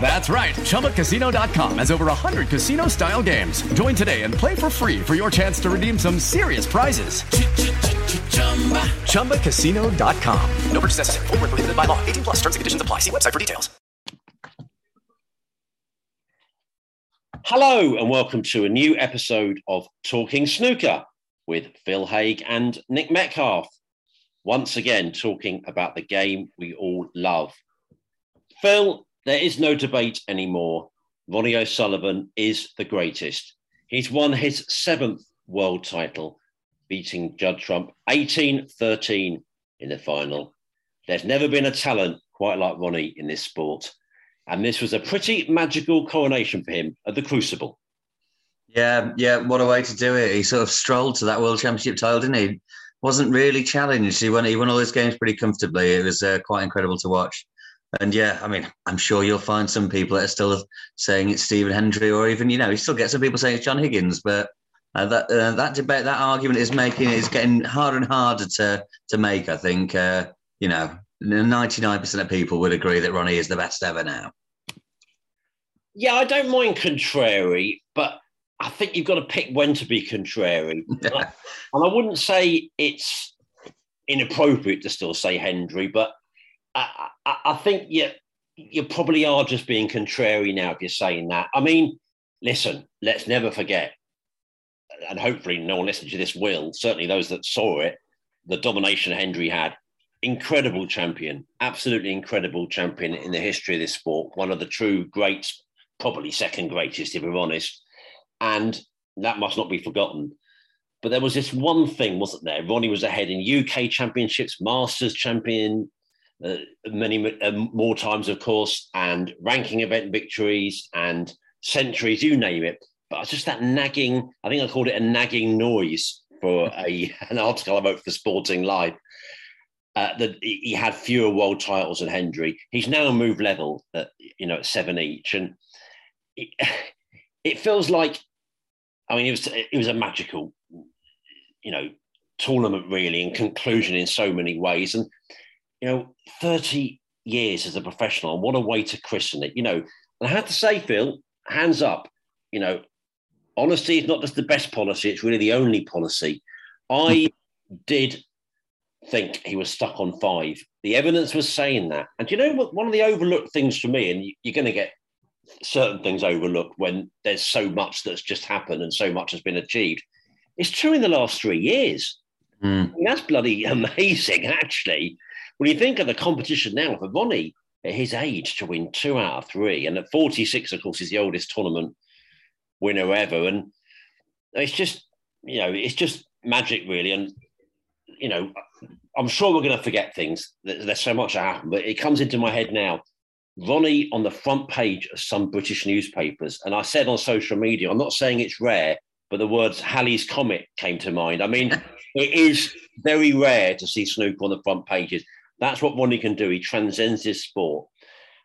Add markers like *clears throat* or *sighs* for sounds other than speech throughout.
That's right. ChumbaCasino.com has over 100 casino style games. Join today and play for free for your chance to redeem some serious prizes. ChumbaCasino.com. No purchase necessary. Full prohibited by law. 18 plus terms and conditions apply. See website for details. Hello, and welcome to a new episode of Talking Snooker with Phil Haigh and Nick Metcalf. Once again, talking about the game we all love. Phil, there is no debate anymore. Ronnie O'Sullivan is the greatest. He's won his seventh world title, beating Judd Trump 18 13 in the final. There's never been a talent quite like Ronnie in this sport. And this was a pretty magical coronation for him at the Crucible. Yeah, yeah, what a way to do it. He sort of strolled to that World Championship title, didn't he? Wasn't really challenged. He won, he won all his games pretty comfortably. It was uh, quite incredible to watch. And yeah, I mean, I'm sure you'll find some people that are still saying it's Stephen Hendry, or even you know, you still get some people saying it's John Higgins. But uh, that uh, that debate, that argument is making is getting harder and harder to to make. I think uh, you know, 99 percent of people would agree that Ronnie is the best ever now. Yeah, I don't mind contrary, but I think you've got to pick when to be contrary. *laughs* and, I, and I wouldn't say it's inappropriate to still say Hendry, but I, I, think you you probably are just being contrary now if you're saying that. I mean, listen, let's never forget, and hopefully no one listening to this will. Certainly those that saw it, the domination Hendry had. Incredible champion, absolutely incredible champion in the history of this sport. One of the true greats, probably second greatest, if we're honest. And that must not be forgotten. But there was this one thing, wasn't there? Ronnie was ahead in UK championships, Masters champion, uh, many uh, more times, of course, and ranking event victories and centuries, you name it. But it's just that nagging, I think I called it a nagging noise for *laughs* a, an article I wrote for Sporting Life. Uh, that he had fewer world titles than Hendry. He's now moved level at you know at seven each, and it, *sighs* it feels like, I mean, it was it was a magical, you know, tournament really, and conclusion in so many ways. And you know, 30 years as a professional, what a way to christen it. You know, I have to say, Phil, hands up, you know, honesty is not just the best policy, it's really the only policy. I *laughs* did think he was stuck on five. The evidence was saying that. And you know what? One of the overlooked things for me, and you're going to get certain things overlooked when there's so much that's just happened and so much has been achieved. It's true in the last three years. Mm. I mean, that's bloody amazing, *laughs* actually when you think of the competition now for Ronnie at his age to win two out of three, and at 46, of course, is the oldest tournament winner ever. And it's just, you know, it's just magic, really. And, you know, I'm sure we're going to forget things. There's so much that happened, but it comes into my head now. Ronnie on the front page of some British newspapers. And I said on social media, I'm not saying it's rare, but the words Halley's Comet came to mind. I mean, *laughs* it is very rare to see snooker on the front pages. That's what Ronnie can do. He transcends his sport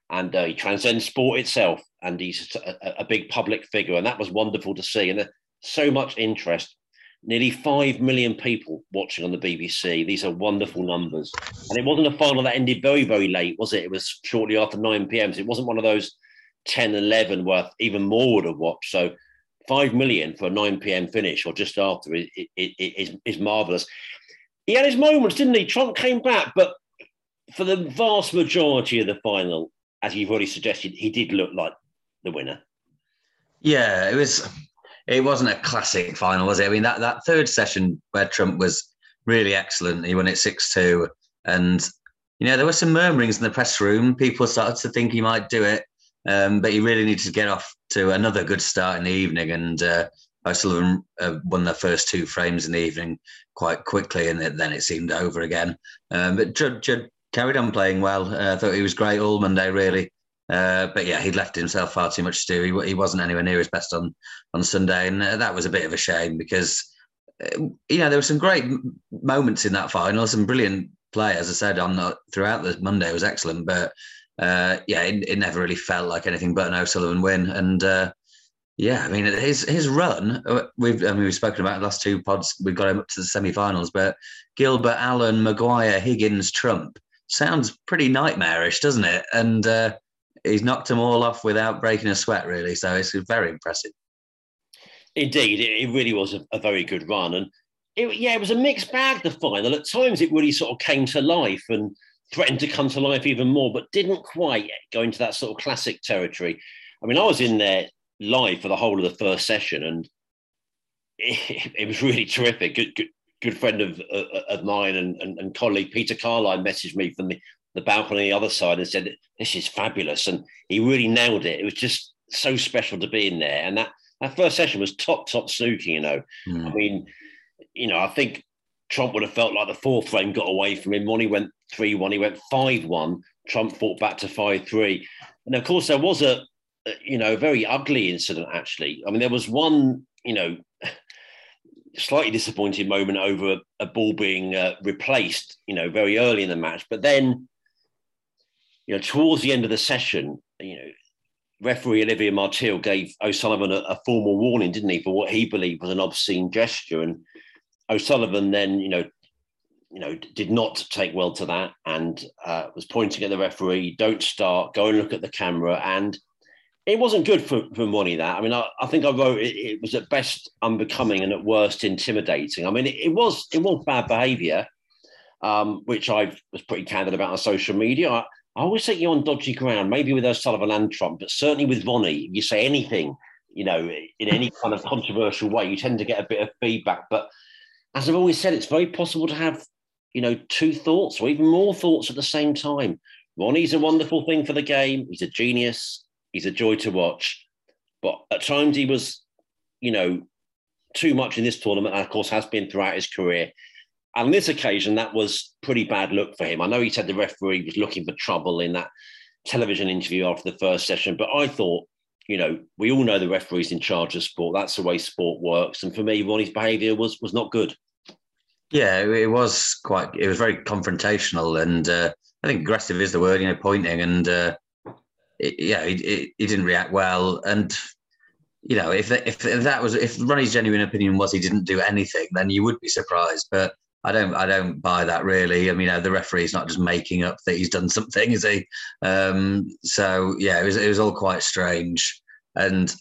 and uh, he transcends sport itself. And he's a, a, big public figure. And that was wonderful to see. And there's so much interest. nearly 5 million people watching on the BBC. These are wonderful numbers. And it wasn't a final that ended very, very late, was it? It was shortly after 9 p.m. So it wasn't one of those 10, 11 worth even more would have watched. So 5 million for a 9 p.m. finish or just after is, is, is marvellous. He had his moments, didn't he? Trump came back, but for the vast majority of the final, as you've already suggested, he did look like the winner. Yeah, it was it wasn't a classic final, was it? I mean, that, that third session where Trump was really excellent, he won it 6 2. And, you know, there were some murmurings in the press room. People started to think he might do it, um, but he really needed to get off to another good start in the evening. And uh, O'Sullivan uh, won the first two frames in the evening quite quickly, and then it seemed over again. Um, but Judd, Judd, carried on playing well. Uh, I thought he was great all Monday, really. Uh, but yeah, he'd left himself far too much to do. He, he wasn't anywhere near his best on on Sunday, and uh, that was a bit of a shame because uh, you know there were some great moments in that final, some brilliant play. As I said on the, throughout the Monday was excellent, but uh, yeah, it, it, never really felt like anything but an O'Sullivan win. And uh, yeah, I mean his his run. We've I mean we've spoken about the last two pods. We've got him up to the semi-finals, but Gilbert, Allen, Maguire, Higgins, Trump sounds pretty nightmarish, doesn't it? And uh, he's knocked them all off without breaking a sweat, really. So it's very impressive. Indeed, it, really was a, a, very good run, and it, yeah, it was a mixed bag. The final at times it really sort of came to life and threatened to come to life even more, but didn't quite go into that sort of classic territory. I mean, I was in there live for the whole of the first session, and *laughs* it, it was really terrific. Good, good, good friend of of mine and, and, and colleague Peter Carline messaged me from the the balcony on the other side and said, "This is fabulous," and he really nailed it. It was just so special to be in there, and that that first session was top top snooking. You know, mm. I mean, you know, I think Trump would have felt like the fourth frame got away from him. When he went three one, he went five one. Trump fought back to five three, and of course there was a, a you know very ugly incident actually. I mean, there was one you know slightly disappointing moment over a, a ball being uh, replaced, you know, very early in the match. But then you know, towards the end of the session, you know, referee Olivier Marteel gave O'Sullivan a, a, formal warning, didn't he, for what he believed was an obscene gesture, and O'Sullivan then, you know, you know, did not take well to that and uh, was pointing at the referee, "Don't start. Go and look at the camera." And it wasn't good for, for Ronnie. That I mean, I, I think I wrote it, it, was at best unbecoming and at worst intimidating. I mean, it, it was it was bad behaviour, um, which I was pretty candid about on social media. I, I always think you're on dodgy ground, maybe with O'Sullivan and Trump, but certainly with Ronnie, you say anything, you know, in any kind of controversial way, you tend to get a bit of feedback. But as I've always said, it's very possible to have, you know, two thoughts or even more thoughts at the same time. Ronnie's a wonderful thing for the game. He's a genius. He's a joy to watch. But at times he was, you know, too much in this tournament, and of course has been throughout his career. And on this occasion, that was pretty bad look for him. I know he said the referee was looking for trouble in that television interview after the first session, but I thought, you know, we all know the referee's in charge of sport. That's the way sport works. And for me, Ronnie's behaviour was was not good. Yeah, it was quite. It was very confrontational, and uh, I think aggressive is the word. You know, pointing, and uh, it, yeah, he, he didn't react well. And you know, if if, that was if Ronnie's genuine opinion was he didn't do anything, then you would be surprised. But I don't I don't buy that really. I mean, uh, the referee's not just making up that he's done something, is he? Um, so yeah, it was it was all quite strange, and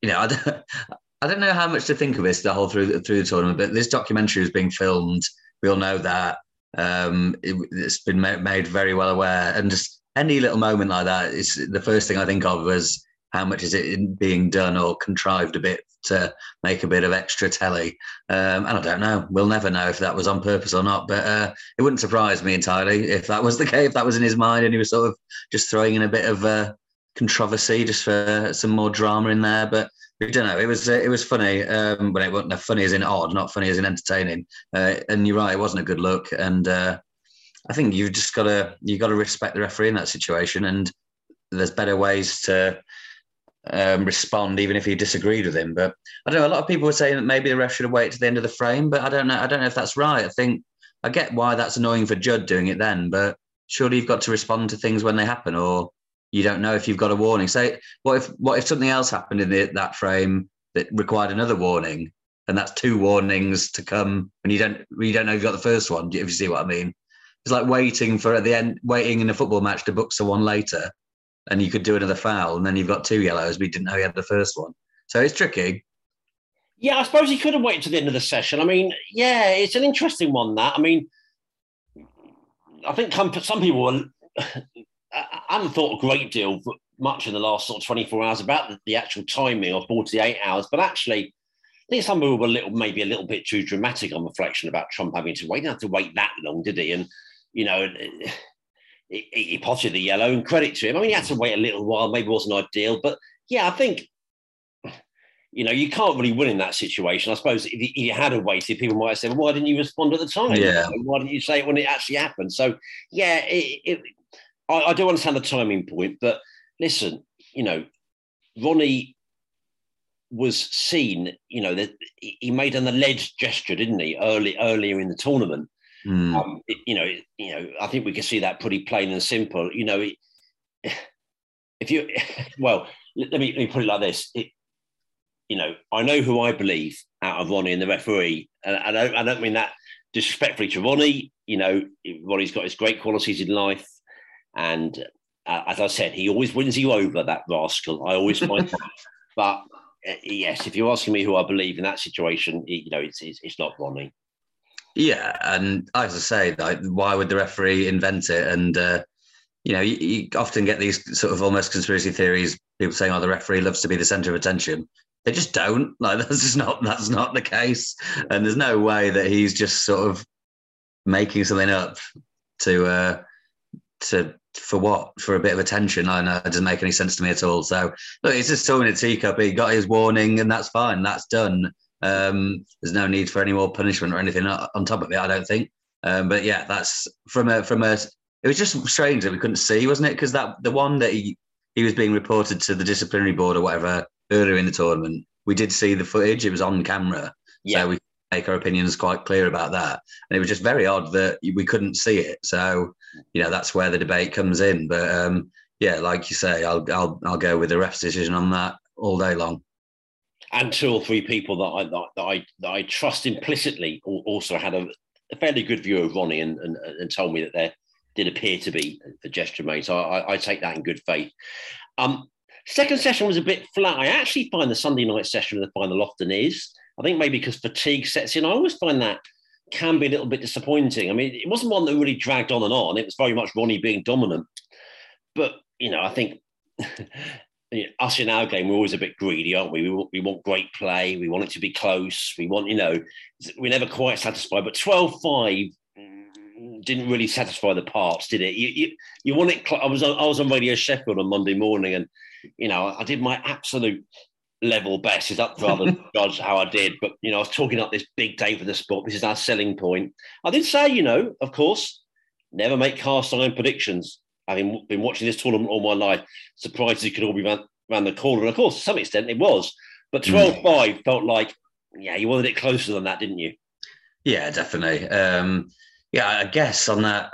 you know, I don't, *laughs* I don't know how much to think of this the whole through through the tournament. But this documentary is being filmed. We all know that. Um, it, has been made very well aware, and just any little moment like that is the first thing I think of was how much is it being done or contrived a bit to make a bit of extra telly. Um, and I don't know. We'll never know if that was on purpose or not. But uh, it wouldn't surprise me entirely if that was the case, if that was in his mind and he was sort of just throwing in a bit of uh, controversy just for some more drama in there. But we don't know. It was uh, it was funny, um, but it wasn't funny as in odd, not funny as in entertaining. Uh, and you're right, it wasn't a good look. And uh, I think you've just got to you got to respect the referee in that situation. And there's better ways to um, respond, even if he disagreed with him. But I don't know. A lot of people were saying that maybe the ref should have waited to the end of the frame, but I don't know. I don't know if that's right. I think I get why that's annoying for Judd doing it then, but surely you've got to respond to things when they happen, or you don't know if you've got a warning. Say, what if what if something else happened in the, that frame that required another warning? and that's two warnings to come and you don't you don't know you've got the first one. If you see what I mean, it's like waiting for at the end, waiting in a football match to book someone later, and you could do another foul, and then you've got two yellows, you didn't know you had the first one. So it's tricky. Yeah, I suppose he could have waited to the end of the session. I mean, yeah, it's an interesting one. That I mean, I think some people were. *sighs* I haven't thought a great deal, much in the last sort of 24 hours about the, actual timing of 48 hours, but actually, I think some people were a little, maybe a little bit too dramatic on reflection about Trump having to wait. He didn't have to wait that long, did he? And, you know, he, he potted the yellow and credit to him. I mean, he had to wait a little while, maybe wasn't ideal, but yeah, I think you know, you can't really win in that situation. I suppose if you had a waited, people might have said, well, why didn't you respond at the time? Yeah. Why didn't you say it when it actually happened? So, yeah, it, it, I, I do understand the timing point, but listen, you know, Ronnie was seen, you know, that he made an alleged gesture, didn't he, early earlier in the tournament? Mm. Um, it, you know, you know, I think we can see that pretty plain and simple. You know, *sighs* if you, *laughs* well, let me let me put it like this: it, you know, I know who I believe out of Ronnie and the referee, and I don't, I don't mean that disrespectfully to Ronnie. You know, Ronnie's got his great qualities in life, and uh, as I said, he always wins you over. That rascal, I always find *laughs* that. But uh, yes, if you're asking me who I believe in that situation, you know, it's it's, it's not Ronnie. Yeah, and as I say, like, why would the referee invent it? And uh, you know, you, you, often get these sort of almost conspiracy theories. People saying, "Oh, the referee loves to be the centre of attention." They just don't. *laughs* Like that's just not that's not the case. And there's no way that he's just sort of making something up to uh to for what? For a bit of attention. I know it doesn't make any sense to me at all. So look, it's just throwing a teacup. He got his warning and that's fine. That's done. Um, there's no need for any more punishment or anything on top of it, I don't think. Um, but yeah, that's from a from a it was just strange that we couldn't see, wasn't it? Because that the one that he he was being reported to the disciplinary board or whatever earlier in the tournament. We did see the footage; it was on camera, yeah. so we make our opinions quite clear about that. And it was just very odd that we couldn't see it. So, you know, that's where the debate comes in. But um, yeah, like you say, I'll I'll I'll go with the ref's decision on that all day long. And two or three people that I that I that I trust implicitly also had a, a fairly good view of Ronnie and, and, and told me that there did appear to be a gesture made. So I, I take that in good faith. Um, Second session was a bit flat. I actually find the Sunday night session of the final often is. I think maybe because fatigue sets in. I always find that can be a little bit disappointing. I mean, it wasn't one that really dragged on and on. It was very much Ronnie being dominant. But, you know, I think *laughs* us in our game, we're always a bit greedy, aren't we? we? We want great play. We want it to be close. We want, you know, we're never quite satisfied. But 12 5 didn't really satisfy the parts, did it? You, you, you want it. I was on, I was on Radio Sheffield on Monday morning, and you know I did my absolute level best. It's up for other *laughs* judge how I did, but you know I was talking up this big day for the sport. This is our selling point. I did say, you know, of course, never make cast iron predictions. Having been watching this tournament all my life, surprised it could all be around, around the corner. And of course, to some extent, it was. But 12 5 felt like, yeah, you wanted it closer than that, didn't you? Yeah, definitely. Um, yeah, I guess on that,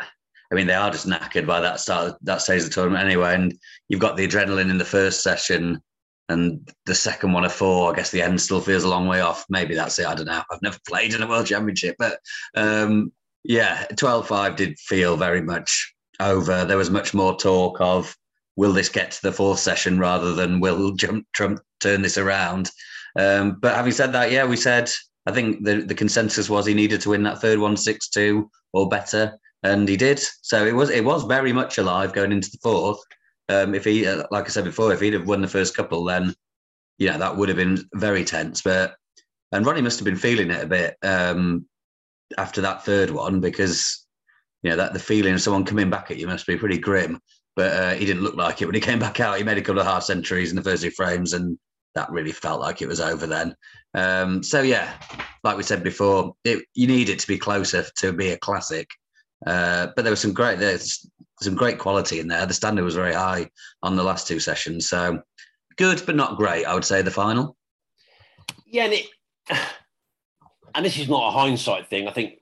I mean, they are just knackered by that start that stage of the tournament anyway. And you've got the adrenaline in the first session and the second one of four. I guess the end still feels a long way off. Maybe that's it. I don't know. I've never played in a world championship, but um, yeah, 12 5 did feel very much over. There was much more talk of will this get to the fourth session rather than will Trump turn this around. Um, but having said that, yeah, we said I think the, the consensus was he needed to win that third one six two or better, and he did. So it was it was very much alive going into the fourth. Um, if he, uh, like I said before, if he'd have won the first couple, then yeah, that would have been very tense. But and Ronnie must have been feeling it a bit um, after that third one because you know that the feeling of someone coming back at you must be pretty grim. But uh, he didn't look like it when he *laughs* came back out. He made a couple of half centuries in the first two frames, and that really felt like it was over then. Um, so yeah, like we said before, it, you need it to be closer to be a classic. Uh, but there was some great there's some great quality in there. The standard was very high on the last two sessions, so good but not great. I would say the final. Yeah, and, it, *sighs* and this is not a hindsight thing. I think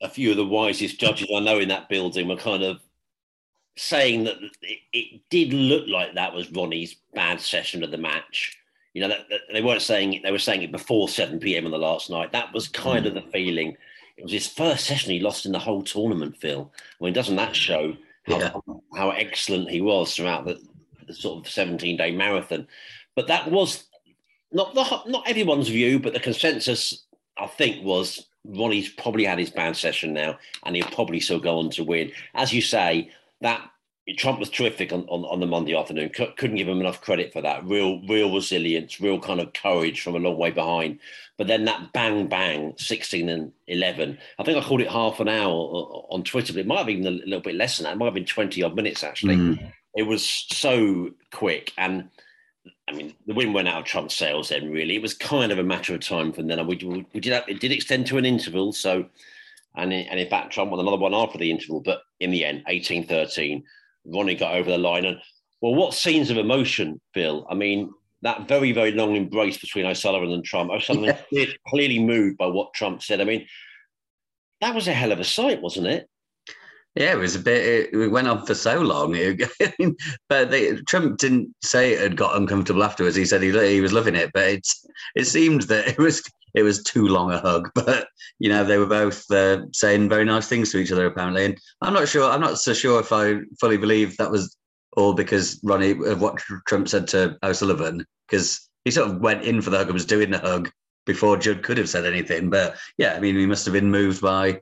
a few of the wisest judges I know in that building were kind of saying that it, it did look like that was Ronnie's bad session of the match You know, that, that they weren't saying it, they were saying it before 7 p.m. on the last night. That was kind of the mm. feeling. It was his first session he lost in the whole tournament, Phil. I mean, doesn't that show how, Yeah. how excellent he was throughout the, the sort of 17 day marathon? But that was not the, not everyone's view, but the consensus, I think, was Ronnie's probably had his bad session now, and he'll probably still go on to win. As you say, that Trump was terrific on, on, on the Monday afternoon. Cou- couldn't give him enough credit for that. Real, real resilience, real kind of courage from a long way behind. But then that bang bang, 16 and 11. I think I called it half an hour on Twitter, but it might have been a little bit less than that. It might have been 20 odd minutes actually. Mm. It was so quick. And I mean, the wind went out of Trump's sails then, really. It was kind of a matter of time from then. on. We, we did it did extend to an interval. So, and, in- and in fact, Trump won another one after the interval. But in the end, 18 13, Ronnie got over the line. And well, what scenes of emotion, Phil? I mean, that very, very long embrace between O'Sullivan and Trump. O'Sullivan clear- clearly moved by what Trump said. I mean, that was a hell of a sight, wasn't it? Yeah, it was a bit. It, it went on for so long, *laughs* but they, Trump didn't say it had got uncomfortable afterwards. He said he he was loving it, but it's it seemed that it was it was too long a hug. *laughs* But you know, they were both uh, saying very nice things to each other apparently, and I'm not sure. I'm not so sure if I fully believe that was all because Ronnie of what Trump said to O'Sullivan because he sort of went in for the hug and was doing the hug before Judd could have said anything. But yeah, I mean, he must have been moved by.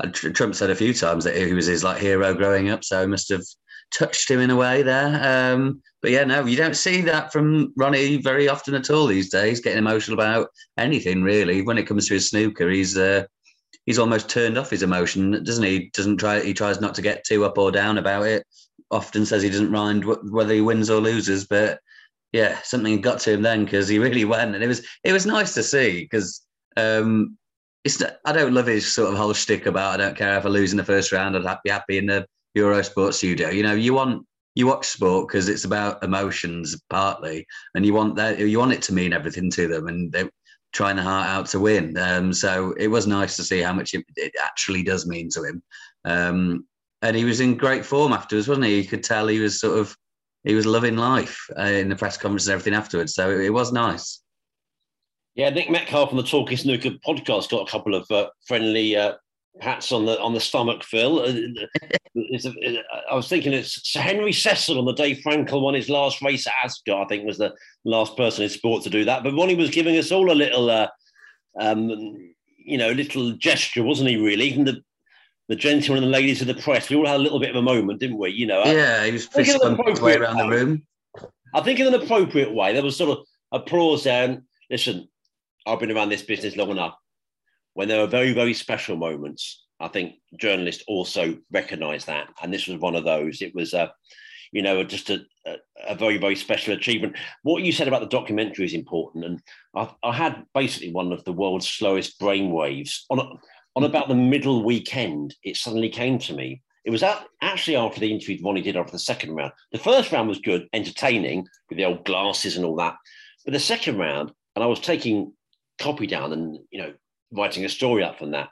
Uh, Trump said a few times that he was his like hero growing up, so must have touched him in a way there. Um, but yeah, no, you don't see that from Ronnie very often at all these days. Getting emotional about anything really. When it comes to his snooker, he's uh, he's almost turned off his emotion, doesn't he? Doesn't try. He tries not to get too up or down about it. Often says he doesn't mind wh- whether he wins or loses, but yeah, something got to him then because he really went, and it was it was nice to see because. Um, it's not, I don't love his sort of whole shtick about I don't care if I lose in the first round. I'd be happy in the Eurosport studio. You know, you want you watch sport because it's about emotions partly, and you want that you want it to mean everything to them, and they're trying their heart out to win. Um, so it was nice to see how much it, it actually does mean to him. Um, and he was in great form afterwards, wasn't he? You could tell he was sort of he was loving life uh, in the press conference and everything afterwards. So it, it was nice. Yeah, Nick Metcalf on the Talking Snooker podcast got a couple of uh, friendly uh, pats on the on the stomach, Phil. Uh, it's a- I was thinking it's Sir Henry Cecil on the day Frankel won his last race at Ascot. I think was the last person in sport to do that. But Ronnie was giving us all a little, uh, um, you know, little gesture, wasn't he? Really, even the the gentlemen and the ladies of the press, we all had a little bit of a moment, didn't we? You know, Yeah, he was fist his way around the room. I think in an appropriate way. There was sort of applause there. And listen, I've been around this business long enough. When there are very, very special moments, I think journalists also recognise that. And this was one of those. It was, uh, you know, just a, a, a very, very special achievement. What you said about the documentary is important. And I, I had basically one of the world's slowest brainwaves on, a, on about the middle weekend. It suddenly came to me. It was at, actually after the interview Ronnie did after the second round. The first round was good, entertaining with the old glasses and all that. But the second round, and I was taking copy down and you know writing a story up from that.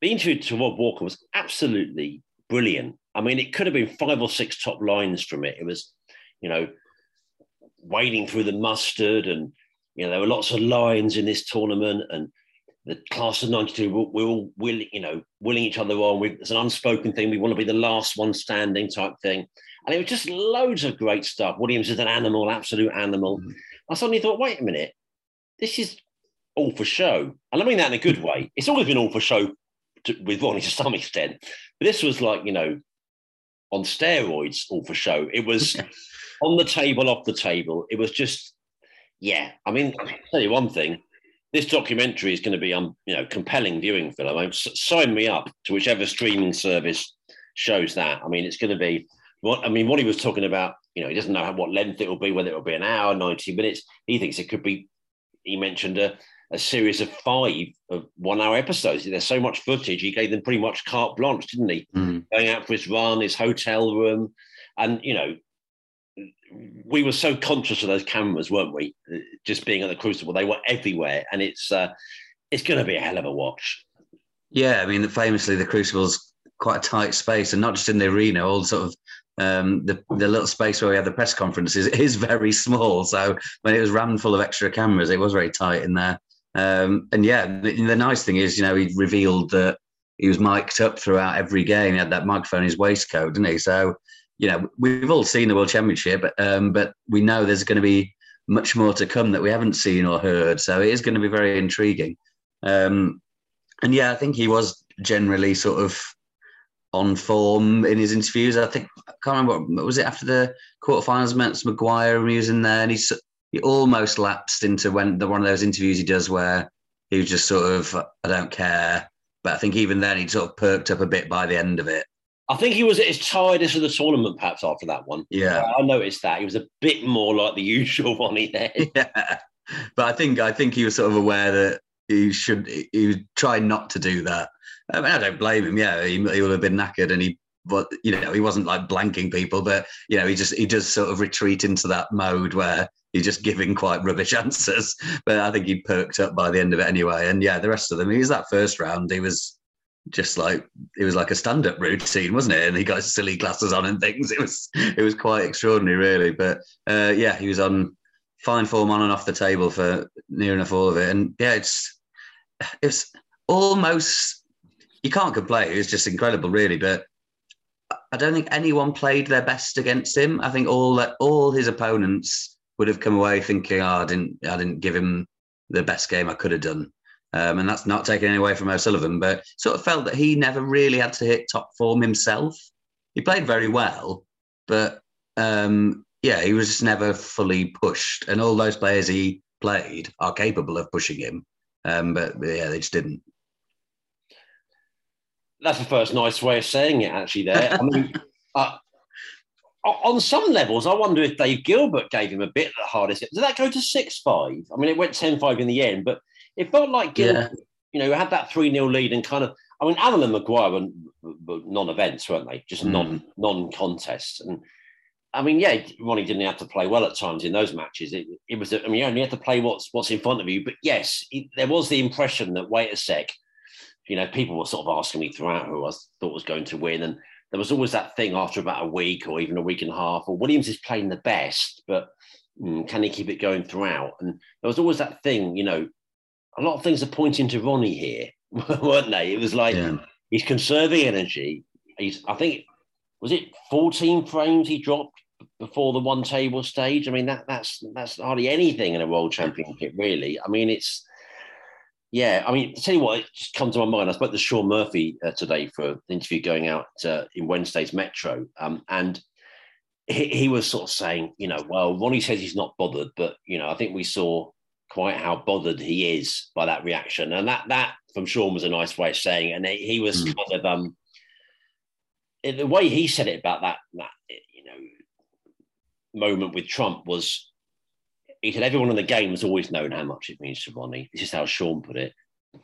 The interview to Rob Walker was absolutely brilliant. I mean, it could have been five or six top lines from it. It was, you know, wading through the mustard, and you know there were lots of lines in this tournament, and the class of '92 we're, we're all willing, you know, willing each other on. We, it's an unspoken thing. We want to be the last one standing type thing. And it was just loads of great stuff. Williams is an animal, absolute animal. Mm-hmm. I suddenly thought, wait a minute, this is all for show. And I mean that in a good way. It's always been all for show to, with Ronnie *laughs* to some extent. But this was like, you know, on steroids, all for show. It was *laughs* on the table, off the table. It was just, yeah. I mean, I'll tell you one thing. This documentary is going to be, um, you know, compelling viewing, Phil. I mean, sign me up to whichever streaming service shows that. I mean, it's going to be what I mean. What he was talking about, you know, he doesn't know how, what length it will be, whether it will be an hour, ninety minutes. He thinks it could be. He mentioned a, a series of five of one-hour episodes. There's so much footage. He gave them pretty much carte blanche, didn't he? Mm. Going out for his run, his hotel room, and you know, we were so conscious of those cameras, weren't we? Uh, Just being at the Crucible, they were everywhere, and it's uh, it's going to be a hell of a watch. Yeah, I mean, famously, the Crucible's quite a tight space, and not just in the arena, all sort of um, the the little space where we had the press conferences *laughs* is very small. So when it was rammed full of extra cameras, it was very tight in there. Um, and yeah, the, the, nice thing is, you know, he revealed that he was mic'd up throughout every game. He had that microphone in his waistcoat, didn't he? So, you know, we've all seen the World Championship, um, but we know there's going to be much more to come that we haven't seen or heard. So it is going to be very intriguing. Um, and yeah, I think he was generally sort of on form in his interviews. I think I can't remember what was it after the quarterfinals against Maguire. And he was in there, and he he almost lapsed into when the one of those interviews he does where he was just sort of I don't care. But I think even then he sort of perked up a bit by the end of it. I think he was at his tiredest of the tournament, perhaps after that one. Yeah, I noticed that he was a bit more like the *laughs* usual one he there. *laughs* Yeah, but I think I think he was sort of aware that he should he would try not to do that. I mean, I don't blame him. Yeah, he, he would have been knackered, and he but you know he wasn't like blanking people, but you know he just he does sort of retreat into that mode where he's just giving quite rubbish *laughs* answers. But I think he perked up by the end of it anyway. And yeah, the rest of them, he was that first round, he was just like it was like a stand-up routine, wasn't it? And he got silly glasses on and things. It was it was quite extraordinary, really. But uh, yeah, he was on fine form on and off the table for near enough all of it. And yeah, it's it's almost you can't complain. It was just incredible, really. But I don't think anyone played their best against him. I think all that all his opponents would have come away thinking, "Oh, I didn't, I didn't give him the best game I could have done." Um, and that's not taking any away from O'Sullivan, but sort of felt that he never really had to hit top form himself. He played very well, but um, yeah, he was just never fully pushed. And all those players he played are capable of pushing him. Um, but yeah, they just didn't. That's the first nice way of saying it, actually. There, I mean, *laughs* uh, on some levels, I wonder if Dave Gilbert gave him a bit of the hardest. Did that go to six five? I mean, it went 10-5 in the end, but it felt like Gilbert, yeah. you know, had that three 0 lead and kind of. I mean, Allen and Maguire were, were non-events, weren't they? Just mm. non non-contests, and I mean, yeah, Ronnie didn't have to play well at times in those matches. It, it was, I mean, you only had to play what's what's in front of you. But yes, it, there was the impression that wait a sec, you know, people were sort of asking me throughout who I thought was going to win, and there was always that thing after about a week or even a week and a half. Or Williams is playing the best, but mm, can he keep it going throughout? And there was always that thing, you know, a lot of things are pointing to Ronnie here, *laughs* weren't they? It was like yeah. he's conserving energy. He's, I think, was it 14 frames he dropped before the one table stage. I mean, that that's that's hardly anything in a world championship, really. I mean, it's yeah. I mean, to tell you what, it just comes to my mind. I spoke to Shaun Murphy uh, today for an interview going out uh, in Wednesday's Metro, um, and he, he was sort of saying, you know, well, Ronnie says he's not bothered, but you know, I think we saw quite how bothered he is by that reaction, and that that from Shaun was a nice way of saying, it. and he was mm. kind of um. The way he said it about that, that you know moment with Trump was he said everyone in the game has always known how much it means to Ronnie. This is how Shaun put it.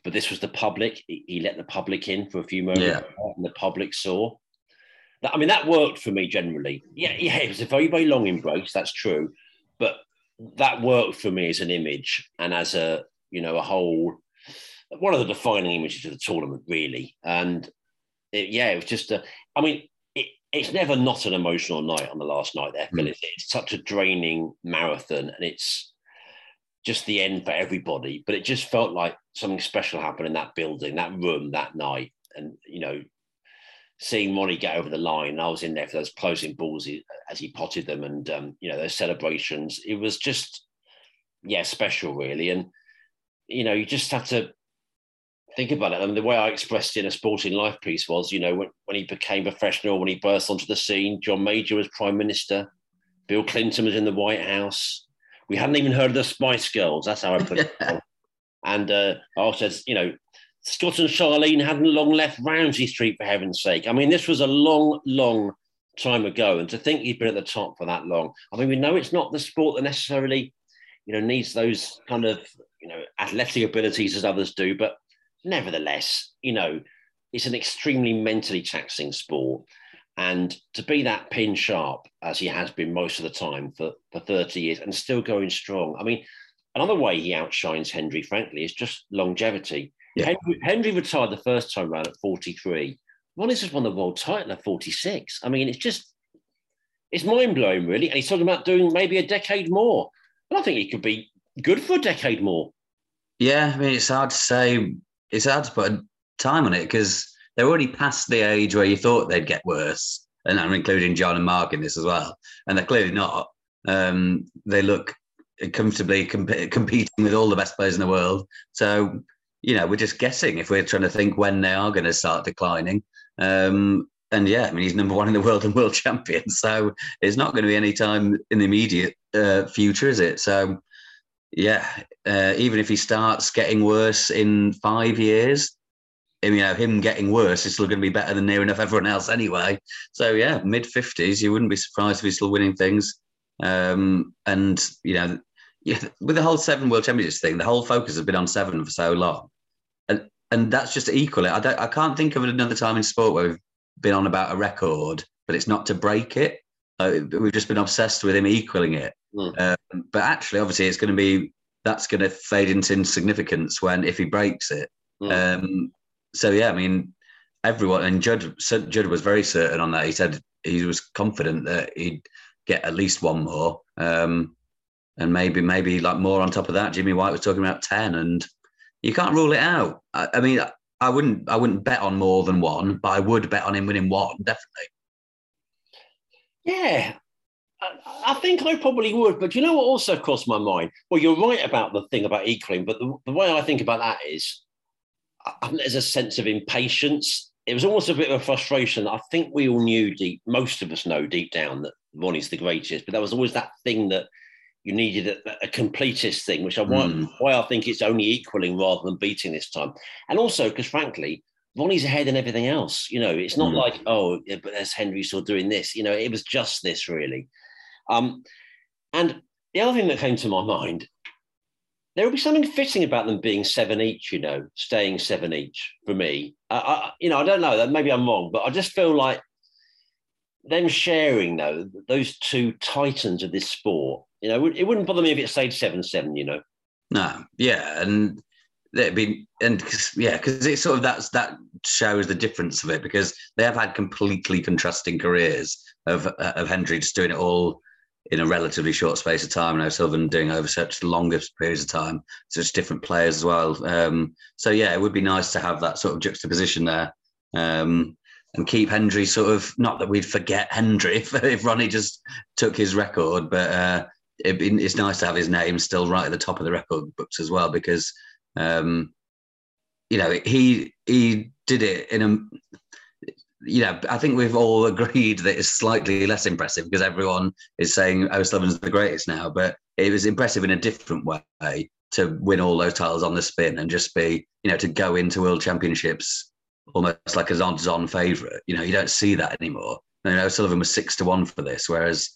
But this was the public. He, let the public in for a few moments, yeah. and the public saw. That, I mean, that worked for me generally. Yeah, yeah, it was a very, very long embrace. That's true, but that worked for me as an image and as a you know a whole one of the defining images of the tournament, really. And it, yeah, it was just a. I mean, it's never not an emotional night on the last night there, Phil. Mm. It's, it's such a draining marathon and it's just the end for everybody. But it just felt like something special happened in that building, that room, that night. And, you know, seeing Ronnie get over the line, I was in there for those closing balls as he potted them and, um, you know, those celebrations. It was just, yeah, special, really. And, you know, you just have to think about it. I mean, the way I expressed it in a sporting life piece was, you know, when, when he became professional, when he burst onto the scene, John Major was prime minister, Bill Clinton was in the White House. We hadn't even heard of the Spice Girls. That's how I put it. *laughs* And uh, I also said, you know, Scott and Charlene hadn't long left Ramsay Street for heaven's sake. I mean, this was a long, long time ago, and to think he'd been at the top for that long. I mean, we know it's not the sport that necessarily, you know, needs those kind of you know athletic abilities as others do, but nevertheless, you know, it's an extremely mentally taxing sport. And to be that pin sharp as he has been most of the time for, for 30 years and still going strong. I mean, another way he outshines Hendry, frankly, is just longevity. Yeah. Hendry, Hendry, retired the first time around at 43. Ronnie's just won the world title at 46. I mean, it's just it's mind blowing, really. And he's talking about doing maybe a decade more. And I think he could be good for a decade more. Yeah, I mean, it's hard to say. It's hard to put a time on it because they're already past the age where you thought they'd get worse, and I'm including John and Mark in this as well. And they're clearly not. Um, they look comfortably comp- competing with all the best players in the world. So, you know, we're just guessing if we're trying to think when they are going to start declining. Um, and yeah, I mean, he's number one in the world and world *laughs* champion. So it's not going to be any time in the immediate uh, future, is it? So, yeah, uh, even if he starts getting worse in five years, you know, him getting worse is still going to be better than near enough everyone else anyway. So yeah, mid fifties, you wouldn't be surprised if he's still winning things. Um, and you know, yeah, with the whole seven world championships thing, the whole focus has been on seven for so long, and and that's just equal. I don't, I can't think of another time in sport where we've been on about a record, but it's not to break it. Uh, we've just been obsessed with him equaling it. Mm. Um, but actually, obviously, it's going to be that's going to fade into insignificance when if he breaks it. Mm. Um, so yeah, I mean, everyone and Judd Judd was very certain on that. He said he was confident that he'd get at least one more, um, and maybe maybe like more on top of that. Jimmy White was talking about ten, and you can't rule it out. I, I mean, I wouldn't I wouldn't bet on more than one, but I would bet on him winning one definitely. Yeah, I, I think I probably would. But you know what also crossed my mind? Well, you're right about the thing about equaling, but the, the way I think about that is I think there's a sense of impatience. It was almost a bit of a frustration. I think we all knew deep, most of us know deep down that Ronnie's the greatest, but there was always that thing that you needed a, a completist thing, which I mm. why I think it's only equaling rather than beating this time. And also because frankly, Ronnie's ahead in everything else. You know, it's not mm. like, oh, yeah, but there's Hendry still doing this. You know, it was just this really. Um, and the other thing that came to my mind there would be something fitting about them being seven each, you know, staying seven each for me. I, I, you know, I don't know. Maybe I'm wrong, but I just feel like them sharing, though, those two titans of this sport, you know, it wouldn't bother me if it stayed seven seven. You know. No, yeah, and it'd and cause, yeah, because it sort of that's that shows the difference of it because they have had completely contrasting careers of of Hendry just doing it all in a relatively short space of time. And O'Sullivan doing over such longer periods of time, such different players as well. Um, so yeah, it would be nice to have that sort of juxtaposition there. Um, and keep Hendry sort of not that we'd forget Hendry *laughs* if, if Ronnie just took his record, but uh, it, it's nice to have his name still right at the top of the record books as well because um, you know he he did it in a you know, I think we've all *laughs* agreed that it's slightly less impressive because everyone is saying O'Sullivan's the greatest now, but it was impressive in a different way to win all those titles on the spin and just be, you know, to go into world championships almost like an odds-on favourite. You know, you don't see that anymore. You know, O'Sullivan was six to one for this, whereas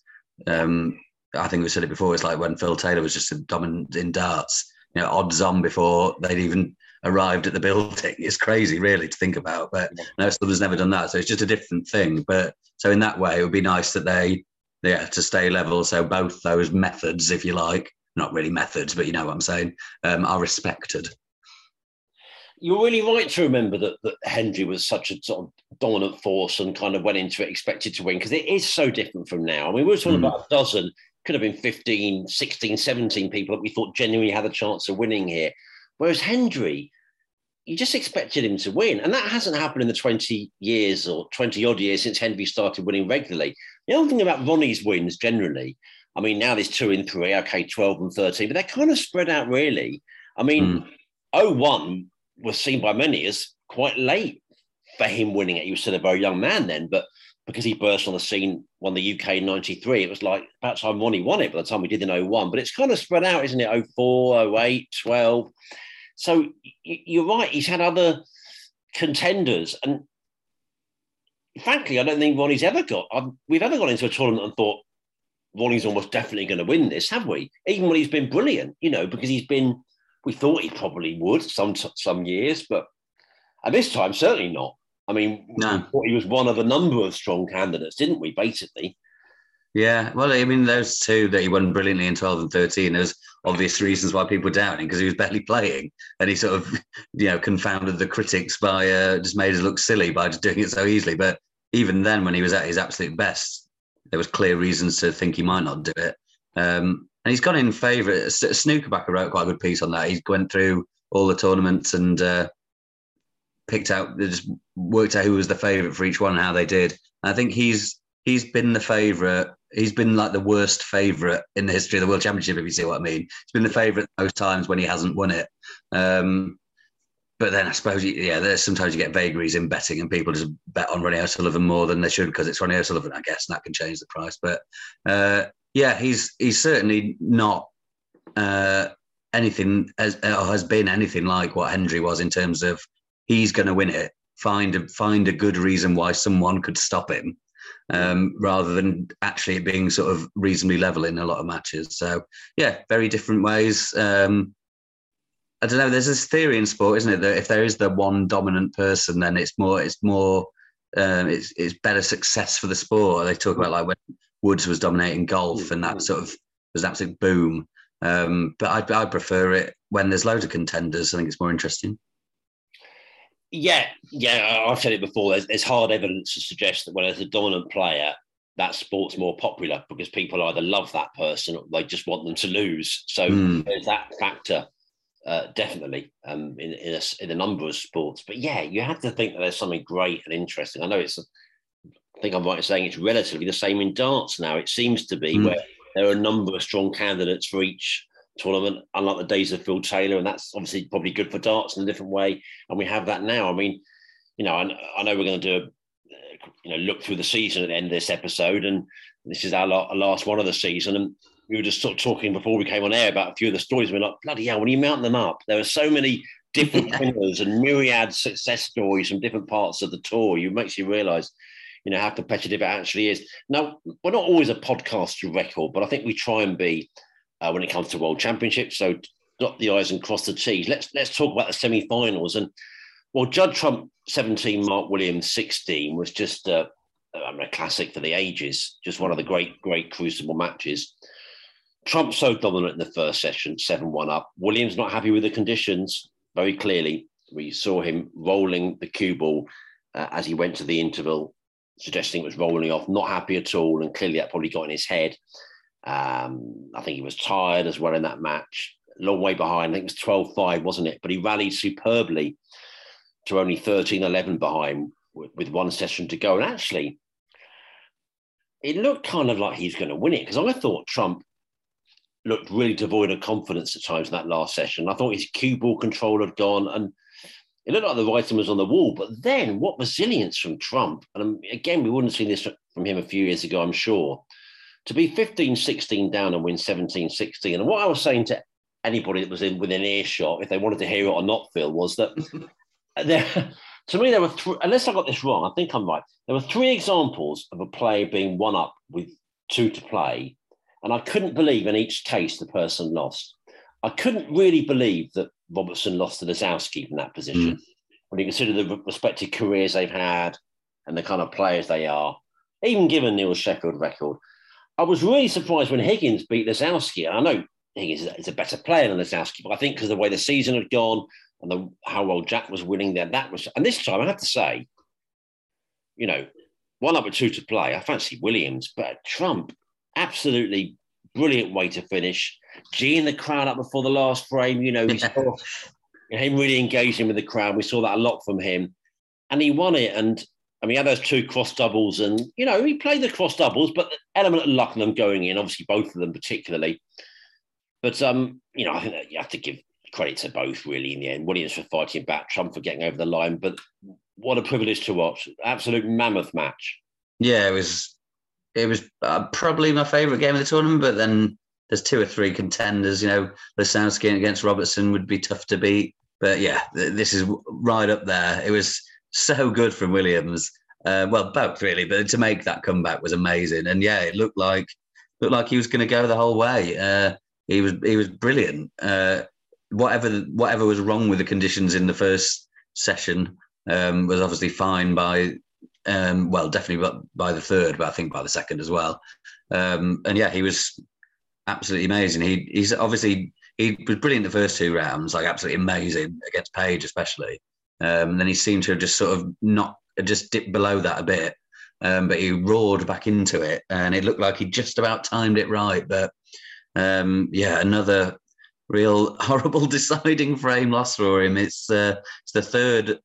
um, I think we said it before. It's like when Phil Taylor was just a dominant in darts. You know, odds on before they'd even arrived at the building. It's crazy, really, to think about. But no, Sullivan's never done that, so it's just a different thing. But so in that way, it would be nice that they, yeah, to stay level. So both those methods, if you like, not really methods, but you know what I'm saying, um, are respected. You're really right to remember that, that Hendry was such a sort of dominant force and kind of went into it expected to win because it is so different from now. I mean, we were talking mm. about a dozen, could have been 15, 16, 17 people that we thought genuinely had a chance of winning here. Whereas Hendry, you just expected him to win. And that hasn't happened in the 20 years or 20 odd years since Hendry started winning regularly. The other thing about Ronnie's wins generally, I mean, now there's two in three, okay, 12 and 13, but they're kind of spread out really. I mean, mm. 01 was seen by many as quite late for him winning it. He was still a very young man then, but because he burst on the scene, won the UK in 93, it was like about time Ronnie won it by the time we did in 01. But it's kind of spread out, isn't it? 04, 08, 12. So you're right. He's had other contenders, and frankly, I don't think Ronnie's ever got. I've, we've ever gone into a tournament and thought Ronnie's almost definitely going to win this, have we? Even when he's been brilliant, you know, because he's been. We thought he probably would some some years, but at this time, certainly not. I mean, no. he was one of a number of strong candidates, didn't we? Basically. Yeah, well, I mean, those two that he won brilliantly in 12 and 13, there's obvious reasons why people were doubting because he was barely playing and he sort of, you know, confounded the critics by uh, just made us look silly by just doing it so easily. But even then, when he was at his absolute best, there was clear reasons to think he might not do it. Um, and he's gone in favour. Snookerbacker wrote quite a good piece on that. He went through all the tournaments and uh, picked out, they just worked out who was the favourite for each one and how they did. And I think he's he's been the favourite. He's been like the worst favourite in the history of the World Championship, if you see what I mean. He's been the favourite most times when he hasn't won it. Um, but then I suppose, yeah, there's sometimes you get vagaries in betting, and people just bet on Ronnie O'Sullivan more than they should because it's Ronnie O'Sullivan, I guess, and that can change the price. But uh, yeah, he's he's certainly not uh, anything as or has been anything like what Hendry was in terms of he's going to win it. Find a, find a good reason why someone could stop him, um, rather than actually it being sort of reasonably level in a lot of matches. So yeah, very different ways. Um, I don't know. There's this theory in sport, isn't it, that if there is the one dominant person, then it's more, it's more, um, it's it's better success for the sport. They talk about like when Woods was dominating golf, and that sort of was an absolute boom. Um, but I, I prefer it when there's loads of contenders. I think it's more interesting. Yeah, yeah, I've said it before. There's, there's hard evidence to suggest that when there's a dominant player, that sport's more popular because people either love that person or they just want them to lose. So mm. there's that factor uh, definitely um, in in a, in a, number of sports. But yeah, you have to think that there's something great and interesting. I know it's, I think I'm right in saying it's relatively the same in darts now. It seems to be mm. where there are a number of strong candidates for each tournament, unlike the days of Phil Taylor, and that's obviously probably good for darts in a different way. And we have that now. I mean, you know, I, I know we're going to do a, you know, look through the season at the end of this episode, and this is our, last one of the season, and we were just sort of talking before we came on air about a few of the stories. We're like, bloody hell, when you mount them up, there are so many different *laughs* winners and myriad success stories from different parts of the tour. It makes you realise, you know, how competitive it actually is. Now, we're not always a podcast record, but I think we try and be uh, when it comes to World Championships. So dot the I's and cross the T's. Let's let's talk about the semi-finals. And well, Judd Trump 17, Mark Williams 16 was just uh, I mean, a classic for the ages. Just one of the great, great crucible matches. Trump so dominant in the first session, 7 1 up. Williams not happy with the conditions, very clearly. We saw him rolling the cue ball uh, as he went to the interval, suggesting it was rolling off, not happy at all. And clearly that probably got in his head. Um, I think he was tired as well in that match. Long way behind. I think it was 12 5, wasn't it? But he rallied superbly to only 13 11 behind with, with one session to go. And actually, it looked kind of like he's going to win it because I thought Trump looked really devoid of confidence at times in that last session. I thought his cue ball control had gone and it looked like the writing was on the wall. But then what resilience from Trump. And um, again, we wouldn't have seen this from him a few years ago, I'm sure. To be 15 16 down and win 17 16. And what I was saying to anybody that was in within earshot, if they wanted to hear it or not, Phil, was that *laughs* there, to me, there were three, unless I got this wrong, I think I'm right. There were three examples of a player being one up with two to play and I couldn't believe in each case the person lost. I couldn't really believe that Robertson lost to Lisowski in that position. Mm. When you consider the respective careers they've had and the kind of players they are, even given Neil Sheffield record, I was really surprised when Higgins beat Lisowski. And I know Higgins is a better player than Lisowski, but I think because the way the season had gone and the, how well Jack was winning there, that was. And this time I have to say, you know, one up with two to play. I fancy Williams, but Trump absolutely brilliant way to finish. Geeing the crowd up before the last frame, you know, we saw *laughs* him really engaging with the crowd. We saw that a lot from him, and he won it. And I mean, he had those two cross doubles, and you know, he played the cross doubles, but the element of luck in them going in, obviously both of them particularly. But um, you know, I think you have to give credit to both really in the end. Williams for fighting back, Trump for getting over the line. But what a privilege to watch! Absolute mammoth match. Yeah, it was it was uh, probably my favourite game of the tournament. But then there's two or three contenders. You know, Lisowski against Robertson would be tough to beat. But yeah, th- this is right up there. It was so good from Williams. Uh, well, both really, but to make that comeback was amazing. And yeah, it looked like looked like he was going to go the whole way. Uh, he was he was brilliant. Uh, whatever whatever was wrong with the conditions in the first session um, was obviously fine by um, well, definitely by the third, but I think by the second as well. Um, and yeah, he was absolutely amazing. He he's obviously he was brilliant the first two rounds, like absolutely amazing against Page especially. Um, then he seemed to have just sort of not just dipped below that a bit. um, but he roared back into it, and it looked like he just about timed it right. But um, yeah, another real *laughs* horrible deciding frame loss for him. It's uh, it's the third.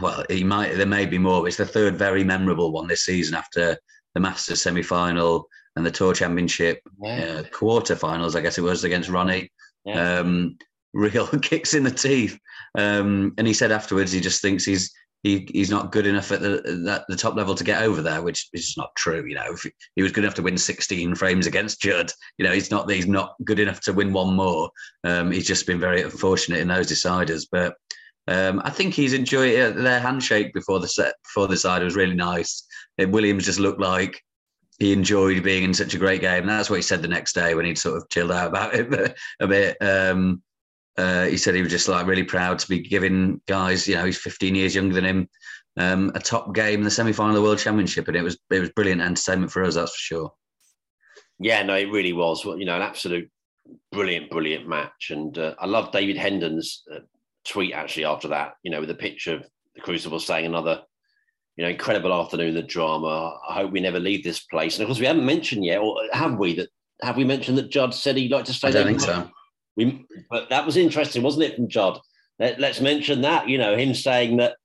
Well, he might there may be more, but it's the third very memorable one this season after the Masters semi final and the Tour Championship yeah. uh, quarter-finals. I guess it was against Ronnie. Yeah. Um, real *laughs* kicks in the teeth. Um, and he said afterwards he just thinks he's he, he's not good enough at the at the top level to get over there, which is not true. You know, if he was good enough to win 16 frames against Judd, you know, he's not he's not good enough to win one more. Um, he's just been very unfortunate in those deciders, but. Um, I think he's enjoyed it. Their handshake before the set, before the side was really nice. Williams just looked like he enjoyed being in such a great game. And that's what he said the next day when he'd sort of chilled out about it *laughs* a bit. Um, uh, he said he was just like really proud to be giving guys, you know, he's 15 years younger than him, um, a top game in the semi final of the World Championship, and it was it was brilliant entertainment for us, that's for sure. Yeah, no, it really was. Well, you know, an absolute brilliant, brilliant match, and uh, I love David Hendon's uh, tweet actually after that. You know, with a picture of the Crucible saying another, you know, incredible afternoon, the drama. I hope we never leave this place. And of course, we haven't mentioned yet, or have we? That have we mentioned that Judd said he'd like to stay? I don't think so. We, but that was interesting, wasn't it, from Judd? Let, us mention that. You know, him saying that.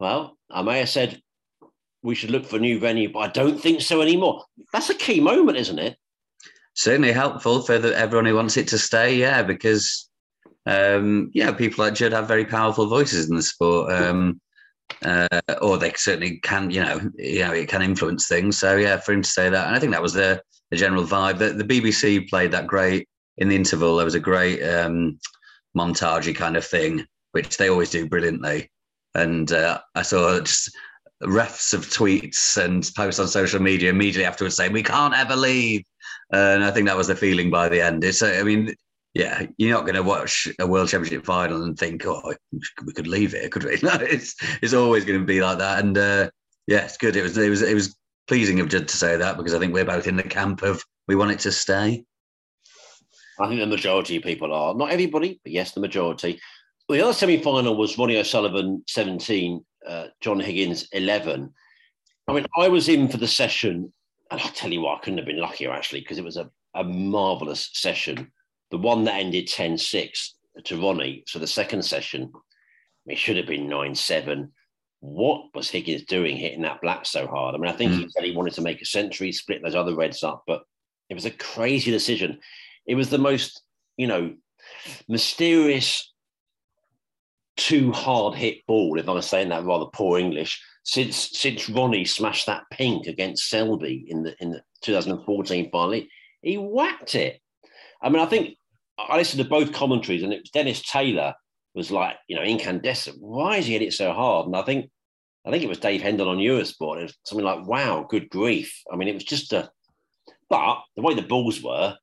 Well, I may have said we should look for a new venue, but I don't think so anymore. That's a key moment, isn't it? Certainly helpful for the, everyone who wants it to stay. Yeah, because um, yeah, people like Judd have very powerful voices in the sport. Um, uh, or they certainly can, you know, you know, it can influence things. So yeah, for him to say that, and I think that was the the general vibe. The, the BBC played that great in the interval, there was a great um, montagey kind of thing, which they always do brilliantly. And uh, I saw just refs of tweets and posts on social media immediately afterwards saying, "We can't ever leave." And I think that was the feeling by the end. It's, I mean, yeah, you're not going to watch a World Championship final and think, "Oh, we could leave it," could we? *laughs* No, it's it's always going to be like that. And uh, yeah, it's good. It was it was it was pleasing of Judd to say that because I think we're both in the camp of we want it to stay. I think the majority of people are. Not everybody, but yes, the majority. The other semi final was Ronnie O'Sullivan 17, uh, John Higgins 11. I mean, I was in for the session, and I'll tell you what, I couldn't have been luckier actually, because it was a, a marvellous session. The one that ended 10 6 to Ronnie. So the second session, it should have been 9 7. What was Higgins doing hitting that black so hard? I mean, I think mm. he said he wanted to make a century, split those other reds up, but it was a crazy decision it was the most, you know, mysterious, too hard hit ball, if I'm saying that rather poor English, since since Ronnie smashed that pink against Selby in the in the 2014 final. He whacked it. I mean, I think I listened to both commentaries, and it was Dennis Taylor was like, you know, incandescent. Why is he hit it so hard? And I think I think it was Dave Hendon on Eurosport. It was something like, wow, good grief. I mean, it was just a but the way the balls were,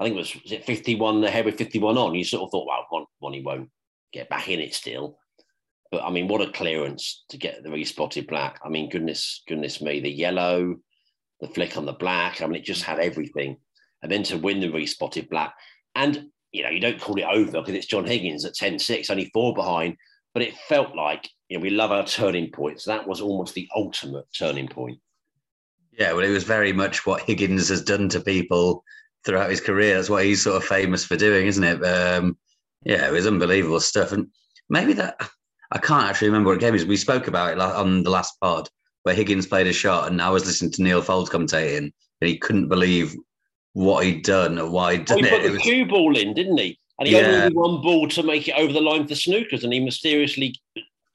I think it was, was it 51 ahead with 51 on. You sort of thought, well, one, he won't get back in it still. But I mean, what a clearance to get the respotted black. I mean, goodness, goodness me, the yellow, the flick on the black. I mean, it just had everything. And then to win the respotted black. And, you know, you don't call it over because it's John Higgins at 10 6, only four behind. But it felt like, you know, we love our turning points. That was almost the ultimate turning point. Yeah, well, it was very much what Higgins has done to people throughout his career. That's what he's sort of famous for doing, isn't it? Um, yeah, it was unbelievable stuff. And maybe that I can't actually remember what game is. We spoke about it on the last pod where Higgins played a shot, and I was listening to Neil Foulds commentating, and he couldn't believe what he'd done or why he'd done oh, he it. put the was... cue ball in, didn't he? And he yeah. only needed one ball to make it over the line for snookers, and he mysteriously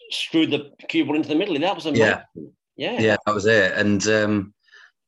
screwed the cue ball into the middle. That was amazing. Yeah, yeah, yeah that was it. And um,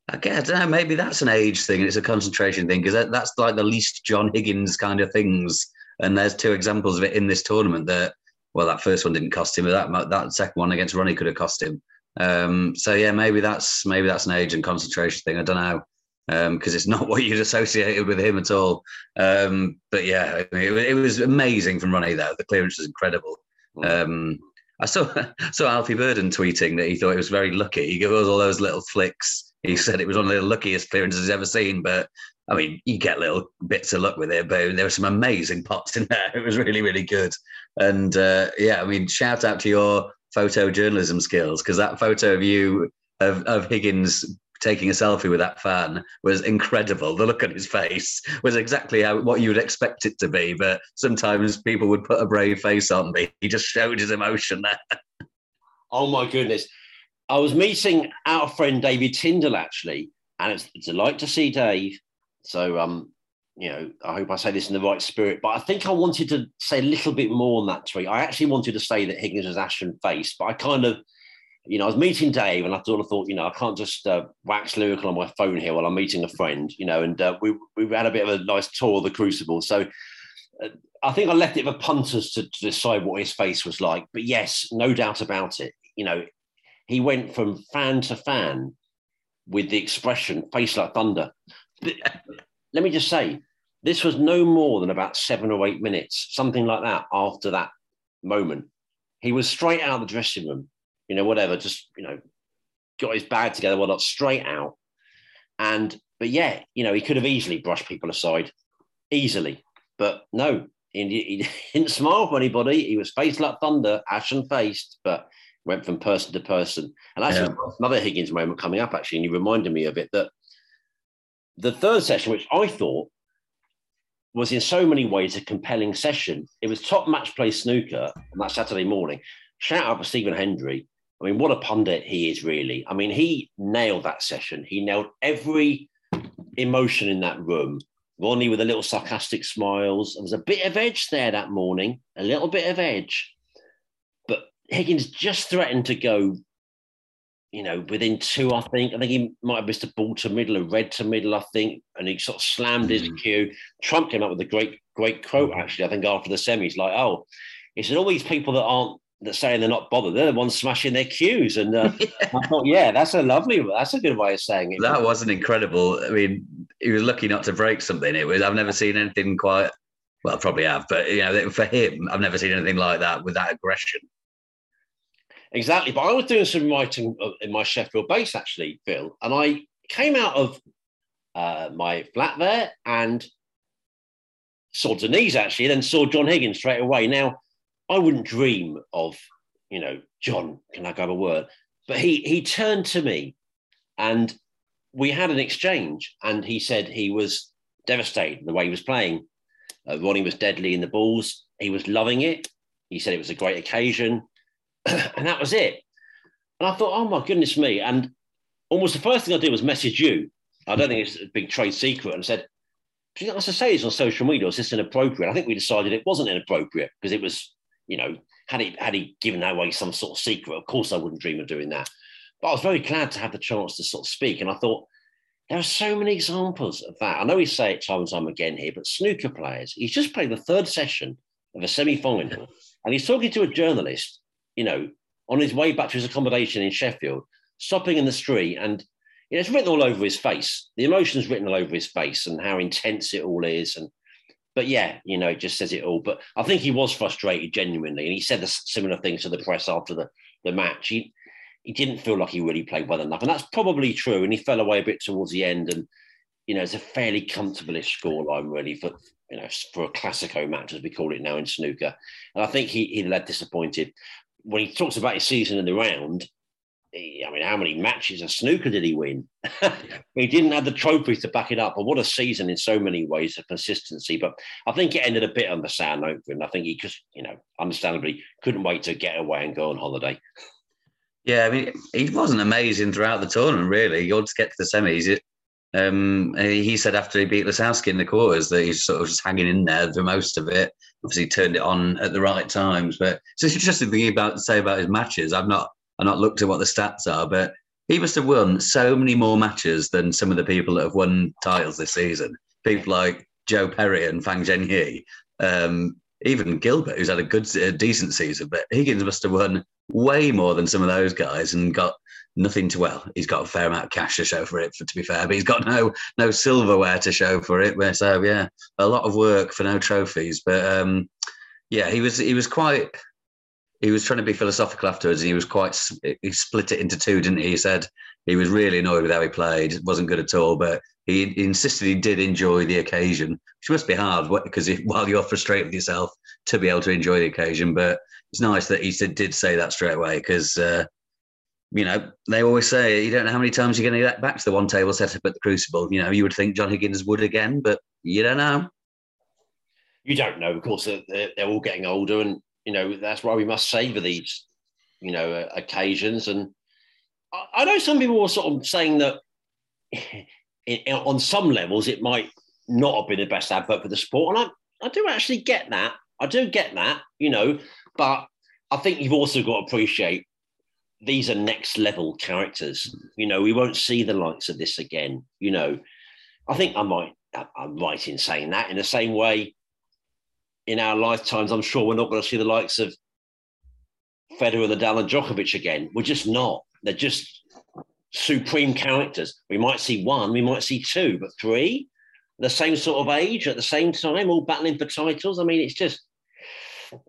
I, I don't know. Maybe that's an age thing and it's a concentration thing because that, that's like the least John Higgins kind of things. And there's two examples of it in this tournament that, well, that first one didn't cost him, but that that second one against Ronnie could have cost him. Um, so yeah, maybe that's maybe that's an age and concentration thing. I don't know because um, it's not *laughs* what you'd associated with him at all. Um, but yeah, I mean, it, it, was amazing from Ronnie though. The clearance was incredible. Um, I saw *laughs* saw Alfie Burden tweeting that he thought it was very lucky. He goes all those little flicks he said it was one of the luckiest clearances he's ever seen. But I mean, you get little bits of luck with it, but there were some amazing pots in there. *laughs* It was really, really good. And uh, yeah, I mean, shout out to your photojournalism skills because that photo of you of, of Higgins taking a selfie with that fan was incredible. The look on his face was exactly how, what you would expect it to be. But sometimes people would put a brave face on, me. he just showed his emotion there. Oh my goodness. I was meeting our friend David Tyndall actually, and it's a delight to see Dave. So, um, you know, I hope I say this in the right spirit, but I think I wanted to say a little bit more on that tweet. I actually wanted to say that Higgins was ashen faced, but I kind of you know, I was meeting Dave, and I sort of thought, you know, I can't just uh, wax lyrical on my phone here while I'm meeting a friend, you know. And uh, we we had a bit of a nice tour of the Crucible, so uh, I think I left it for punters to, to, decide what his face was like. But yes, no doubt about it. You know, he went from fan to fan with the expression "face like thunder." Let me just say, this was no more than about seven or eight minutes, something like that. After that moment, he was straight out of the dressing room you know, whatever, just, you know, got his bag together, well, not straight out. And, but yeah, you know, he could have easily brushed people aside, easily. But no, he, he *laughs* didn't smile for anybody. He was faced like thunder, ashen faced, but went from person to person. And actually, yeah. another Higgins moment coming up, actually, and you reminded me of it that the third session, which I thought was in so many ways a compelling session, it was top match play snooker on that Saturday morning. Shout out to Stephen Hendry I mean, what a pundit he is, really. I mean, he nailed that session. He nailed every emotion in that room. Ronnie with a little sarcastic smiles. There was a bit of edge there that morning, a little bit of edge. But Higgins just threatened to go, you know, within two, I think. I think he might have missed a ball to middle, a red to middle, I think. And he sort of slammed his mm. cue. Trump came up with a great, great quote, actually, I think, after the semis, like, oh, he said, all these people that aren't that saying they're not bothered. They're the ones smashing their cues. And uh, *laughs* yeah. I thought, yeah, that's a lovely, that's a good way of saying it. That wasn't incredible. I mean, he was lucky not to break something. It was. I've never seen anything quite. Well, probably have, but you know, for him, I've never seen anything like that with that aggression. Exactly. But I was doing some writing uh, in my Sheffield base actually, Phil, and I came out of uh, my flat there and saw Denise actually, then saw John Higgins straight away. Now I wouldn't dream of, you know, John, can I grab a word? But he he turned to me and we had an exchange and he said he was devastated the way he was playing. Uh, Ronnie was deadly in the balls. He was loving it. He said it was a great occasion. *clears throat* and that was it. And I thought, oh my goodness me. And almost the first thing I did was message you. I don't think it's a big trade secret and said, you I say, it's on social media, was this inappropriate? I think we decided it wasn't inappropriate because it was you know, had he had he given away some sort of secret, of course I wouldn't dream of doing that. But I was very glad to have the chance to sort of speak, and I thought there are so many examples of that. I know we say it time and time again here, but snooker players. He's just played the third session of a semi-final, *laughs* and he's talking to a journalist. You know, on his way back to his accommodation in Sheffield, stopping in the street, and you know, it's written all over his face. The emotion's written all over his face, and how intense it all is, and but yeah, you know, it just says it all. But I think he was frustrated genuinely, and he said the similar things to the press after the, the match. He he didn't feel like he really played well enough, and that's probably true. And he fell away a bit towards the end, and you know, it's a fairly comfortable-ish scoreline really for you know for a classico match as we call it now in snooker. And I think he he led disappointed when he talks about his season in the round. I mean, how many matches of snooker did he win? *laughs* he didn't have the trophies to back it up. But what a season in so many ways of consistency. But I think it ended a bit on the sound note for him. I think he just, you know, understandably couldn't wait to get away and go on holiday. Yeah, I mean, he wasn't amazing throughout the tournament, really. He ought to get to the semis. It, um, he said after he beat Lisowski in the quarters that he's sort of just hanging in there for most of it. Obviously, turned it on at the right times. But it's just interesting thing about to say about his matches. I've not I've not looked at what the stats are, but he must have won so many more matches than some of the people that have won titles this season. People like Joe Perry and Fan Zhengyi, um, even Gilbert, who's had a good, a decent season. But Higgins must have won way more than some of those guys and got nothing to well. He's got a fair amount of cash to show for it, for, to be fair, but he's got no no silverware to show for it. So yeah, a lot of work for no trophies. But um, yeah, he was he was quite he was trying to be philosophical afterwards, and he was quite. He split it into two, didn't he? He said he was really annoyed with how he played, wasn't good at all, but he, insisted he did enjoy the occasion, which must be hard because if, while you're frustrated with yourself, to be able to enjoy the occasion. But it's nice that he said, did say that straight away because uh, you know, they always say you don't know how many times you're going to get back to the one table setup at the Crucible. You know, you would think John Higgins would again, but you don't know. You don't know. Of course, they're all getting older, and you know that's why we must savour these, you know, uh, occasions. And I, I, know some people were sort of saying that *laughs* in, on some levels it might not have been the best advert for the sport, and I, I do actually get that. I do get that, you know, but I think you've also got to appreciate these are next level characters. You know, we won't see the likes of this again. You know, I think I might, I'm right in saying that. In the same way, in our lifetimes, I'm sure we're not going to see the likes of Federer, Nadal, and Djokovic again. We're just not. They're just supreme characters. We might see one, we might see two, but three, the same sort of age at the same time, all battling for titles. I mean, it's just,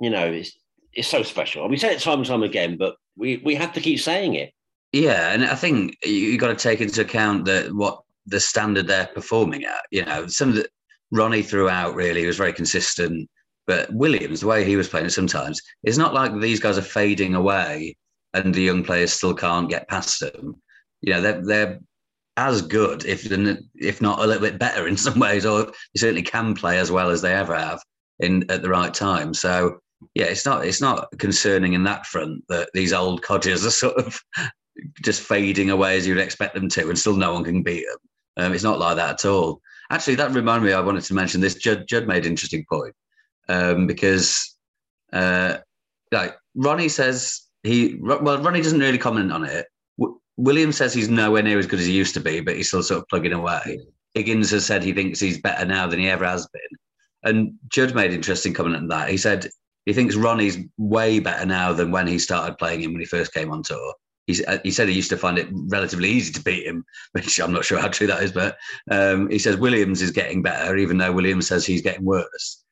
you know, it's it's so special. We say it time and time again, but we we have to keep saying it. Yeah, and I think you've got to take into account that what the standard they're performing at. You know, some of the Ronnie throughout really was very consistent, but Williams, the way he was playing sometimes, it's not like these guys are fading away and the young players still can't get past them. You know, they're they're as good, if if not a little bit better *laughs* in some ways, or they certainly can play as well as they ever have in at the right time. So yeah, it's not it's not concerning in that front that these old codgers are *laughs* sort of just fading away as you'd expect them to, and still no one can beat them. Um, it's not like that at all. Actually, that reminded me. I wanted to mention this. Judd, Judd made an interesting point um, because, uh, like Ronnie says he well, Ronnie doesn't really comment on it. W- William says he's nowhere near as good as he used to be, but he's still sort of plugging away. Higgins has said he thinks he's better now than he ever has been. And Judd made an interesting comment on that. He said he thinks Ronnie's way better now than when he started playing him when he first came on tour. He's, uh, he said he used to find it relatively easy to beat him, *laughs* which I'm not sure how true that is. But um, he says Williams is getting better, even though Williams says he's getting worse.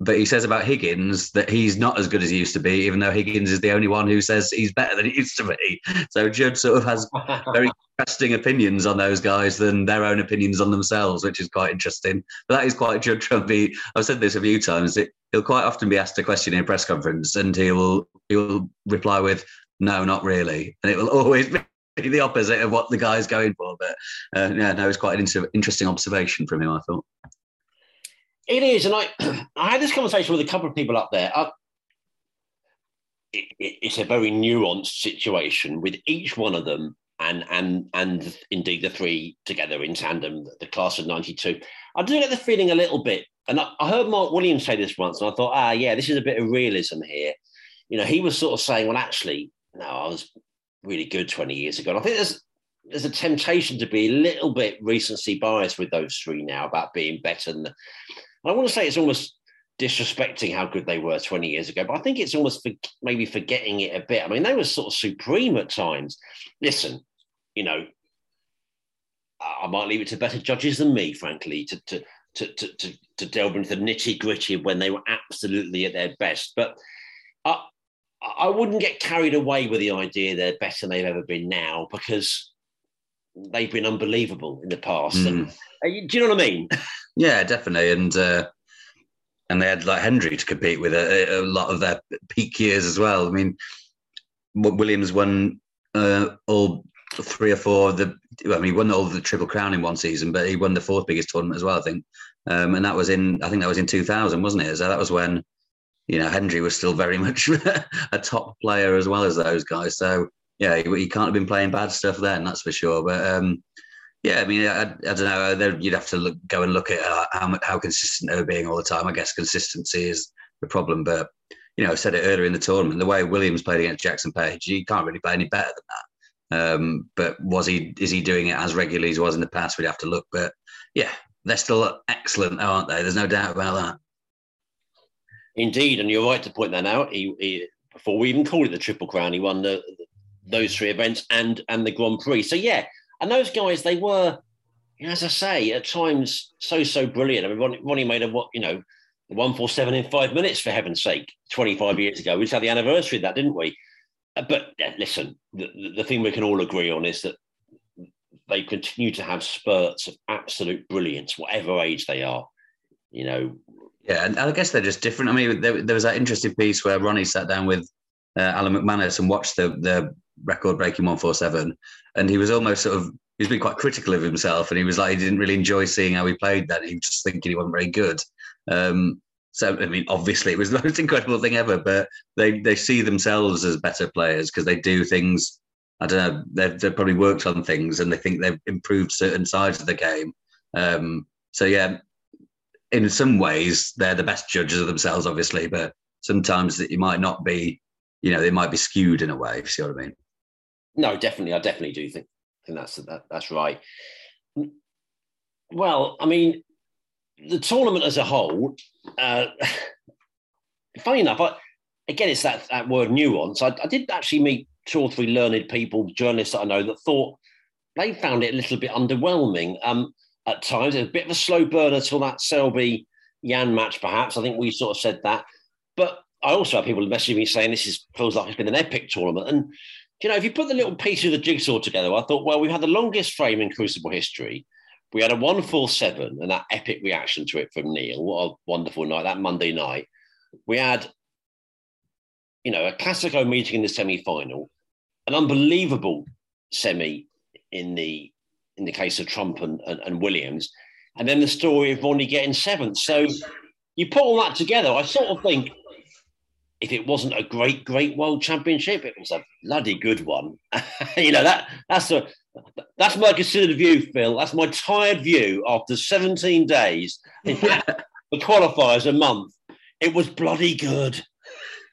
But he says about Higgins that he's not as good as he used to be, even though Higgins is the only one who says he's better than he used to be. *laughs* So Judd sort of has very *laughs* interesting opinions on those guys than their own opinions on themselves, which is quite interesting. But that is quite Judd Trumpy. I've said this a few times. It, he'll quite often be asked a question in a press conference, and he will he will reply with "No, not really," and it will always *laughs* be the opposite of what the guy's going for. But uh, yeah, no, it's quite an inter- interesting observation from him. I thought. It is, and I *clears throat* I had this conversation with a couple of people up there. I, it, it, it's a very nuanced situation with each one of them, and and and indeed the three together in tandem, the class of '92. I do get the feeling a little bit, and I, I heard Mark Williams say this once, and I thought, ah, yeah, this is a bit of realism here. You know, he was sort of saying, well, actually, no, I was really good 20 years ago. And I think there's there's a temptation to be a little bit recency biased with those three now about being better than I want to say it's almost disrespecting how good they were 20 years ago, but I think it's almost for, maybe forgetting it a bit. I mean, they were sort of supreme at times. Listen, you know, I might leave it to better judges than me, frankly, to to to to, to, delve into the nitty gritty when they were absolutely at their best. But I I wouldn't get carried away with the idea they're better than they've ever been now because they've been unbelievable in the past. Mm. And, uh, do you know what I mean? *laughs* Yeah, definitely. And uh, and they had like Hendry to compete with a, a, lot of their peak years as well. I mean, Williams won uh, all three or four of the. I mean, he won all the Triple Crown in one season, but he won the fourth biggest tournament as well, I think. Um, and that was in, I think that was in 2000, wasn't it? So that was when, you know, Hendry was still very *laughs* much a top player as well as those guys. So yeah, he, he, can't have been playing bad stuff then, that's for sure. But um, yeah, I mean, I, I don't know. You'd have to look, go and look at uh, how how consistent they're being all the time. I guess consistency is the problem, but you know, I said it earlier in the tournament. The way Williams played against Jackson Page, he can't really play any better than that. Um, but was he? Is he doing it as regularly as he was in the past? We'd have to look. But yeah, they're still excellent, aren't they? There's no doubt about that. Indeed, and you're right to point that out. He, he before we even called it the Triple Crown, he won the, those three events and and the Grand Prix. So yeah, and those guys, they were, as I say, at times so, so brilliant. I mean, Ronnie, Ronnie made a, what, you know, 147 in five minutes, for heaven's sake, 25 years ago. We just had the anniversary of that, didn't we? Uh, but listen, the, the thing we can all agree on is that they continue to have spurts of absolute brilliance, whatever age they are. You know. Yeah, and I guess they're just different. I mean, there, there was that interesting piece where Ronnie sat down with uh, Alan McManus and watched the the record-breaking one four seven, and he was almost sort of he's been quite critical of himself, and he was like he didn't really enjoy seeing how he played. That he was just thinking he wasn't very good. Um, so I mean, obviously, it was the most *laughs* incredible thing ever. But they they see themselves as better players because they do things. I don't know. They've, they've probably worked on things, and they think they've improved certain sides of the game. Um, so yeah, in some ways, they're the best judges of themselves, obviously. But sometimes that you might not be. You know, they might be skewed in a way. If you see what I mean? No, definitely. I definitely do think think that's that, that's right. Well, I mean, the tournament as a whole, uh, *laughs* funny enough, I, again, it's that, that word nuance. I, I, did actually meet two or three learned people, journalists that I know, that thought they found it a little bit underwhelming um, at times. A bit of a slow burner till that Selby Yan match, perhaps. I think we sort of said that. But I also have people messaging me saying this is feels like it's been an epic tournament. And you know, if you put the little piece of the jigsaw together, I thought, well, we've had the longest frame in Crucible history. We had a 147 and that epic reaction to it from Neil. What a wonderful night, that Monday night. We had, you know, a Classico meeting in the semi final, an unbelievable semi in the in the case of Trump and, and, and Williams, and then the story of Ronnie getting seventh. So you put all that together, I sort of think if it wasn't a great, great world championship, it was a bloody good one. *laughs* you know, that that's a that's my considered view, Phil. That's my tired view after 17 days. *laughs* The qualifiers a month. It was bloody good.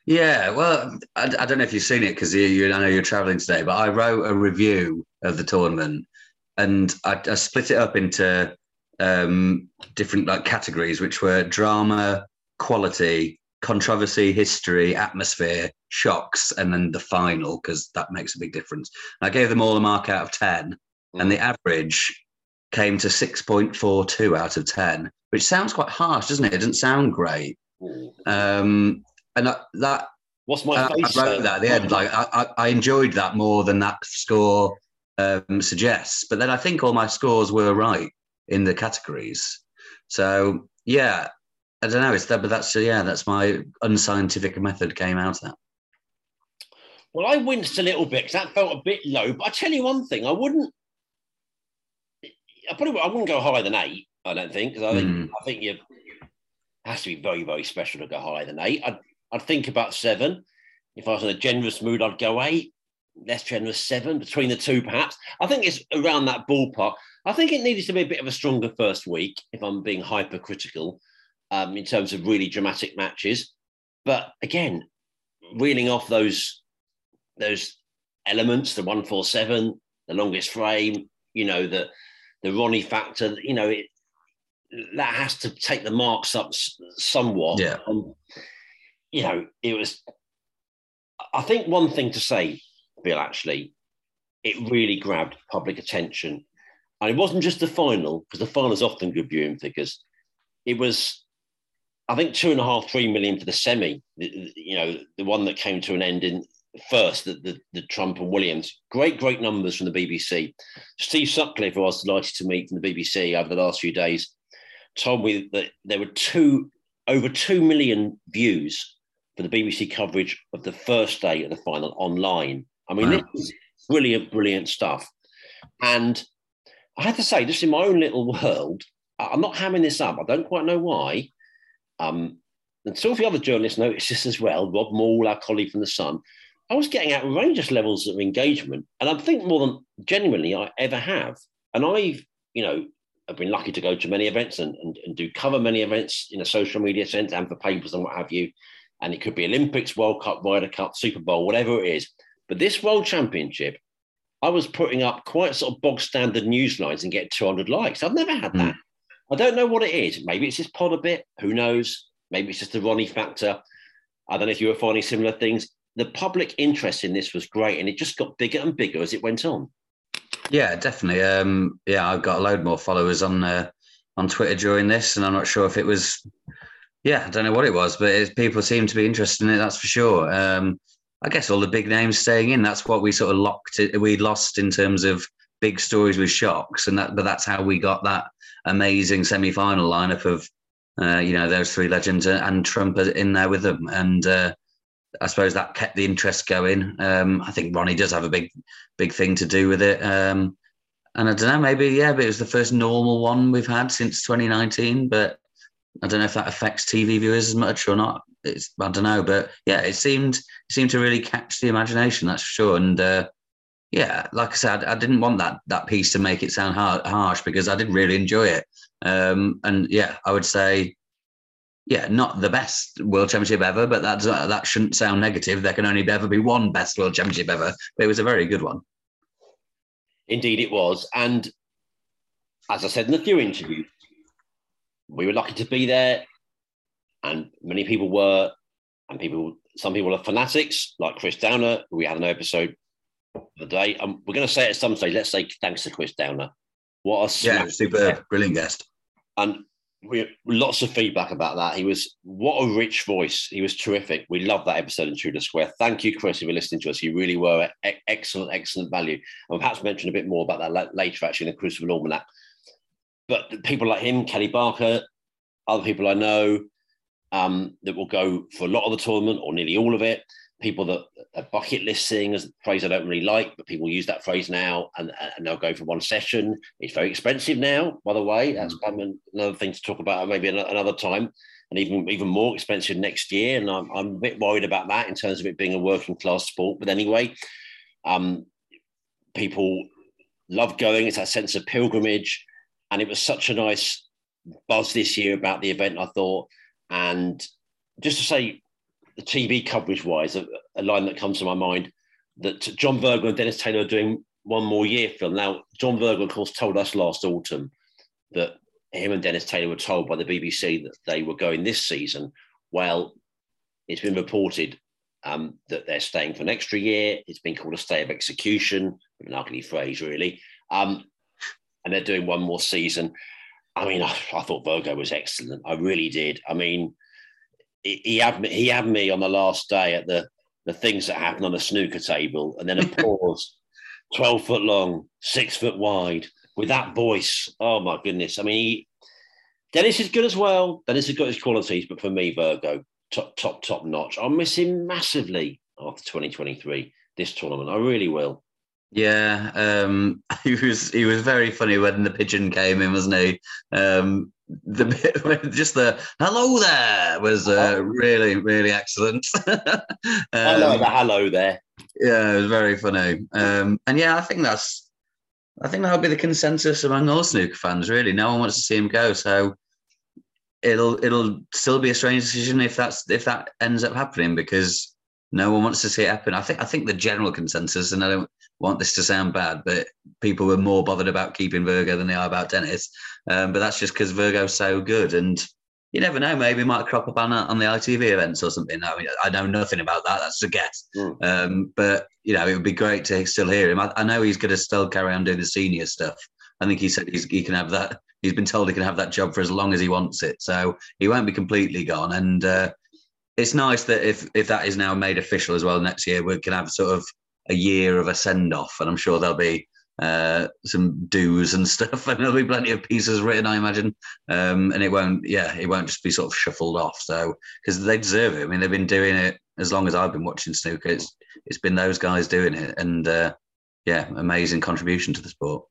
Yeah, well, I, I don't know if you've seen it because you, you, I know you're traveling today, but I wrote a review of the tournament and I, I split it up into um, different like categories, which were drama, quality, controversy, history, atmosphere, shocks, and then the final, because that makes a big difference. I gave them all a mark out of 10, mm. and the average came to 6.42 out of 10, which sounds quite harsh, doesn't it? It doesn't sound great. Um, and that, that What's my face? I wrote that at the end. Like I, I enjoyed that more than that score um, suggests. But then I think all my scores were right in the categories. So yeah, I don't know. It's that, but that's yeah, that's my unscientific method came out of that. Well, I winced a little bit because that felt a bit low. But I tell you one thing, I wouldn't. I probably I wouldn't go higher than eight. I don't think because I think mm. I think you has to be very very special to go higher than eight. I'd I'd think about seven. If I was in a generous mood, I'd go eight. Less generous seven between the two, perhaps. I think it's around that ballpark. I think it needed to be a bit of a stronger first week. If I'm being hypercritical, um, in terms of really dramatic matches. But again, reeling off those those elements, the one four seven, the longest frame, you know, the the Ronnie factor, you know, it that has to take the marks up somewhat. Yeah. And, you know, it was. I think one thing to say, Phil, actually, it really grabbed public attention, and it wasn't just the final because the final is often good viewing figures. It was I think two and a half, three million for the semi. The, you know, the one that came to an end in first, the, the, the, Trump and Williams. Great, great numbers from the BBC. Steve Sutcliffe, who I was delighted to meet from the BBC over the last few days, told me that there were two over two million views for the BBC coverage of the first day of the final online. I mean, wow. this is brilliant, brilliant stuff. And I have to say, just in my own little world, I'm not hamming this up. I don't quite know why. Um, and so if the other journalists noticed this as well. Rob Maul, our colleague from The Sun, I was getting outrageous levels of engagement. And I think more than genuinely I ever have. And I've, you know, I've been lucky to go to many events and, and, and do cover many events in a social media sense and for papers and what have you. And it could be Olympics, World Cup, Ryder Cup, Super Bowl, whatever it is. But this World Championship, I was putting up quite sort of bog standard news lines and get 200 likes. I've never had that. Mm. I don't know what it is. Maybe it's this pod a bit. Who knows? Maybe it's just the Ronnie factor. I don't know if you were finding similar things. The public interest in this was great, and it just got bigger and bigger as it went on. Yeah, definitely. Um, yeah, I've got a load more followers on uh, on Twitter during this, and I'm not sure if it was. Yeah, I don't know what it was, but it, people seem to be interested in it. That's for sure. Um, I guess all the big names staying in. That's what we sort of locked. It, we lost in terms of big stories with shocks, and that. But that's how we got that amazing semi-final lineup of uh, you know those three legends and Trump in there with them, and uh, I suppose that kept the interest going. Um, I think Ronnie does have a big, big thing to do with it. Um, and I don't know, maybe yeah, but it was the first normal one we've had since 2019. But I don't know if that affects TV viewers as much or not. It's I don't know, but yeah, it seemed it seemed to really catch the imagination. That's for sure. And uh, yeah, like I said, I didn't want that that piece to make it sound harsh because I did really enjoy it. Um, and yeah, I would say, yeah, not the best world championship ever, but that's uh, that shouldn't sound negative. There can only ever be one best world championship ever, but it was a very good one. Indeed, it was. And as I said in the few interviews, we were lucky to be there, and many people were, and people, some people are fanatics, like Chris Downer. We had an episode the day. Um, we're going to say at some stage, let's say thanks to Chris Downer. What a yeah, super brilliant guest. And we lots of feedback about that. He was what a rich voice. He was terrific. We love that episode in Tudor Square. Thank you, Chris, if you're listening to us. You really were excellent, excellent value. And perhaps mention a bit more about that later, actually, in the Crucible Almanac. But people like him, Kelly Barker, other people I know um, that will go for a lot of the tournament or nearly all of it people that a bucket list thing is a phrase I don't really like, but people use that phrase now and, and they'll go for one session. It's very expensive now, by the way. That's mm. another thing to talk about maybe another time, and even even more expensive next year. And I'm, I'm a bit worried about that in terms of it being a working class sport. But anyway, um, people love going. It's that sense of pilgrimage, and it was such a nice buzz this year about the event. I thought, and just to say the TV coverage wise, a, a, line that comes to my mind that John Virgo and Dennis Taylor are doing one more year Phil. Now, John Virgo, of course, told us last autumn that him and Dennis Taylor were told by the BBC that they were going this season. Well, it's been reported um, that they're staying for an extra year. It's been called a stay of execution, an ugly phrase, really. Um, and they're doing one more season. I mean, I, I thought Virgo was excellent. I really did. I mean, he had me, he had me on the last day at the the things that happen on the snooker table, and then a *laughs* pause, twelve foot long, six foot wide, with that voice. Oh my goodness! I mean, he, Dennis is good as well. Dennis has got his qualities, but for me, Virgo, top top top notch. I'll miss him massively after 2023. This tournament, I really will. Yeah, um, *laughs* he was he was very funny when the pigeon came in, wasn't he? Um, the bit *laughs* just the hello there was uh, really really excellent. *laughs* um, hello, the hello there. Yeah, it was very funny. Um, and yeah, I think that's I think that'll be the consensus among all snooker fans. Really, no one wants to see him go, so it'll it'll still be a strange decision if that's if that ends up happening because no one wants to see it happen. I think I think the general consensus, and I don't want this to sound bad, but people were more bothered about keeping Virgo than they are about Dennis. Um, but that's just because Virgo's so good, and you never know. Maybe might crop up on on the ITV events or something. I mean, I know nothing about that. That's a guess. Mm. Um, but you know, it would be great to still hear him. I, I know he's going to still carry on doing the senior stuff. I think he said he can have that. He's been told he can have that job for as long as he wants it, so he won't be completely gone. And uh, it's nice that if if that is now made official as well next year, we can have sort of a year of a send off, and I'm sure there'll be uh, some do's and stuff, *laughs* and there'll be plenty of pieces written, I imagine. Um, and it won't, yeah, it won't just be sort of shuffled off. So because they deserve it. I mean, they've been doing it as long as I've been watching snooker. It's it's been those guys doing it, and uh, yeah, amazing contribution to the sport.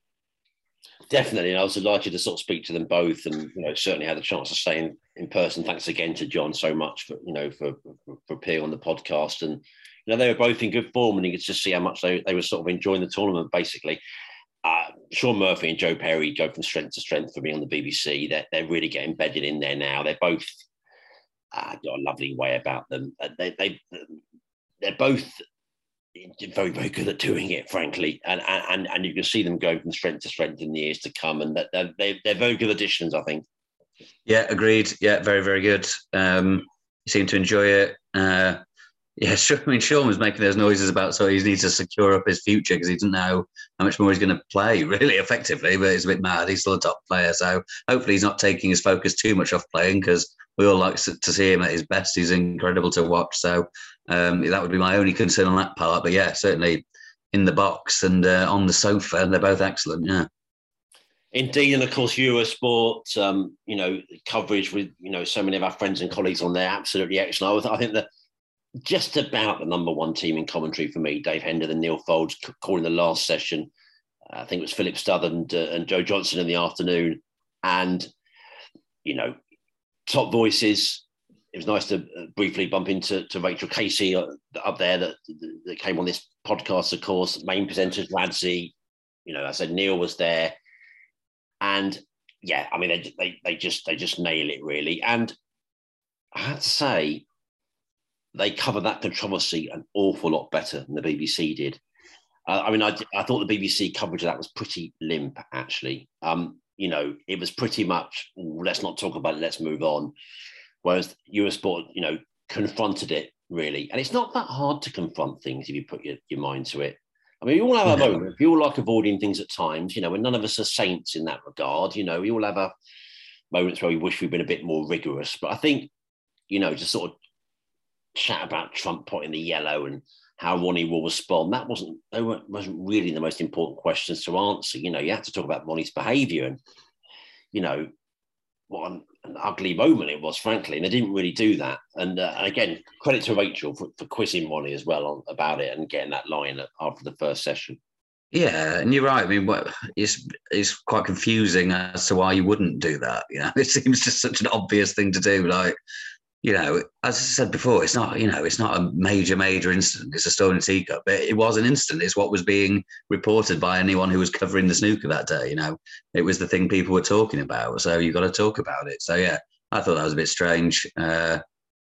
Definitely, and I was delighted to sort of speak to them both, and you know certainly had the chance to stay in, in person. Thanks again to John so much for you know for, for, appearing on the podcast, and you know they were both in good form, and you could just see how much they, they were sort of enjoying the tournament. Basically, uh, Shaun Murphy and Joe Perry go from strength to strength for me on the BBC. They're they're really getting embedded in there now. They're both uh, got a lovely way about them. Uh, they they they're both very, very good at doing it, frankly. And and and you can see them going from strength to strength in the years to come. And that they're, they're, they're very good additions, I think. Yeah, agreed. Yeah, very, very good. Um, you seem to enjoy it. Uh, yeah, *laughs* sure. I mean, Shaun was making those noises about so he needs to secure up his future because he doesn't know how much more he's going to play *laughs* really effectively. But he's a bit mad. He's still a top player, so hopefully he's not taking his focus too much off playing because we all like to see him at his best. He's incredible to watch. So um, that would be my only concern on that part. But yeah, certainly in the box and uh, on the sofa, and they're both excellent. Yeah. Indeed, and of course, Eurosport, um, you know, coverage with you know so many of our friends and colleagues on there, absolutely excellent. I think that just about the number one team in commentary for me. Dave Hendon and Neil Foulds calling the last session. I think it was Philip Studd and, uh, and Joe Johnson in the afternoon. And, you know, top voices. It was nice to uh, briefly bump into to Rachel Casey uh, up there that, that came on this podcast, of course. Main presenters, Radzi, you know, I said Neil was there. And yeah, I mean, they, they, they just they just nail it really. And I had to say, they covered that controversy an awful lot better than the BBC did. Uh, I mean, I, I thought the BBC coverage of that was pretty limp, actually. Um, you know, it was pretty much, let's not talk about it, let's move on. Whereas Eurosport, you know, confronted it really. And it's not that hard to confront things if you put your, your mind to it. I mean, we all have our moments. We all like avoiding things at times, you know, and none of us are saints in that regard. You know, we all have our moments where we wish we'd been a bit more rigorous. But I think, you know, just sort of chat about Trump putting the yellow and how Ronnie will respond. That wasn't they weren't wasn't really the most important questions to answer. You know, you had to talk about Ronnie's behaviour and you know what an, ugly moment it was, frankly, and they didn't really do that. And, uh, again, credit to Rachel for, for quizzing Ronnie as well on, about it and getting that line after the first session. Yeah, and you're right. I mean, it's it's quite confusing as to why you wouldn't do that. You know, *laughs* it seems just such an obvious thing to do. Like, you know, as I said before, it's not, you know, it's not a major, major incident. It's a stone in teacup. But it was an incident. It's what was being reported by anyone who was covering the snooker that day. You know, it was the thing people were talking about. So you've got to talk about it. So yeah, I thought that was a bit strange. Uh,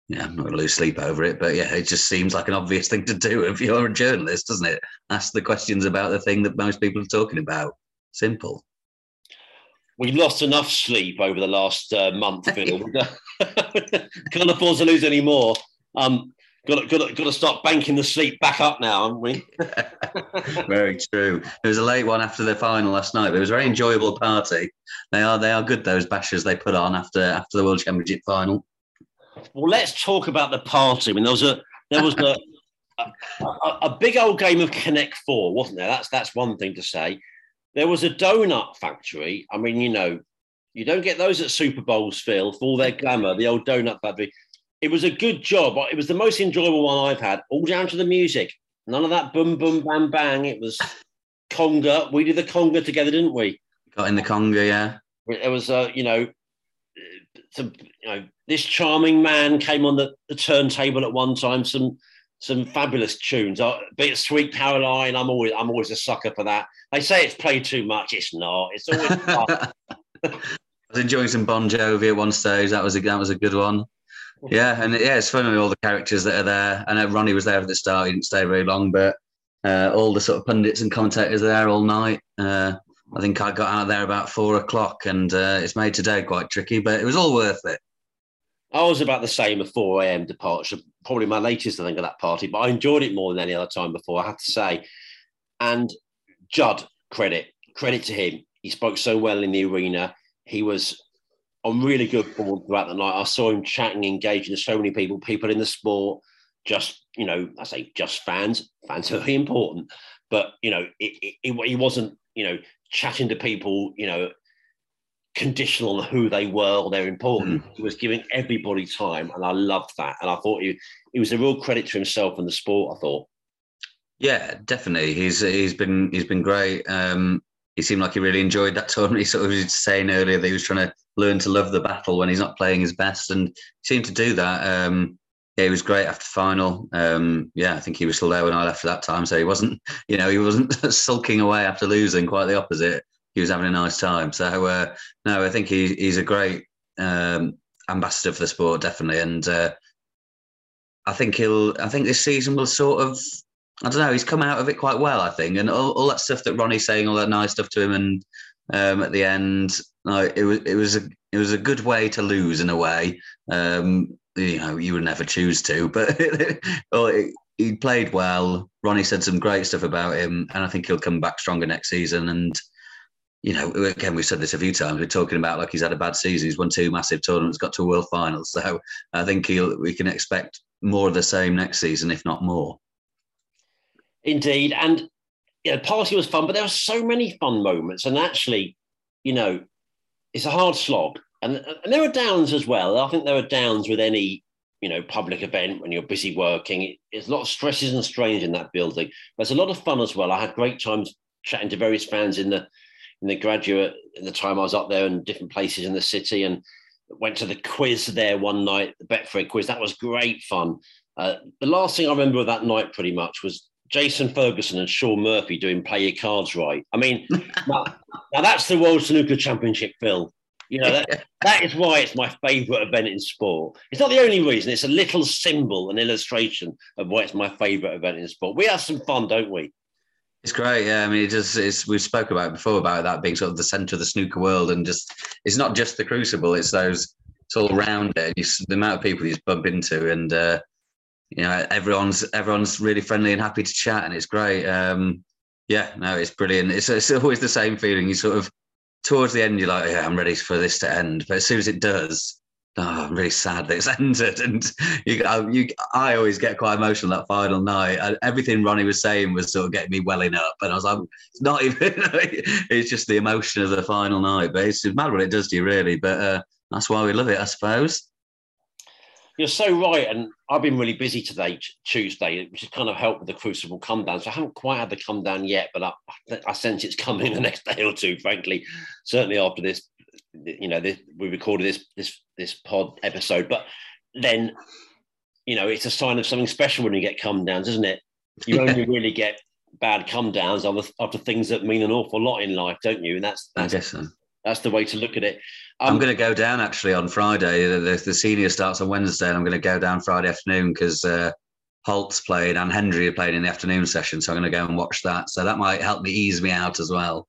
yeah, I'm not going to lose sleep over it, but yeah, it just seems like an obvious *laughs* thing to do if you're a journalist, doesn't it? Ask the questions about the thing that most people are talking about. Simple we lost enough sleep over the last uh, month, Phil. *laughs* *laughs* Can't afford to lose any more. Um, got, got, got to start banking the sleep back up now, haven't we? *laughs* very true. It was a late one after the final last night, but it was a very enjoyable party. They are they are good those bashes they put on after after the World Championship final. Well, let's talk about the party. I mean, there was a there was a, a, a big old game of Connect Four, wasn't there? That's that's one thing to say. There was a donut factory. I mean, you know, you don't get those at Super Bowls, Phil, for all their glamour, the old donut factory. It was a good job. It was the most enjoyable one I've had, all down to the music. None of that boom, boom, bang, bang. It was conga. We did the conga together, didn't we? Got in the conga, yeah. It was, uh, you know, some, you know, this charming man came on the, the turntable at one time. Some some fabulous tunes. Uh, be it Sweet Caroline, I'm always I'm always a sucker for that. They say it's played too much. It's not. It's always *laughs* fun. I was enjoying some Bon Jovi at one stage. That was a that was a good one. Yeah, and yeah, it's funny with all the characters that are there. I know Ronnie was there at the start; he didn't stay very long, but uh, all the sort of pundits and commentators are there all night. Uh, I think I got out there about four o'clock, and uh, it's made today quite tricky, but it was all worth it. I was about the same at 4 a.m. departure, probably my latest, I think, of that party, but I enjoyed it more than any other time before, I have to say. And Judd, credit, credit to him. He spoke so well in the arena. He was on really good form throughout the night. I saw him chatting, engaging with so many people, people in the sport, just, you know, I say just fans. Fans are very important. But, you know, it, it, it, he wasn't, you know, chatting to people, you know, conditional on who they were or they're important. Mm. He was giving everybody time, and I loved that. And I thought he, he was a real credit to himself and the sport. I thought. Yeah, definitely. He's he's been he's been great. Um, he seemed like he really enjoyed that tournament. *laughs* He sort of was saying earlier that he was trying to learn to love the battle when he's not playing his best, and seemed to do that. Um, yeah, he was great after final. Um, yeah, I think he was still there when I left at that time, so he wasn't, *laughs* you know, he wasn't *laughs* sulking away after losing. Quite the opposite he was having a nice time. So uh, no, I think he, he's a great um, ambassador for the sport, definitely. And uh, I think he'll. I think this season will sort of. I don't know. He's come out of it quite well, I think, and all, all that stuff that Ronnie's saying, all that nice stuff to him, and um, at the end, it was it was a it was a good way to lose in a way. Um, you know, you would never choose to, *laughs* but he played well. Ronnie said some great stuff about him, and I think he'll come back stronger next season. And you know, again, we've said this a few times. We're talking about like he's had a bad season. He's won two massive tournaments, got to a world final. So I think he'll we can expect more of the same next season, if not more. Indeed, and yeah, the party was fun, but there were so many fun moments. And actually, you know, it's a hard slog, and, and there are downs as well. I think there are downs with any you know, public event when you're busy working. There's a lot of stresses and strains in that building. But there's a lot of fun as well. I had great times chatting to various fans in the in the graduate in the time I was up there and different places in the city and went to the quiz there one night, the Betfred quiz. That was great fun. Uh, the last thing I remember of that night pretty much was Jason Ferguson and Shaun Murphy doing play your cards right. I mean, *laughs* now, now, that's the World Snooker Championship, Phil. You know, that, *laughs* that is why it's my favourite event in sport. It's not the only reason, it's a little symbol, an illustration of why it's my favourite event in sport. We have some fun, don't we? It's great, yeah. I mean, it just it's we spoke about before about that being sort of the centre of the snooker world, and just it's not just the Crucible; it's those it's all around it. You, the amount of people you just bump into, and uh, you know, everyone's everyone's really friendly and happy to chat, and it's great. Um, yeah, no, it's brilliant. It's it's always the same feeling. You sort of towards the end, you're like, yeah, I'm ready for this to end, but as soon as it does, oh, I'm really sad that it's *laughs* ended. And you, you, I always get quite emotional that final night. And everything Ronnie was saying was sort of getting me welling up. And I was like, it's not even, *laughs* it's just the emotion of the final night. But it's mad what it does to you, really. But uh, that's why we love it, I suppose. You're so right. And I've been really busy today, Tuesday, which has kind of helped with the Crucible come down. So I haven't quite had the come down yet, but I, I sense it's coming *laughs* the next day or two, frankly, certainly after this you know, this, we recorded this this this pod episode, but then, you know, it's a sign of something special when you get come downs, isn't it? You only really get bad come downs after, after things that mean an awful lot in life, don't you? And that's, that's I guess so. That's the way to look at it. Um, I'm going to go down actually on Friday. The, the, the, senior starts on Wednesday, and I'm going to go down Friday afternoon because uh, Holt's playing and Hendry are playing in the afternoon session. So I'm going to go and watch that. So that might help me ease me out as well.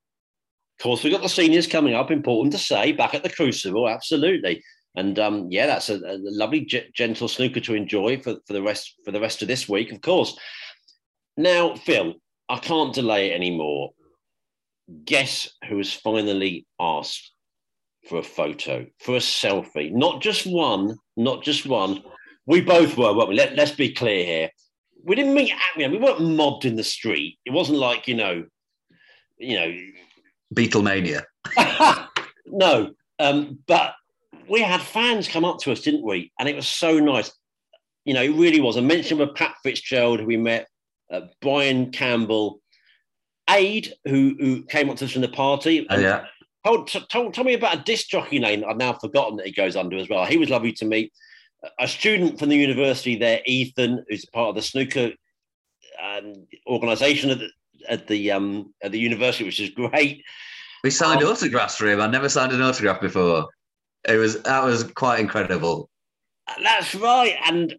Of course, we've got the seniors coming up. Important to say, back at the Crucible, absolutely. And um, yeah, that's a, a lovely, g- gentle snooker to enjoy for, for the rest for the rest of this week, of course. Now, Phil, I can't delay it anymore. Guess who has finally asked for a photo, for a selfie? Not just one, not just one. We both were, weren't we? Let, let's be clear here. We didn't meet. You know, we weren't mobbed in the street. It wasn't like you know, you know, Beatlemania. *laughs* no, um, but we had fans come up to us, didn't we? And it was so nice. You know, it really was. I mentioned with Pat Fitzgerald, who we met, uh, Brian Campbell, Aid, who who came up to us from the party. Oh, yeah. Told, told, tell me about a disc jockey name I've now forgotten that he goes under as well. He was lovely to meet. A student from the university there, Ethan, who's part of the snooker um, organisation at the, um, at the university, which is great. We signed um, autographs for him. I never signed an autograph before. It was that was quite incredible. That's right. And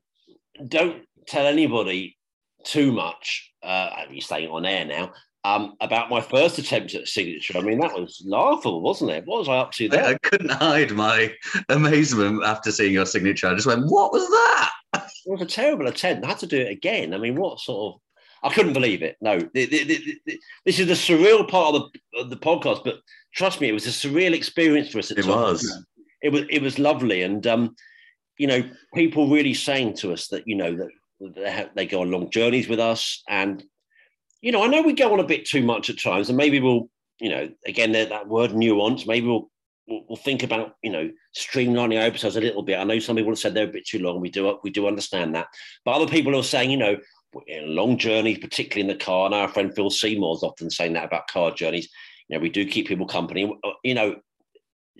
don't tell anybody too much. Uh, you're staying on air now. Um, about my first attempt at signature. I mean, that was laughable, wasn't it? What was I up to there? I couldn't hide my amazement after seeing your signature. I just went, "What was that?" It was a terrible attempt. I had to do it again. I mean, what sort of I couldn't believe it. No, the, the, the, this is the surreal part of the, of the podcast, but trust me, it was a surreal experience for us. it was. It was. It was lovely, and um, you know, people really saying to us that you know that they, have, they go on long journeys with us, and you know, I know we go on a bit too much at times, and maybe we'll, you know, again that word nuance. Maybe we'll we'll, we'll think about you know streamlining our episodes a little bit. I know some people have said they're a bit too long. We do we do understand that, but other people are saying you know long journeys, particularly in the car. And our friend Phil Seymour's often saying that about car journeys. You know, we do keep people company. Uh, you know,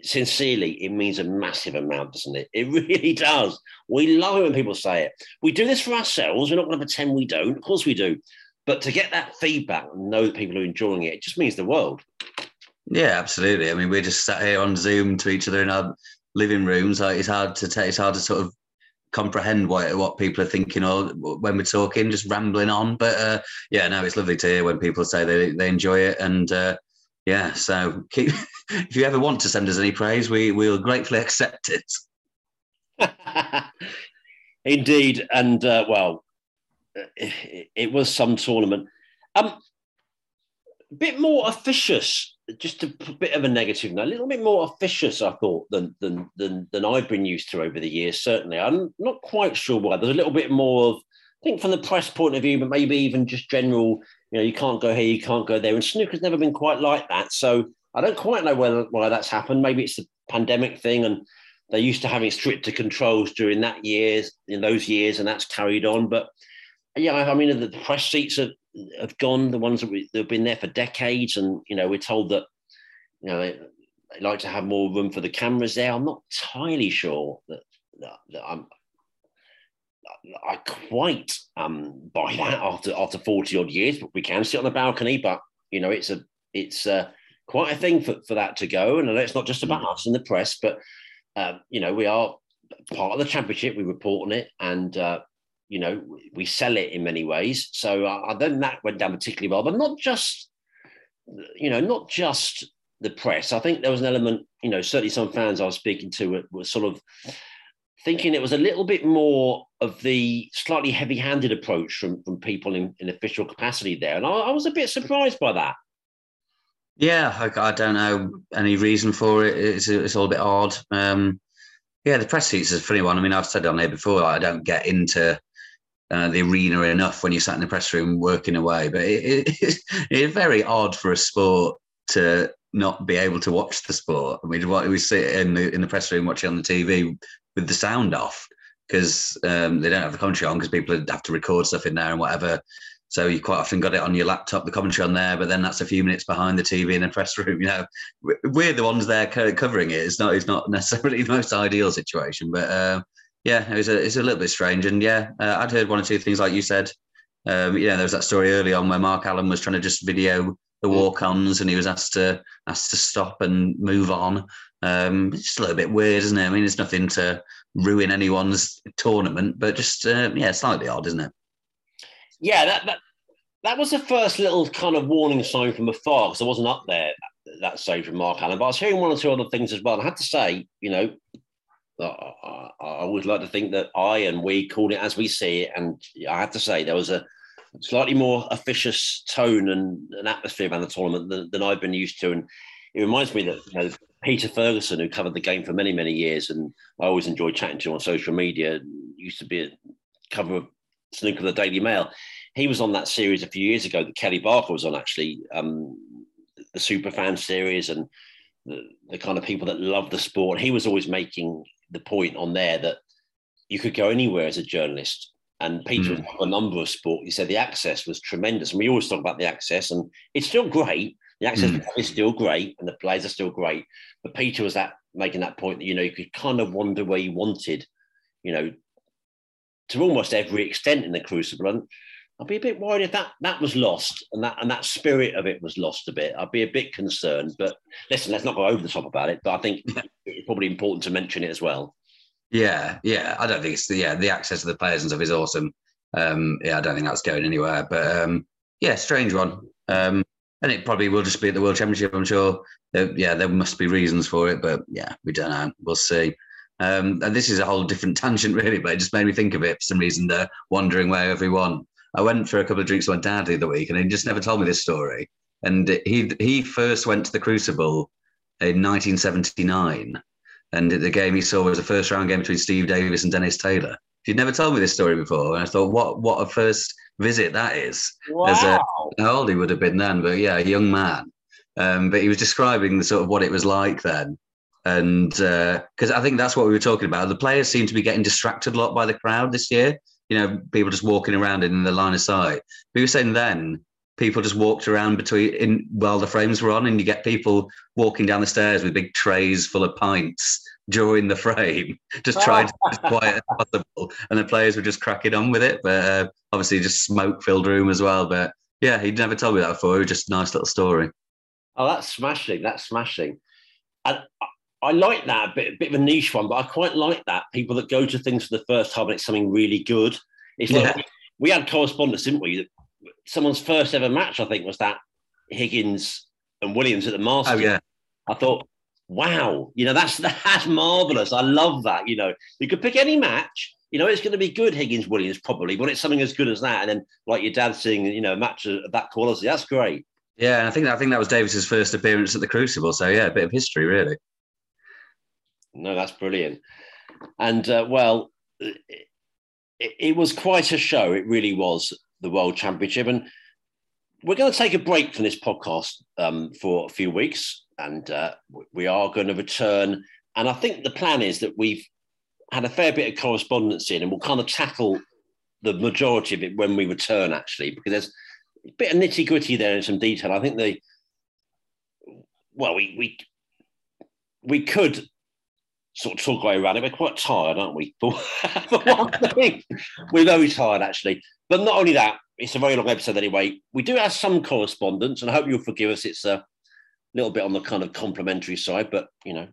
sincerely, it means a massive amount, doesn't it? It *laughs* really does. We love it when people say it. We do this for ourselves. We're not going to pretend we don't. Of course we do. But to get that feedback and know that people are enjoying it, it just means the world. Yeah, absolutely. I mean, we're just sat here on Zoom to each other in our living rooms. Like it's hard to take, it's hard to sort of comprehend what what people are thinking or when we're talking, just rambling on. But uh, yeah, no, it's lovely to hear when people say they they enjoy it, and uh, yeah, so keep. *laughs* if you ever want to send us any praise, we we'll gratefully *laughs* accept it. *laughs* Indeed, and uh, well, it, it, was some tournament. Um, a bit more officious just a bit of a negative note, a little bit more officious, I thought, than than than than I've been used to over the years. Certainly, I'm not quite sure why. There's a little bit more of, I think, from the press point of view, but maybe even just general. You know, you can't go here, you can't go there, and snooker's never been quite like that. So I don't quite know whether why that's happened. Maybe it's the pandemic thing, and they're used to having stricter controls during that years in those years, and that's carried on. But yeah, I mean, the press seats have, have gone. The ones that we, have been there for decades, and you know, we're told that you know they, they, like to have more room for the cameras there. I'm not entirely sure that, that, that I'm. I quite um, buy that after after forty odd years, but we can sit on the balcony. But you know, it's a it's a, quite a thing for, for that to go. And it's not just about mm. us in the press, but um, you know, we are part of the championship. We report on it, and uh, you know, we sell it in many ways. So uh, I think that went down particularly well, but not just, you know, not just the press. I think there was an element, you know, certainly some fans I was speaking to were, were sort of thinking it was a little bit more of the slightly heavy-handed approach from from people in, in official capacity there, and I, I was a bit surprised by that. Yeah, I, I, don't know any reason for it. It's, it's all a bit odd. Um, yeah, the press seats is a funny one. I mean, I've said on here before. I don't get into uh, the arena enough when you sat in the press room working away, but it, it, *laughs* it's very odd for a sport to not be able to watch the sport. I mean, we sit in the in the press room watching on the TV with the sound off because um, they don't have the commentary on because people have to record stuff in there and whatever. So you quite often got it on your laptop, the commentary on there, but then that's a few minutes behind the TV in the press room. *laughs* You know, we're the ones there covering it. It's not, it's not necessarily the most ideal situation, but uh, yeah, it was a, it's a little bit strange. And yeah, uh, I'd heard one or two things like you said. Um, you know, there was that story early on where Mark Allen was trying to just video the mm. walk-ons, and he was asked to asked to stop and move on. Um, it's just a little bit weird, isn't it? I mean, it's nothing to ruin anyone's tournament, but just uh, yeah, slightly odd, isn't it? yeah, that, that that was the first little kind of warning sign from afar because I wasn't up there that stage with Mark Allen, but I was hearing one or two other things as well. And I had to say, you know, I, I always like to think that I and we called it as we see it, and I have to say there was a slightly more officious tone and an atmosphere around the tournament than, than I've been used to, and it reminds me that you know, Peter Ferguson, who covered the game for many many years, and I always enjoyed chatting to him on social media, used to be a cover of Snooker of the Daily Mail. He was on that series a few years ago that Kelly Barker was on, actually, um, the Superfan series and the, the kind of people that love the sport. He was always making the point on there that you could go anywhere as a journalist. And Peter mm. a number of sport. He said the access was tremendous. And we always talk about the access, and it's still great. The access mm. is still great, and the players are still great. But Peter was that making that point that you know you could kind of wander where you wanted, you know, to almost every extent in the Crucible. And I'd be a bit worried if that that was lost and that and that spirit of it was lost a bit. I'd be a bit concerned. But listen, let's not go over the top about it. But I think *laughs* it's probably important to mention it as well. Yeah, yeah. I don't think it's the yeah the access to the players and stuff is awesome. Um, yeah, I don't think that's going anywhere. But um, yeah, strange one. Um, and it probably will just be at the World Championship. I'm sure. yeah, there must be reasons for it, but yeah, we don't know. We'll see. Um, and this is a whole different *laughs* tangent, really, but it just made me think of it for some reason. They're wandering where everyone. I went for a couple of drinks with my dad the other week, and he just never told me this story. And he he first went to the Crucible in 1979, and the game he saw was a first round game between Steve Davis and Dennis Taylor. He'd never told me this story before, and I thought, what what a first visit that is. Wow. As a, how old he would have been then, but yeah, a young man. Um, but he was describing the sort of what it was like then and because uh, I think that's what we were talking about. The players seem to be getting distracted a lot by the crowd this year. You know, people just walking around in the line of sight. We were saying then people just walked around between in while the frames were on, and you get people walking down the stairs with big trays full of pints *laughs* during the frame, *laughs* just trying to be as quiet as *laughs* possible. And the players were just cracking on with it, but uh, obviously just smoke filled room as well. But yeah, he'd never told me that before. It was just a nice little story. Oh, that's smashing! That's smashing. And I like that a bit, a bit of a niche one, but I quite like that people that go to things for the first time and it's something really good. It's yeah. like we had correspondence, didn't we? Someone's first ever match, I think, was that Higgins and Williams at the Masters. Oh yeah, I thought, wow, you know, that's *laughs* that's marvelous. I love that. You know, you could pick any match. You know, it's going to be good, Higgins Williams probably, but it's something as good as that. And then, like your dad saying, you know, a match of that quality, that's great. Yeah, I think I think that was Davis's first appearance at the Crucible. So yeah, a bit of history, really. No, that's brilliant. And uh, well, it, it, was quite a show. It really was the World Championship. And we're going to take a break from this podcast um, for a few weeks. And uh, we are going to return and I think the plan is that we've had a fair bit of correspondence in, and we'll kind of tackle the majority of it when we return, actually, because there's a bit of nitty gritty there and some detail. I think the well, we we we could sort of talk our way around it. We're quite tired, aren't we? For, for one thing, we're very tired actually. But not only that, it's a very long episode anyway. We do have some correspondence, and I hope you'll forgive us. It's a little bit on the kind of complimentary side, but you know,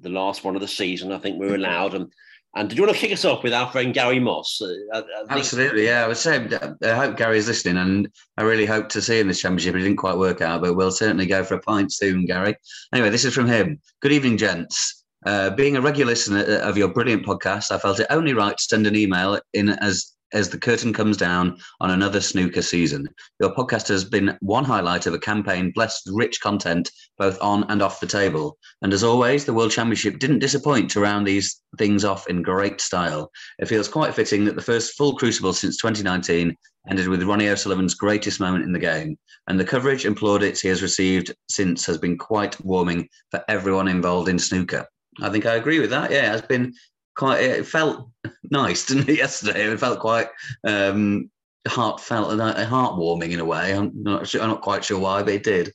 the last one of the season, I think we're mm-hmm. allowed. And and did you want to kick us off with our friend Gary Moss? Uh, uh Absolutely, yeah. I was saying, uh, I hope Gary's listening, and I really hope to see him this championship. It didn't quite work out, but we'll certainly go for a pint soon, Gary. Anyway, this is from him. Good evening, gents. Uh, being a regular listener of your brilliant podcast, I felt it only right to send an email in as as the curtain comes down on another snooker season. Your podcast has been one highlight of a campaign blessed with rich content both on and off the table. And as always, the World Championship didn't disappoint to round these things off in great style. It feels quite fitting that the first full crucible since 2019 ended with Ronnie O'Sullivan's greatest moment in the game. And the coverage and plaudits he has received since has been quite warming for everyone involved in snooker. I think I agree with that. Yeah, it has been quite. It felt *laughs* nice, didn't it? Yesterday, it felt quite um, heartfelt and uh, heartwarming in a way. I'm not. Sure, I'm not quite sure why, but it did.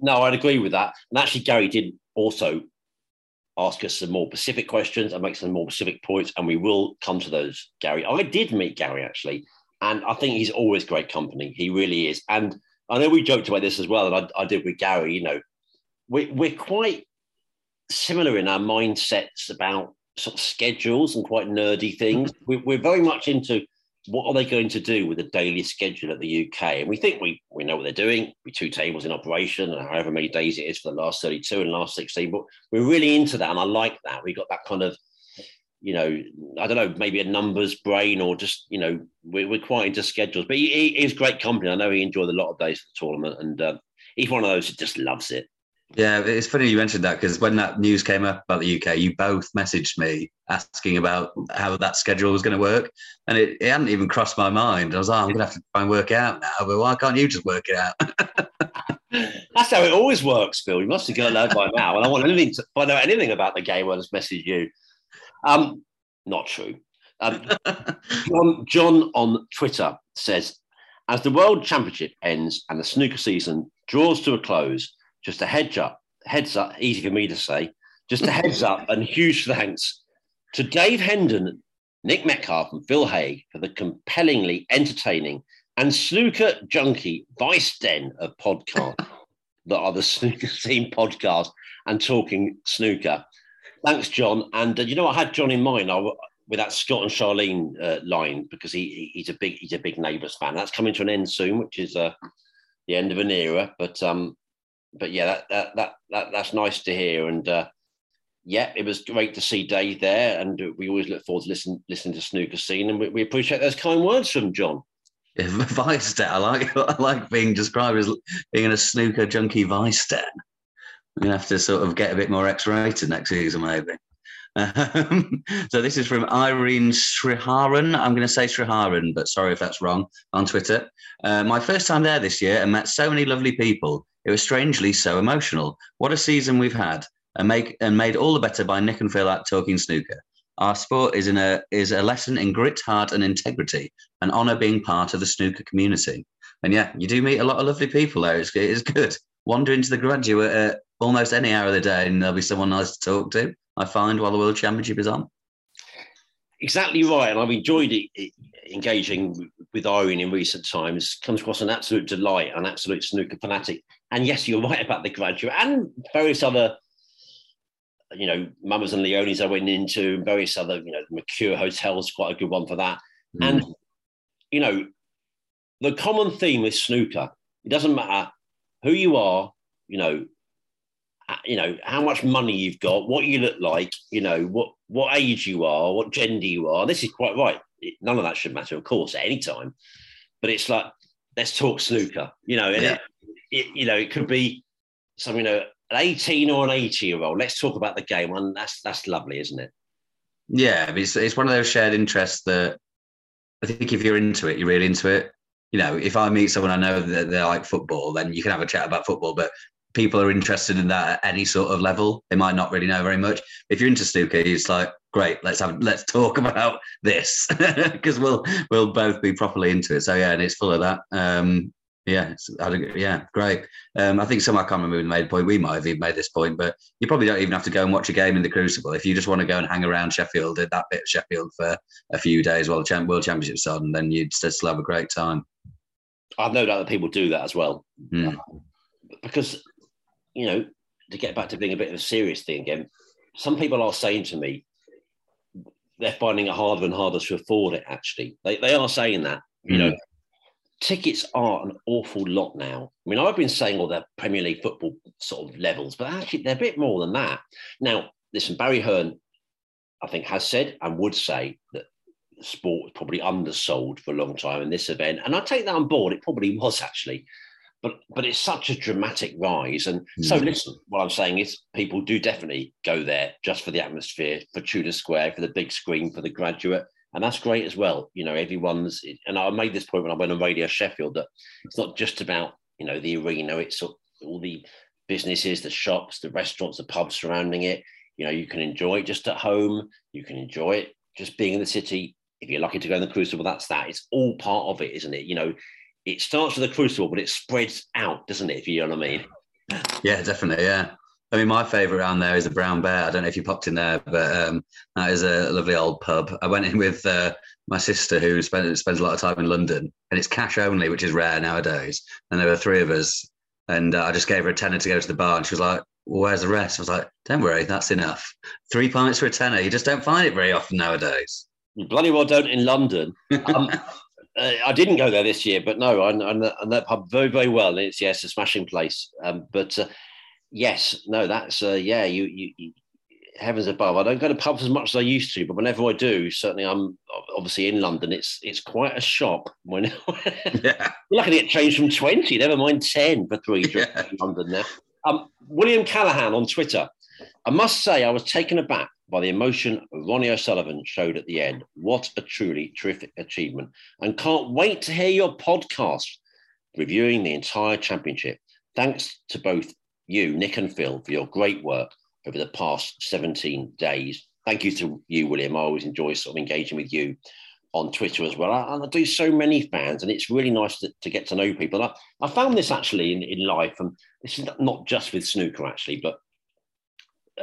No, I'd agree with that. And actually, Gary did also ask us some more specific questions and make some more specific points, and we will come to those, Gary. I did meet Gary actually, and I think he's always great company. He really is. And I know we joked about this as well, and I, I did with Gary. You know, we, we're quite similar in our mindsets about sort of schedules and quite nerdy things. We're, we're very much into what are they going to do with the daily schedule at the UK? And we think we we know what they're doing. We two tables in operation, and however many days it is for the last 32 and last 16. But we're really into that, and I like that. We got that kind of, you know, I don't know, maybe a numbers brain or just, you know, we're, we're quite into schedules. But he, he great company. I know he enjoyed a lot of days for the tournament, and uh, he's one of those that just loves it. Yeah, it's funny you mentioned that because when that news came up about the UK, you both messaged me asking about how that schedule was going to work, and it, it hadn't even crossed my mind. I was like, I'm going to have to try and work it out now, but why can't you just work it out? *laughs* That's how it always works, Phil. You must have got that by now. And I want anything to find out anything about the game, I'll just message you. Um, not true. Um, John, John on Twitter says, as the World Championship ends and the snooker season draws to a close, just a heads up, heads up, easy for me to say, just a heads up and huge thanks to Dave Hendon, Nick Metcalfe, and Phil Haigh for the compellingly entertaining and snooker junkie vice den of podcasts *laughs* that are the Snooker Scene podcast and talking snooker. Thanks, John. And uh, you know, I had John in mind I, with that Scott and Charlene uh, line because he, he's a big he's a big Neighbours fan. That's coming to an end soon, which is uh, the end of an era. But um, but yeah, that, that that that that's nice to hear. And uh, yeah, it was great to see Dave there, and we always look forward to listen listening to Snooker Scene, and we, we appreciate those kind words from John. *laughs* Vice. I like *laughs* I like being described as being in a snooker junkie vice den. We're gonna have to sort of get a bit more X-rated next season, maybe. Um, *laughs* so this is from Irene Sriharan. I'm going to say Sriharan, but sorry if that's wrong on Twitter. Uh, my first time there this year and met so many lovely people. It was strangely so emotional. What a season we've had, and make and made all the better by Nick and Phil at Talking Snooker. Our sport is in a is a lesson in grit, heart, and integrity, and honour being part of the snooker community. And yeah, you do meet a lot of lovely people there. It's, it's good. Wander into the graduate at almost any hour of the day, and there'll be someone nice to talk to. I find while the World Championship is on. Exactly right, and I've enjoyed it, engaging with Irene in recent times. Comes across an absolute delight, an absolute snooker fanatic. And yes, you're right about the graduate and various other, you know, Mama's and Leonie's I went into, various other, you know, Mercure Hotel's quite a good one for that. Mm. And you know, the common theme with snooker, it doesn't matter who you are, you know, you know how much money you've got, what you look like, you know what what age you are, what gender you are. This is quite right. None of that should matter, of course, at any time. But it's like let's talk snooker. You know, yeah. it, it, you know it could be something you know an eighteen or an eighty year old. Let's talk about the game, and that's that's lovely, isn't it? Yeah, it's it's one of those shared interests that I think if you're into it, you're really into it. You know, if I meet someone I know that they're like football, then you can have a chat about football. But people are interested in that at any sort of level. They might not really know very much. If you're into snooker, it's like great. Let's have let's talk *laughs* about this because we'll we'll both be properly into it. So yeah, and it's full of that. Um, yeah, yeah, great. Um, I think some I can't remember made a point. We might have even made this point, but you probably don't even have to go and watch a game in the Crucible if you just want to go and hang around Sheffield, at that bit of Sheffield for a few days while the World Championship's on, then you'd still have a great time. I've no doubt that people do that as well, mm. because you know to get back to being a bit of a serious thing again. Some people are saying to me they're finding it harder and harder to afford it. Actually, they they are saying that. You mm. know, tickets are an awful lot now. I mean, I've been saying all the Premier League football sort of levels, but actually they're a bit more than that. Now, listen, Barry Hearn, I think, has said and would say that sport was probably undersold for a long time in this event. And I take that on board. It probably *laughs* was actually. But, but it's such a dramatic rise. And mm. so, listen, what I'm saying is people do definitely go there just for the atmosphere, for Tudor Square, for the big screen, for the graduate and that's great as well. You know, everyone's and I made this point when I went on Radio Sheffield that it's not just about you know the arena; it's all the businesses, the shops, the restaurants, the pubs surrounding it. You know, you can enjoy it just at home. You can enjoy it just being in the city. If you're lucky to go in the Crucible, that's that. It's all part of it, isn't it? You know, it starts with the Crucible, but it spreads out, doesn't it? If you know what I mean. Yeah, definitely. Yeah. I mean, my favourite around there is the Brown Bear. I don't know if you popped in there, but um, that is a lovely old pub. I went in with uh, my sister, who spends spends a lot of time in London, and it's cash only, which is rare nowadays. And there were three of us, and uh, I just gave her a tenner to go to the bar, and she was like, well, "Where's the rest?" I was like, "Don't worry, that's enough. Three pints for a tenner. You just don't find it very often nowadays." You bloody well don't in London. Um, *laughs* uh, I didn't go there this year, but no, know that pub very, very well. It's yes, a smashing place. Um, but uh, yes, no, that's uh, yeah. You, you, you, heavens above. I don't go to pubs as much as I used to, but whenever I do, certainly I'm obviously in London. It's it's quite a shop. When *laughs* yeah. we're lucky to get changed from twenty, never mind ten for three yeah. in London now. Um, William Callahan on Twitter. I must say, I was taken aback by the emotion Ronnie O'Sullivan showed at the end. What a truly terrific achievement! And can't wait to hear your podcast reviewing the entire championship. Thanks to both you, Nick and Phil, for your great work over the past 17 days. Thank you to you, William. I always enjoy sort of engaging with you on Twitter as well. I, I do so many fans, and it's really nice to, to get to know people. I, I, found this actually in, in life, and this is not just with snooker actually, but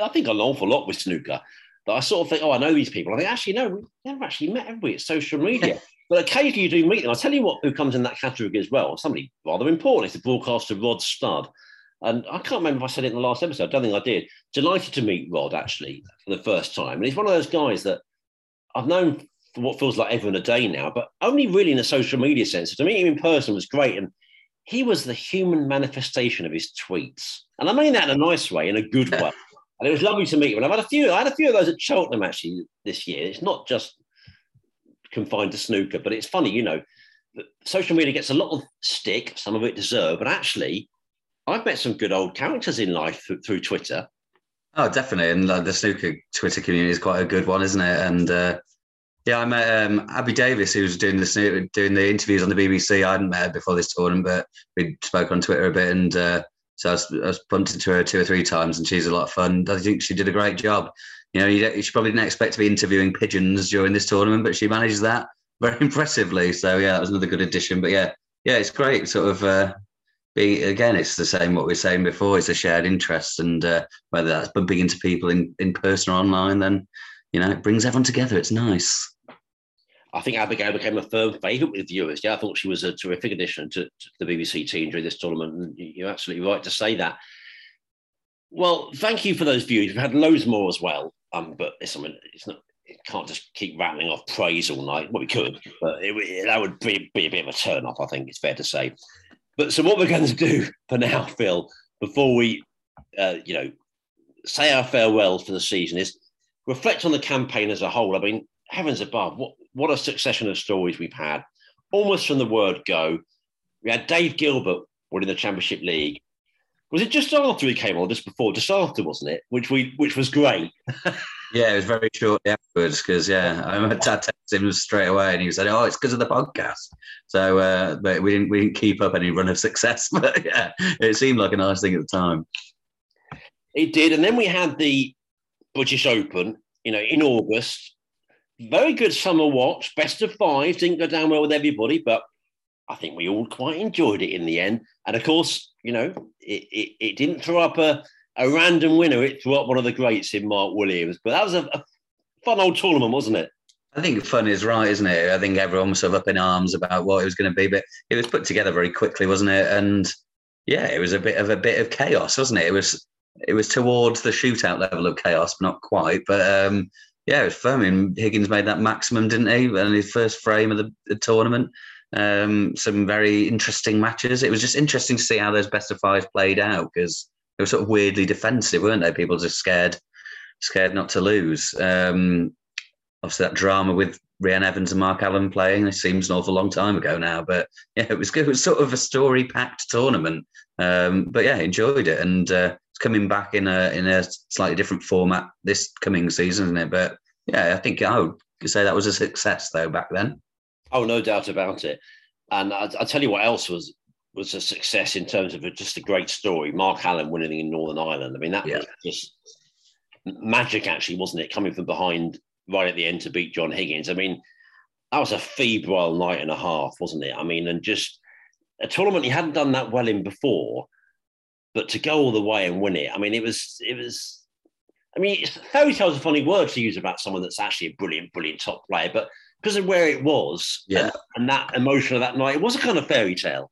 I think an awful lot with snooker. That I sort of think, oh, I know these people. I think actually, no, we've never actually met, have we? It's social media. *laughs* but occasionally you do meet them. I'll tell you what, who comes in that category as well. Somebody rather important. It's the broadcaster Rod Studd. And I can't remember if I said it in the last episode. I don't think I did. Delighted to meet Rod actually for the first time. And he's one of those guys that I've known for what feels like ever and a day now, but only really in a social media sense. To meet him in person was great. And he was the human manifestation of his tweets. And I mean that in a nice way, in a good way. And it was lovely to meet him. And I've had a few, I had a few of those at Cheltenham actually this year. It's not just confined to snooker, but it's funny, you know, social media gets a lot of stick, some of it deserved, but actually I've met some good old characters in life through, through Twitter. Oh, definitely, and like, the snooker Twitter community is quite a good one, isn't it? And uh, yeah, I met um, Abby Davis, who was doing the doing the interviews on the BBC. I hadn't met her before this tournament, but we spoke on Twitter a bit, and uh, so I was, I was bumped into her two or three times, and she's a lot of fun. I think she did a great job. You know, you, she probably didn't expect to be interviewing pigeons during this tournament, but she managed that *laughs* very impressively. So yeah, that was another good addition. But yeah, yeah, it's great. Sort of uh, be again, it's the same what we are saying before. It's a shared interest, and uh, whether that's bumping into people in, in person or online, then you know it brings everyone together. It's nice. I think Abigail became a firm favourite with viewers. Yeah, I thought she was a terrific addition to, to the BBC team during this tournament, and you're absolutely right to say that. Well, thank you for those views. We've had loads more as well, um, but it's, I mean, it's not. It can't just keep rattling off praise all night. Well, we could, but it, it, that would be, be a bit of a turn off. I think it's fair to say. But so what we're going to do for now, Phil, before we, uh, you know, say our farewells for the season is reflect on the campaign as a whole. I mean, heavens above, what what a succession of stories we've had, almost from the word go. We had Dave Gilbert winning the Championship League. Was it just after he came on, just before, just after, wasn't it? Which we, which was great. *laughs* Yeah, it was very shortly afterwards because yeah, I remember Dad texted him straight away, and he said, "Oh, it's because of the podcast." So, uh, but we didn't we didn't keep up any run of success. *laughs* But yeah, it seemed like a nice thing at the time. It did, and then we had the British Open, you know, in August. Very good summer watch, best of five. Didn't go down well with everybody, but I think we all quite enjoyed it in the end. And of course, you know, it, it, it didn't throw up a a random winner. It threw up one of the greats in Mark Williams. But that was a, a fun old tournament, wasn't it? I think fun is right, isn't it? I think everyone was sort of up in arms about what it was going to be, but it was put together very quickly, wasn't it? And yeah, it was a bit of a bit of chaos, wasn't it? It was it was towards the shootout level of chaos, but not quite. But um, yeah, it was fun. I mean, Higgins made that maximum, didn't he? And his first frame of the, the tournament. Um, some very interesting matches. It was just interesting to see how those best of five played out because they were sort of weirdly defensive, weren't they? People just scared, scared not to lose. Um, obviously, that drama with Reanne Evans and Mark Allen playing, it seems an awful long time ago now. But *laughs* yeah, it was good. It was sort of a story packed tournament. Um, but yeah, enjoyed it. And uh, it's coming back in a in a slightly different format this coming season, isn't it? But yeah, I think I would say that was a success though back then. Oh, no doubt about it. And I, will tell you what else was was a success in terms of a, just a great story. Mark Allen winning in Northern Ireland. I mean, that yeah. was just magic, actually, wasn't it? Coming from behind right at the end to beat John Higgins. I mean, that was a febrile night and a half, wasn't it? I mean, and just a tournament he hadn't done that well in before, but to go all the way and win it. I mean, it was it was. I mean, fairy tale is a funny word to use about someone that's actually a brilliant, brilliant top player, but because of where it was yeah. and, and that emotion of that night, it was a kind of fairy tale.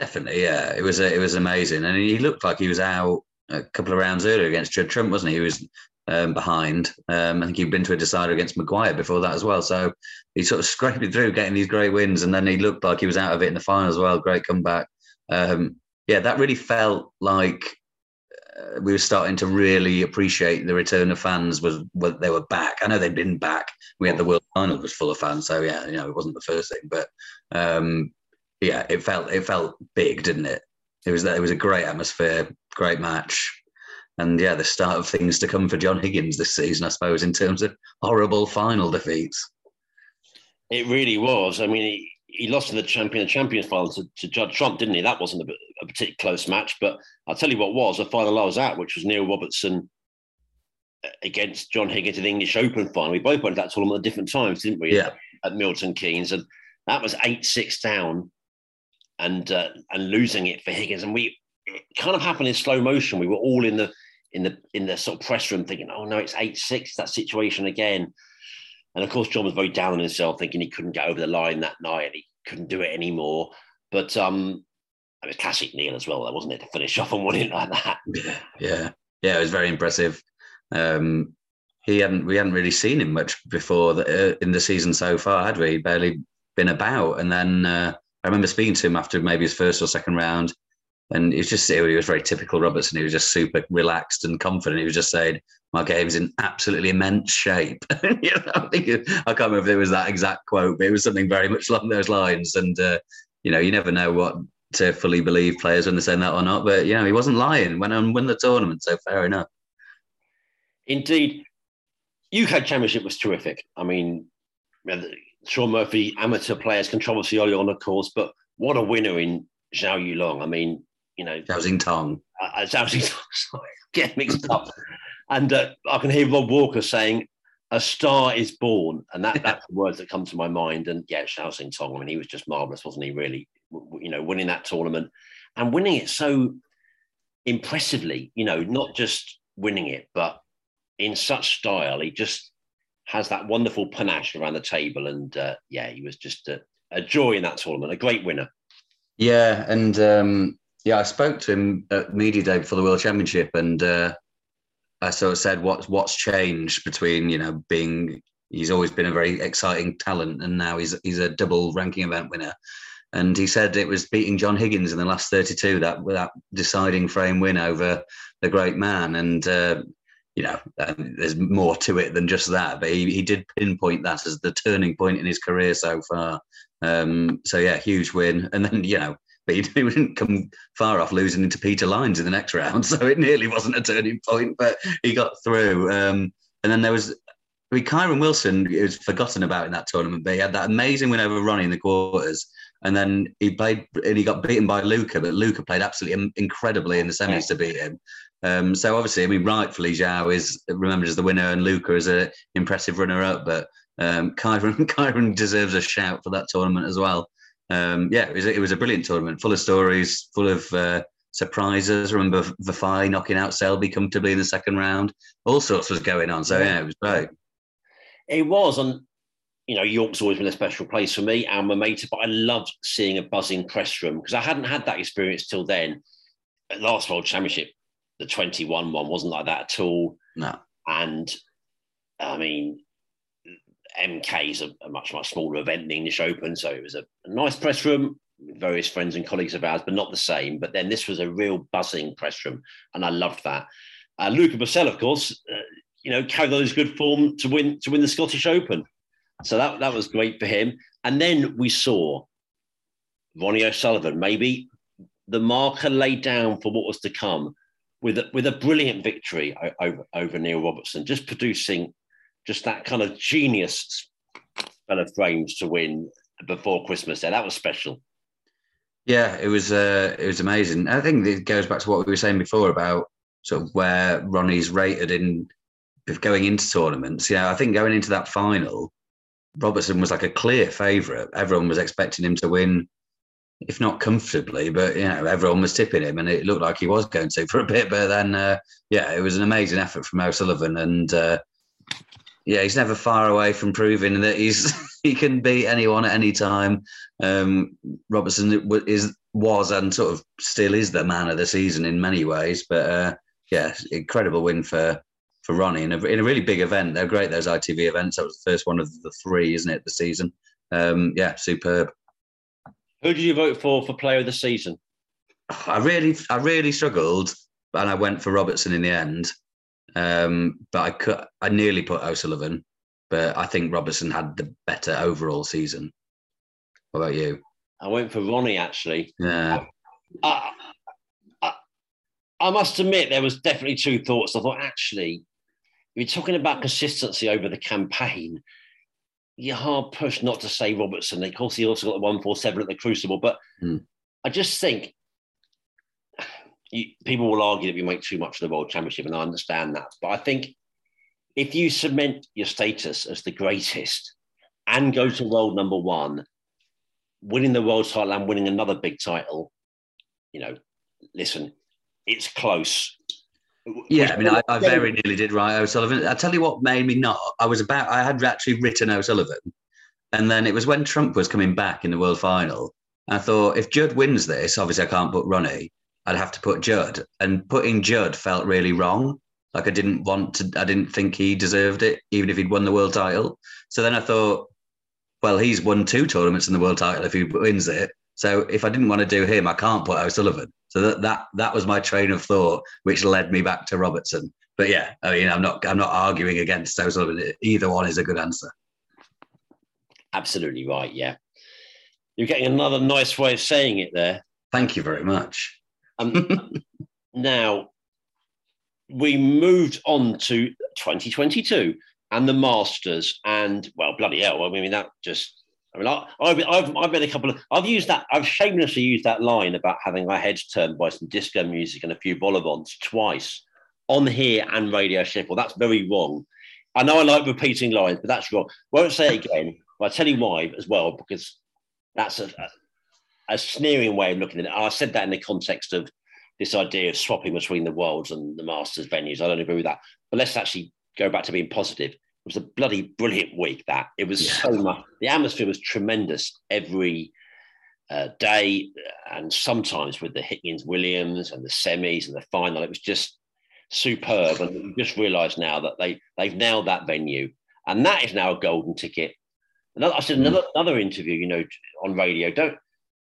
Definitely, yeah. It was it was amazing, and he looked like he was out a couple of rounds earlier against Judd Trump, wasn't he? He was um, behind. Um, I think he'd been to a decider against Maguire before that as well. So he sort of scraped through, getting these great wins, and then he looked like he was out of it in the final as well. Great comeback. Um, yeah, that really felt like uh, we were starting to really appreciate the return of fans. Was well, they were back. I know they'd been back. We had the World Final was full of fans, so yeah, you know it wasn't the first thing, but um, yeah, it felt it felt big, didn't it? It was it was a great atmosphere, great match, and yeah, the start of things to come for John Higgins this season, I suppose, in terms of horrible final defeats. It really was. I mean, he, he lost in the champion the champions final to, to Judd Trump, didn't he? That wasn't a, a particularly close match, but I'll tell you what was a final I was at, which was Neil Robertson uh, against John Higgins in the English Open final. We both went to that tournament at different times, didn't we? Yeah. At Milton Keynes, and that was eight six down and uh, and losing it for Higgins. And we kind of happened in slow motion. We were all in the in the in the sort of press room thinking, oh no, it's eight six that situation again. And of course, John was very down on himself, thinking he couldn't get over the line that night and he couldn't do it anymore. But um, it was classic Neil as well, wasn't it, to finish *laughs* off and win it like that? Yeah, yeah, yeah. It was very impressive. Um, he hadn't we hadn't really seen him much before the, uh, in the season so far, had we? Barely been about, and then uh, I remember speaking to him after maybe his first or second round, and he was just he was very typical Robertson. He was just super relaxed and confident. He was just saying, "My game's in absolutely immense shape." *laughs* you know, I think I can't remember if it was that exact quote, but it was something very much along those lines. And uh, you know, you never know what to fully believe players when they're saying that or not. But you know, he wasn't lying. Went and won the tournament, so fair enough. Indeed, UK Championship was terrific. I mean, Shaun Murphy, amateur players, controversy early on, of course, but what a winner in Zhao Yulong. I mean, you know, Zhao Xintong. Uh, uh Zhao Xintong, *laughs* sorry, get mixed up. and uh, I can hear Rob Walker saying, "A star is born," and that that's the words that come to my mind. And yeah, Zhao Xintong. I mean, he was just marvelous, wasn't he? Really, you know, winning that tournament and winning it so impressively. You know, not just winning it, but in such style. He just has that wonderful panache around the table. And uh, yeah, he was just a, a, joy in that tournament, a great winner. Yeah, and um, yeah, I spoke to him at media day before the World Championship, and uh, I sort of said, "What's what's changed between you know being he's always been a very exciting talent, and now he's he's a double ranking event winner." And he said it was beating John Higgins in the last 32 that that deciding frame win over the great man. And uh, you know, um, there's more to it than just that. But he, he did pinpoint that as the turning point in his career so far. Um, so yeah, huge win. *laughs* And then you know, but he *laughs* didn't come far off losing to Peter Lines in the next round. *laughs* So it nearly wasn't a turning point, but he got through. Um, And then there was, I mean, Kyren Wilson was forgotten about in that tournament, but he had that amazing win over Ronnie in the quarters. And then he played and he got beaten by Luca, but Luca played absolutely incredibly in the semis to beat him. Um, so obviously, I mean, rightfully, Zhao is remembered as the winner and Luca as an impressive runner-up. But um, Kyren, *laughs* Kyren deserves a shout for that tournament as well. Um, yeah, it was, it was, a brilliant tournament, full of stories, full of uh, surprises. Remember Vafaei knocking out Selby comfortably in the second round. All sorts was going on. So yeah, it was great. It was, and you know, York's always been a special place for me, alma mater. But I loved seeing a buzzing press room because I hadn't had that experience till then. At last World Championship, the 21 one wasn't like that at all. No. And I mean, MK is a, a, much, much smaller event than the English Open. So it was a, a, nice press room with various friends and colleagues of ours, but not the same. But then this was a real buzzing press room. And I loved that. Uh, Luca Brecel, of course, uh, you know, carried on his good form to win to win the Scottish Open. So that, that was great for him. And then we saw Ronnie O'Sullivan, maybe the marker laid down for what was to come with a, with a brilliant victory over, over Neil Robertson, just producing just that kind of genius spell of frames to win before Christmas Day. That was special. Yeah, it was uh, it was amazing. I think it goes back to what we were saying before about sort of where Ronnie's rated in going into tournaments. Yeah, I think going into that final, Robertson was like a clear favourite. Everyone was expecting him to win if not comfortably, but you know, everyone was tipping him, and it looked like he was going to for a bit. But then, uh, yeah, it was an amazing effort from O'Sullivan, and uh, yeah, he's never far away from proving that he's *laughs* he can beat anyone at any time. Um, Robertson is was and sort of still is the man of the season in many ways, but uh, yeah, incredible win for for Ronnie in a, in a really big event. They're great those ITV events. That was the first one of the three, isn't it? The season. Um, yeah, superb. Who did you vote for for player of the season? I really, I really struggled, and I went for Robertson in the end. Um, but I could, I nearly put O'Sullivan, but I think Robertson had the better overall season. What about you? I went for Ronnie actually. Yeah. I, I, I must admit there was definitely two thoughts. I thought actually, if you're talking about consistency over the campaign you're hard pushed not to say Robertson. Of course, he also got the 147 at the Crucible, but mm. I just think *sighs* you, people will argue that we make too much of the World Championship, and I understand that. But I think if you cement your status as the greatest and go to world number one, winning the world title and winning another big title, you know, listen, it's close. Yeah, I mean, I, I, very nearly did write O'Sullivan. I tell you what made me not. I was about. I had actually written O'Sullivan, and then it was when Trump was coming back in the World Final. I thought if Judd wins this, obviously I can't put Ronnie. I'd have to put Judd, and putting Judd felt really wrong. Like I didn't want to. I didn't think he deserved it, even if he'd won the world title. So then I thought, well, he's won two tournaments in the world title if he wins it. So if I didn't want to do him, I can't put O'Sullivan. So that that that was my train of thought, which led me back to Robertson. But yeah, I mean, I'm not I'm not arguing against O'Sullivan. Either one is a good answer. Absolutely right. Yeah, you're getting another nice way of saying it there. Thank you very much. Um, *laughs* now we moved on to 2022 and the Masters, and well, bloody hell! I mean, that just I mean, I, have I've, I've been a couple of, I've used that, I've shamelessly used that line about having my head turned by some disco music and a few bolibons twice on here and Radio Sheffield. That's very wrong. I know I like repeating lines, but that's wrong. Won't say it again. But I'll tell you why as well, because that's a, a, a sneering way of looking at it. I said that in the context of this idea of swapping between the worlds and the Masters venues. I don't agree with that. But let's actually go back to being positive was a bloody brilliant week. That it was yeah. so much. The atmosphere was tremendous every uh, day, and sometimes with the Higgins Williams and the semis and the final, it was just superb. And we just realised now that they they've nailed that venue, and that is now a golden ticket. Another, I said mm. another another interview, you know, on radio. Don't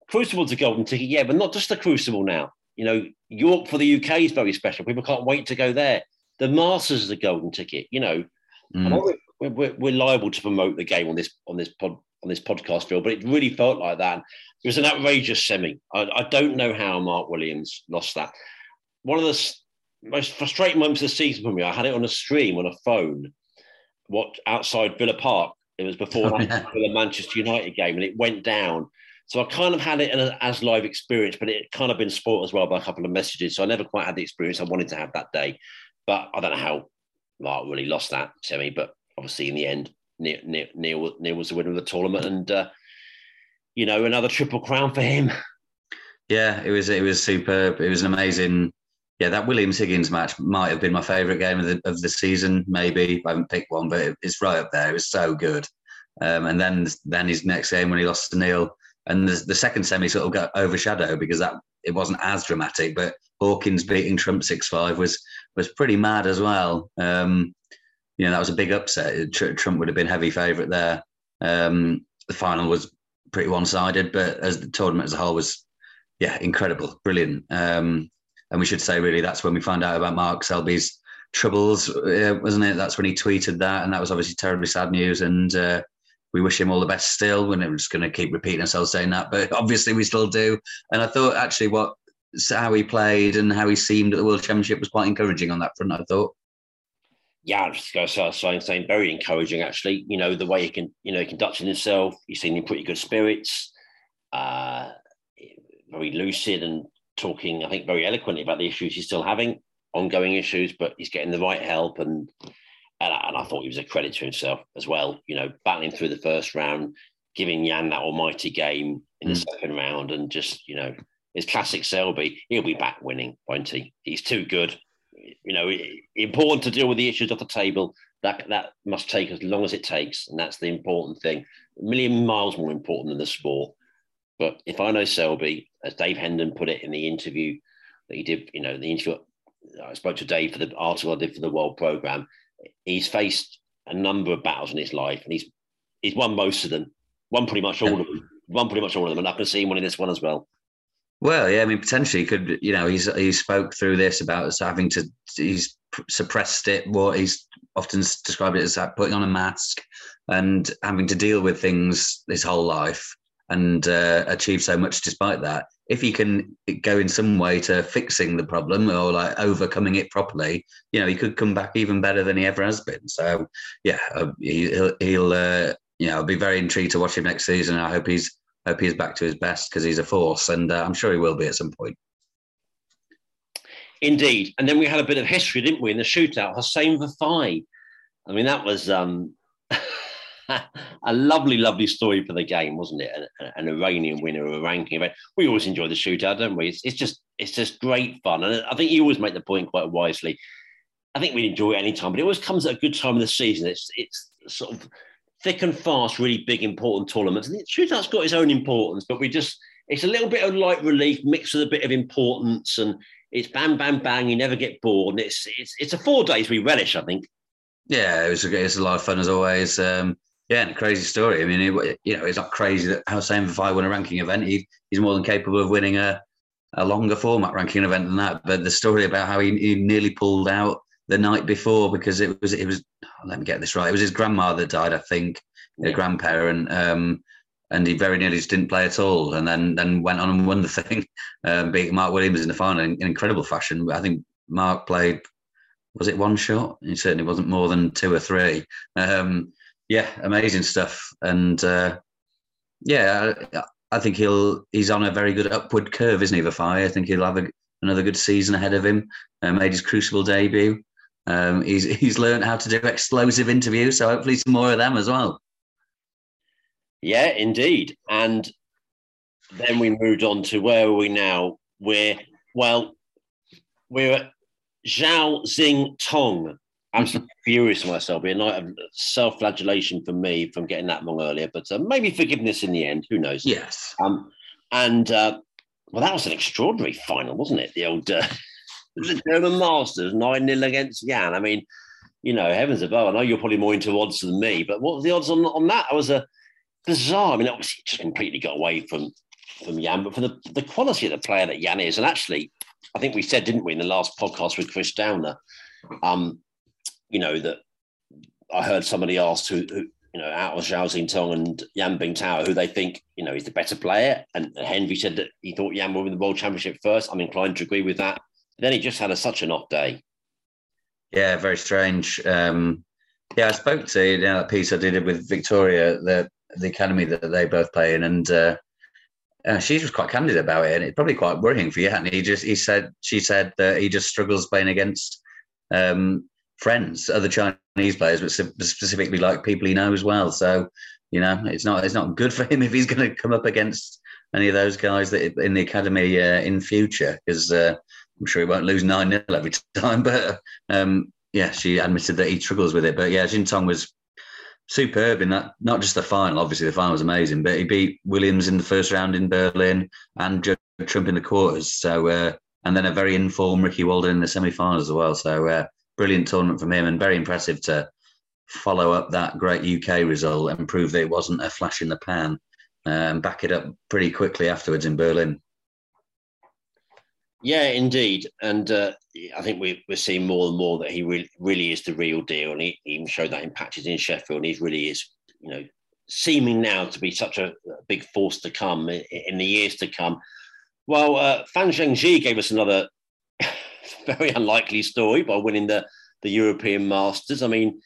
Crucible's a golden ticket, yeah, but not just the Crucible now. You know, York for the UK is very special. People can't wait to go there. The Masters is a golden ticket. You know, Mm. We're, we're, we're, liable to promote the game on this on this pod on this podcast, Phil, but it really felt like that. It was an outrageous semi. I, I don't know how Mark Williams lost that. One of the most frustrating moments of the season for me. I had it on a stream on a phone, what outside Villa Park. It was before *laughs* Oh, yeah. Villa Manchester United game, and it went down. So I kind of had it a, as live experience, but it kind of been spoilt as well by a couple of messages. So I never quite had the experience I wanted to have that day. But I don't know how Mark really lost that semi, but obviously in the end, Neil, Neil, Neil, Neil was the winner of the tournament, and uh, you know another triple crown for him. Yeah, it was it was superb. It was an amazing. Yeah, that Williams Higgins match might have been my favourite game of the of the season. Maybe I haven't picked one, but it, it's right up there. It was so good. Um, and then then his next game when he lost to Neil, and the, the second semi sort of got overshadowed because that it wasn't as dramatic. But Hawkins beating Trump six five was was pretty mad as well. Um, you know that was a big upset. Tr- Trump would have been heavy favourite there. Um, the final was pretty one sided, but as the tournament as a whole was yeah, incredible, brilliant. Um, and we should say, really, that's when we found out about Mark Selby's troubles, uh, wasn't it? That's when he tweeted that, and that was obviously terribly sad news. And uh, we wish him all the best still. We're just going to keep repeating ourselves saying that, but obviously we still do. And I thought actually what how he played and how he seemed at the World Championship was quite encouraging on that front. I thought. yeah, I was just going to start saying, saying very encouraging actually. You know, the way he can, you know, he conducting himself, you've seen him pretty good spirits, uh, very lucid and talking, I think, very eloquently about the issues he's still having, ongoing issues, but he's getting the right help. And, and, I- and I thought he was a credit to himself as well, you know, battling through the first round, giving Yan that almighty game in the Mm. second round, and just, you know, his classic Selby, he'll be back winning, won't he? He's too good you know, important to deal with the issues off the table. That that must take as long as it takes, and that's the important thing. A million miles more important than the sport. But if I know Selby, as Dave Hendon put it in the interview that he did, you know, the interview I spoke to Dave for the article I did for the World Program. He's faced a number of battles in his life, and he's he's won most of them. Won pretty much all of them. Won pretty much all of them, and I can see him winning this one as well. Well, yeah, I mean, potentially he could you know he's he spoke through this about us having to he's suppressed it. What he's often described it as like putting on a mask and having to deal with things his whole life and uh, achieve so much despite that. If he can go in some way to fixing the problem or like overcoming it properly, you know, he could come back even better than he ever has been. So, yeah, uh, he, he'll, he'll uh, you know, I'll be very intrigued to watch him next season. I hope he's hope he's back to his best because he's a force, and uh, I'm sure he will be at some point. Indeed. And then we had a bit of history, didn't we, in the shootout? Hossein Vafaei. I mean, that was um, *laughs* a lovely, lovely story for the game, wasn't it? An, an Iranian winner of a ranking event. We always enjoy the shootout, don't we? It's, it's just it's just great fun. And I think you always make the point quite wisely. I think we enjoy it any time, but it always comes at a good time of the season. It's it's sort of thick and fast, really big, important tournaments. And the shootout's got its own importance, but we just it's a little bit of light relief mixed with a bit of importance, and it's bang, bang, bang. You never get bored, and it's it's it's a four days we relish. I think. Yeah, it was a, it's a lot of fun as always. Um, yeah, and a crazy story. I mean, it, you know, it's not crazy that Hossein Vafaei won a ranking event. He, he's more than capable of winning a, a longer format ranking event than that. But the story about how he, he nearly pulled out the night before because it was it was let me get this right. It was his grandma that died, I think, a grandparent. Um, and he very nearly just didn't play at all, and then then went on and won the thing, *laughs* um, beating Mark Williams in the final in, in incredible fashion. I think Mark played was it one shot? He certainly wasn't more than two or three. Um, yeah, amazing stuff. And uh, yeah, I, I think he'll he's on a very good upward curve, isn't he, Vafaei? I think he'll have a, another good season ahead of him. Uh, made his Crucible debut. Um, he's he's learned how to do explosive interviews, so hopefully some more of them as well. Yeah, indeed. And then we moved on to where are we now? We're well, we're at Zhao Xintong. I'm *laughs* furious myself. It'll be a night of self-flagellation for me from getting that wrong earlier, but uh, maybe forgiveness in the end. Who knows? Yes. Um, and uh, well, that was an extraordinary final, wasn't it? The old uh, the German Masters nine 0 against Yan. I mean, you know, heavens above. I know you're probably more into odds than me, but what were the odds on on that? It was a bizarre. I mean, obviously, it just completely got away from from Yan, but for the the quality of the player that Yan is, and actually, I think we said, didn't we, in the last podcast with Chris Downer, um, you know that I heard somebody asked who, who you know, out of Zhao Xintong and Yan Bingtao, who they think, you know, is the better player. And Hendry said that he thought Yan would win the world championship first. I'm inclined to agree with that. Then he just had a, such an off day. Yeah, very strange. Um, yeah, I spoke to you know, that piece I did with Victoria, the the academy that they both play in, and uh, uh, she was quite candid about it, and it's probably quite worrying for Yan. He just he said she said that he just struggles playing against um, friends, other Chinese players, but specifically like people he knows well. So you know, it's not it's not good for him if he's going to come up against any of those guys that in the academy uh, in future because uh, I'm sure he won't lose nine 0 every *laughs* time. But um, yeah, she admitted that he struggles with it. But yeah, Xintong was superb in that. Not just the final, obviously the final was amazing, but he beat Williams in the first round in Berlin and Joe Trump in the quarters. So uh, and then a very informed Ricky Walden in the semi-finals as well. So uh, brilliant tournament from him and very impressive to follow up that great UK result and prove that it wasn't a flash in the pan and um, back it up pretty quickly afterwards in Berlin. Yeah, indeed, and uh, I think we, are seeing more and more that he really, really is the real deal, and he, he even showed that in patches in Sheffield. And he really is, you know, seeming now to be such a, big force to come in, in the years to come. Well, uh, Fan Zhengyi gave us another *laughs* very unlikely story by winning the the European Masters. I mean,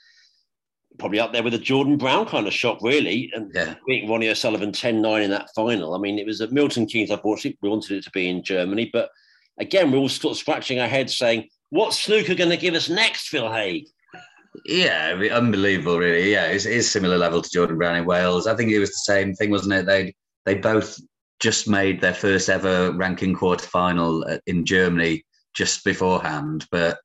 probably up there with a Jordan Brown kind of shot, really. And yeah. beating Ronnie O'Sullivan 10 9 in that final. I mean, it was at Milton Keynes, unfortunately. We wanted it to be in Germany. But again, we're all sort of scratching our heads saying, what's snooker going to give us next, Phil Haigh? Yeah, unbelievable, really. Yeah, it's, similar level to Jordan Brown in Wales. I think it was the same thing, wasn't it? They they both just made their first ever ranking quarter final uh, in Germany just beforehand. But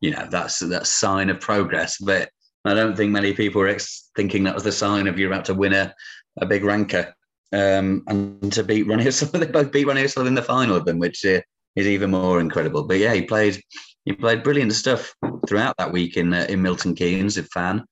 you know, that's that's sign of progress. But I don't think many people were ex- thinking that was the sign of you're about to win a, a big ranker. Um, and to beat Ronnie O'Sullivan, *laughs* they both beat Ronnie O'Sullivan in the final of them, which uh, is even more incredible. But yeah, he played he played brilliant stuff throughout that week in uh, in Milton Keynes. A fan,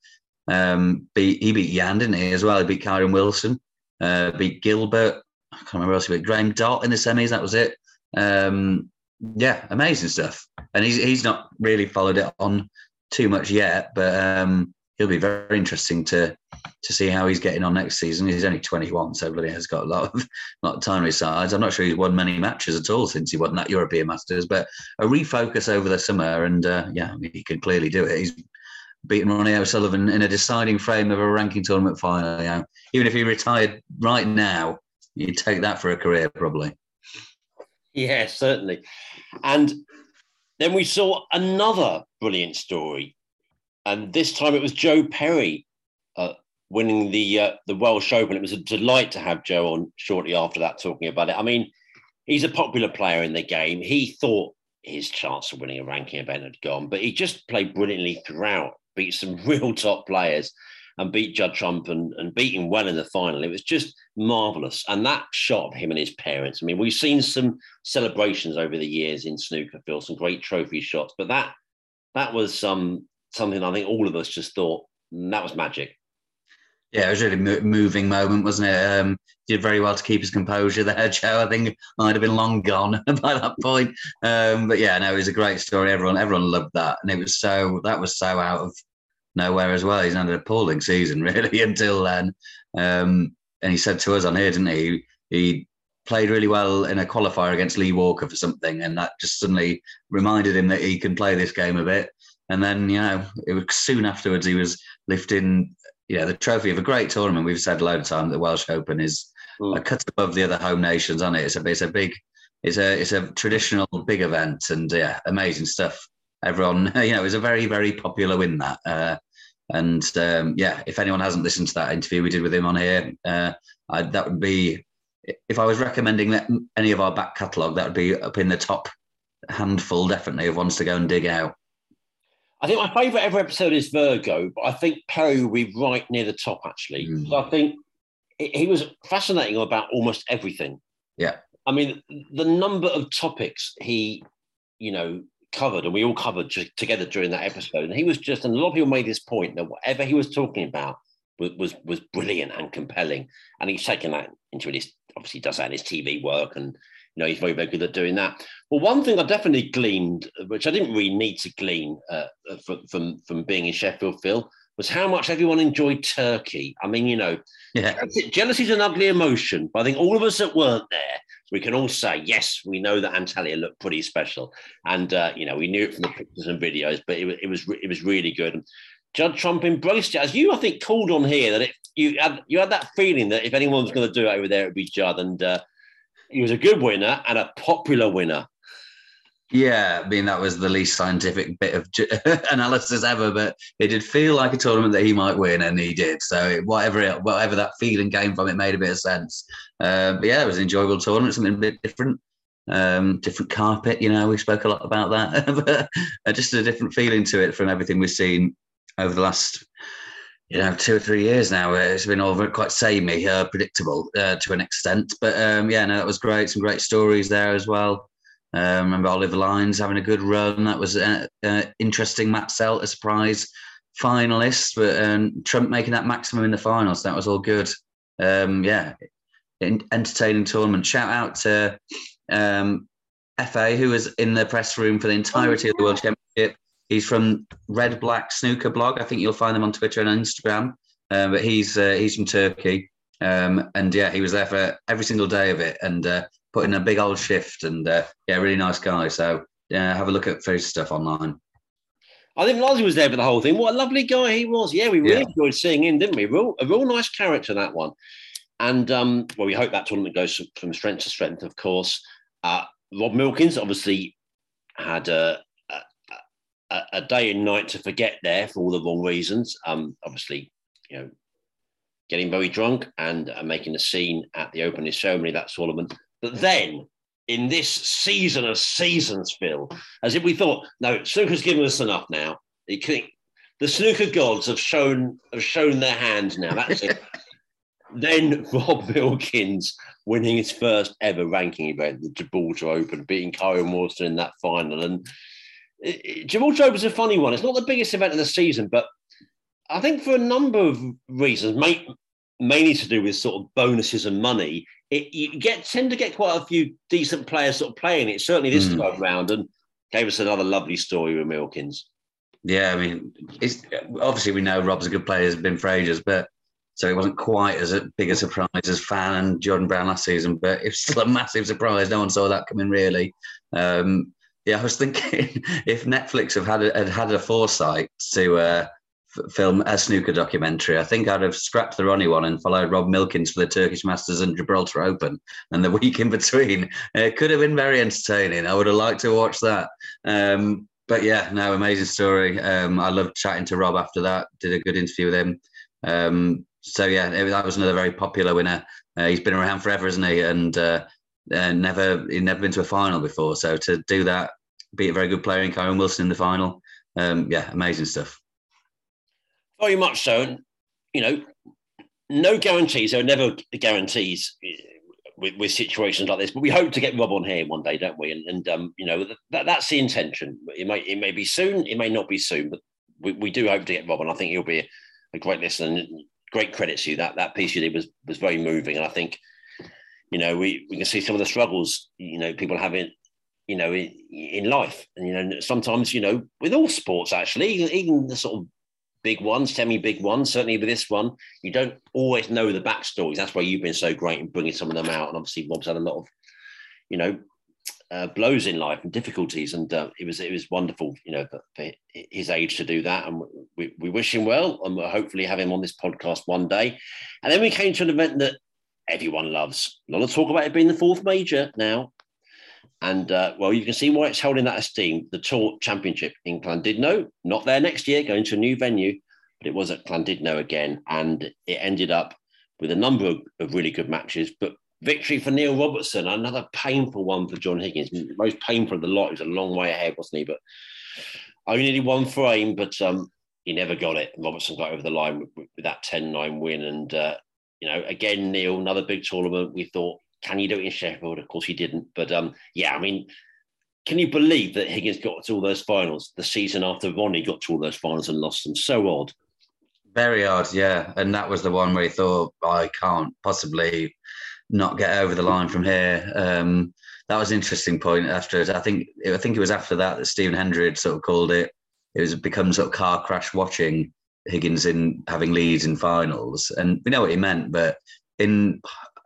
um, beat he beat Yan, didn't he? As well, he beat Kyren Wilson, uh, beat Gilbert. I can't remember else he beat. Graham Dott in the semis. That was it. Um, yeah, amazing stuff. And he's he's not really followed it on too much yet, but um, he'll be very interesting to to see how he's getting on next season. He's only 21, so bloody has got a lot of *laughs* lot of time on his sides. I'm not sure he's won many matches at all since he won that European Masters, but a refocus over the summer, and uh, yeah, he can clearly do it. He's beaten Ronnie O'Sullivan in a deciding frame of a ranking tournament final. Even if he retired right now, you'd take that for a career probably. Yeah, certainly. And then we saw another brilliant story, and this time it was Joe Perry uh, winning the uh, the Welsh Open. It was a delight to have Joe on shortly after that talking about it. I mean, he's a popular player in the game. He thought his chance of winning a ranking event had gone, but he just played brilliantly throughout, beat some *laughs* real top players and beat Judd Trump and, and beat him well in the final. It was just marvelous. And that shot of him and his parents. I mean, we've seen some celebrations over the years in snooker, Phil, some great trophy shots, but that that was um, something I think all of us just thought mm, that was magic. Yeah, it was a really moving moment, wasn't it? Um, did very well to keep his composure there, *laughs* Joe. I think I'd have been long gone *laughs* by that point. Um, but yeah, no, it was a great story. Everyone, everyone loved that, and it was so that was so out of nowhere as well. He's had an appalling season, *laughs* really, until then. Um, and he said to us on here, didn't he? He played really well in a qualifier against Lee Walker for something, and that just suddenly reminded him that he can play this game a bit. And then, you know, it was soon afterwards he was lifting, you know, the trophy of a great tournament. We've said a load of times the Welsh Open is mm. a cut above the other home nations on it. It's a, it's a big, it's a, it's a traditional big event, and yeah, amazing stuff everyone, *laughs* you know, it was a very, very popular win that. Uh, and um, yeah, if anyone hasn't listened to that interview we did with him on here, uh, I, that would be, if I was recommending that any of our back catalogue, that would be up in the top handful, definitely, of ones to go and dig out. I think my favourite ever episode is Virgo, but I think Perry will be right near the top, actually. Mm. So I think he was fascinating about almost everything. Yeah. I mean, the number of topics he, you know, covered, and we all covered together during that episode. And he was just, and a lot of people made this point that whatever he was talking about was was, was brilliant and compelling. And he's taken that into his obviously does that in his TV work, and know he's very very good at doing that. Well, one thing I definitely gleaned, which I didn't really need to glean uh, from, from from being in Sheffield, Phil, was how much everyone enjoyed Turkey. I mean, you know, yeah. jealousy is an ugly emotion, but I think all of us that weren't there we can all say, yes, we know that Antalya looked pretty special. And, uh, you know, we knew it from the pictures and videos, but it, it was it was really good. And Judd Trump embraced it. As you, I think, called on here that it, you, had, you had that feeling that if anyone was going to do it over there, it would be Judd. And uh, he was a good winner and a popular winner. Yeah, I mean that was the least scientific bit of *laughs* analysis ever, but it did feel like a tournament that he might win, and he did. So whatever it, whatever that feeling came from, it made a bit of sense. Uh, but yeah, it was an enjoyable tournament, something a bit different, um, different carpet. You know, we spoke a lot about that, *laughs* but uh, just a different feeling to it from everything we've seen over the last you know, two or three years now. It's been all quite samey, uh, predictable uh, to an extent. But um, yeah, no, that was great. Some great stories there as well. Um, remember Oliver Lines having a good run. That was uh, uh, interesting. Matt Selt, a surprise finalist, but um, Trump making that maximum in the finals. That was all good. Um, yeah, entertaining tournament. Shout out to um, FA, who was in the press room for the entirety of the World Championship. He's from Red Black Snooker blog. I think you'll find them on Twitter and Instagram. Uh, but he's uh, he's from Turkey, um, and yeah, he was there for every single day of it, and uh, put in a big old shift. And uh, yeah, really nice guy. So yeah, have a look at his stuff online. I think Lozzie was there for the whole thing. What a lovely guy he was. Yeah, we really yeah. enjoyed seeing him, didn't we? Real, a real nice character that one. And um, well, we hope that tournament goes from strength to strength. Of course, uh, Rob Milkins obviously had a, a, a, day and night to forget there for all the wrong reasons. Um, obviously, you know, getting very drunk and uh, making a scene at the opening ceremony that tournament. But then in this season of seasons, Phil, as if we thought, no, snooker's given us enough now. Can, the snooker gods have shown have shown their hand now. That's it. *laughs* then Rob Milkins winning his first ever ranking event, the Gibraltar Open, beating Kyren Wilson in that final. And Gibraltar is a funny one. It's not the biggest event of the season, but I think for a number of reasons, mainly to do with sort of bonuses and money, it, you get tend to get quite a few decent players sort of playing it. Certainly this mm. time round, and gave us another lovely story with Milkins. Yeah, I mean, it's obviously we know Rob's a good player, has been for ages, but so it wasn't quite as a big a surprise as Fan and Jordan Brown last season, but it's still a *laughs* massive surprise. No one saw that coming really. Um, yeah, I was thinking *laughs* if Netflix have had a, had had a foresight to uh, film a snooker documentary. I think I'd have scrapped the Ronnie one and followed Rob Milkins for the Turkish Masters and Gibraltar Open and the *laughs* week in between. It could have been very entertaining. I would have liked to watch that. Um, but yeah, no, amazing story. Um, I loved chatting to Rob after that. Did a good interview with him. Um, so yeah, it, that was another very popular winner. Uh, he's been around forever, isn't he? And uh, uh, never, he'd never been to a final before. So to do that, beat a very good player in Kyren Wilson in the final. Um, yeah, amazing stuff. Very much so. You know, no guarantees. There are never guarantees eh, with, with situations like this. But we hope to get Rob on here one day, don't we? And, and um, you know, that, that's the intention. It may it may be soon. It may not be soon. But we, we do hope to get Rob, and I think he'll be a, a great listener. great credit to you. That that piece you did was was very moving, and I think you know we we can see some of the struggles you know people having you know in, in life, and you know sometimes you know with all sports actually, even the sort of big ones, semi big ones. Certainly with this one, you don't always know the backstories. That's why you've been so great in bringing some of them out. And obviously, Rob's had a lot of, you know, uh, blows in life and difficulties, and uh, it was it was wonderful, you know, for his age to do that. And we, we wish him well, and we'll hopefully have him on this podcast one day. And then we came to an event that everyone loves. A lot of talk about it being the fourth major now. And uh, well, you can see why it's held in that esteem. The Tour Championship in Llandudno, not there next year, going to a new venue, but it was at Llandudno again. And it ended up with a number of, of really good matches. But victory for Neil Robertson, another painful one for John Higgins. Most painful of the lot. He was a long way ahead, wasn't he? But only one frame, but um, he never got it. Robertson got over the line with, with that 10 9 win. And, uh, you know, again, Neil, another big tournament. We thought can you do it in Sheffield? Of course, he didn't. But um, yeah, I mean, can you believe that Higgins got to all those finals the season after Ronnie got to all those finals and lost them? So odd. Very odd, yeah. And that was the one where he thought, I can't possibly not get over the line from here. Um, that was an interesting point after. I think I think it was after that that Stephen Hendry had sort of called it. It was become sort of car crash watching Higgins in having leads in finals, and we know what he meant. But in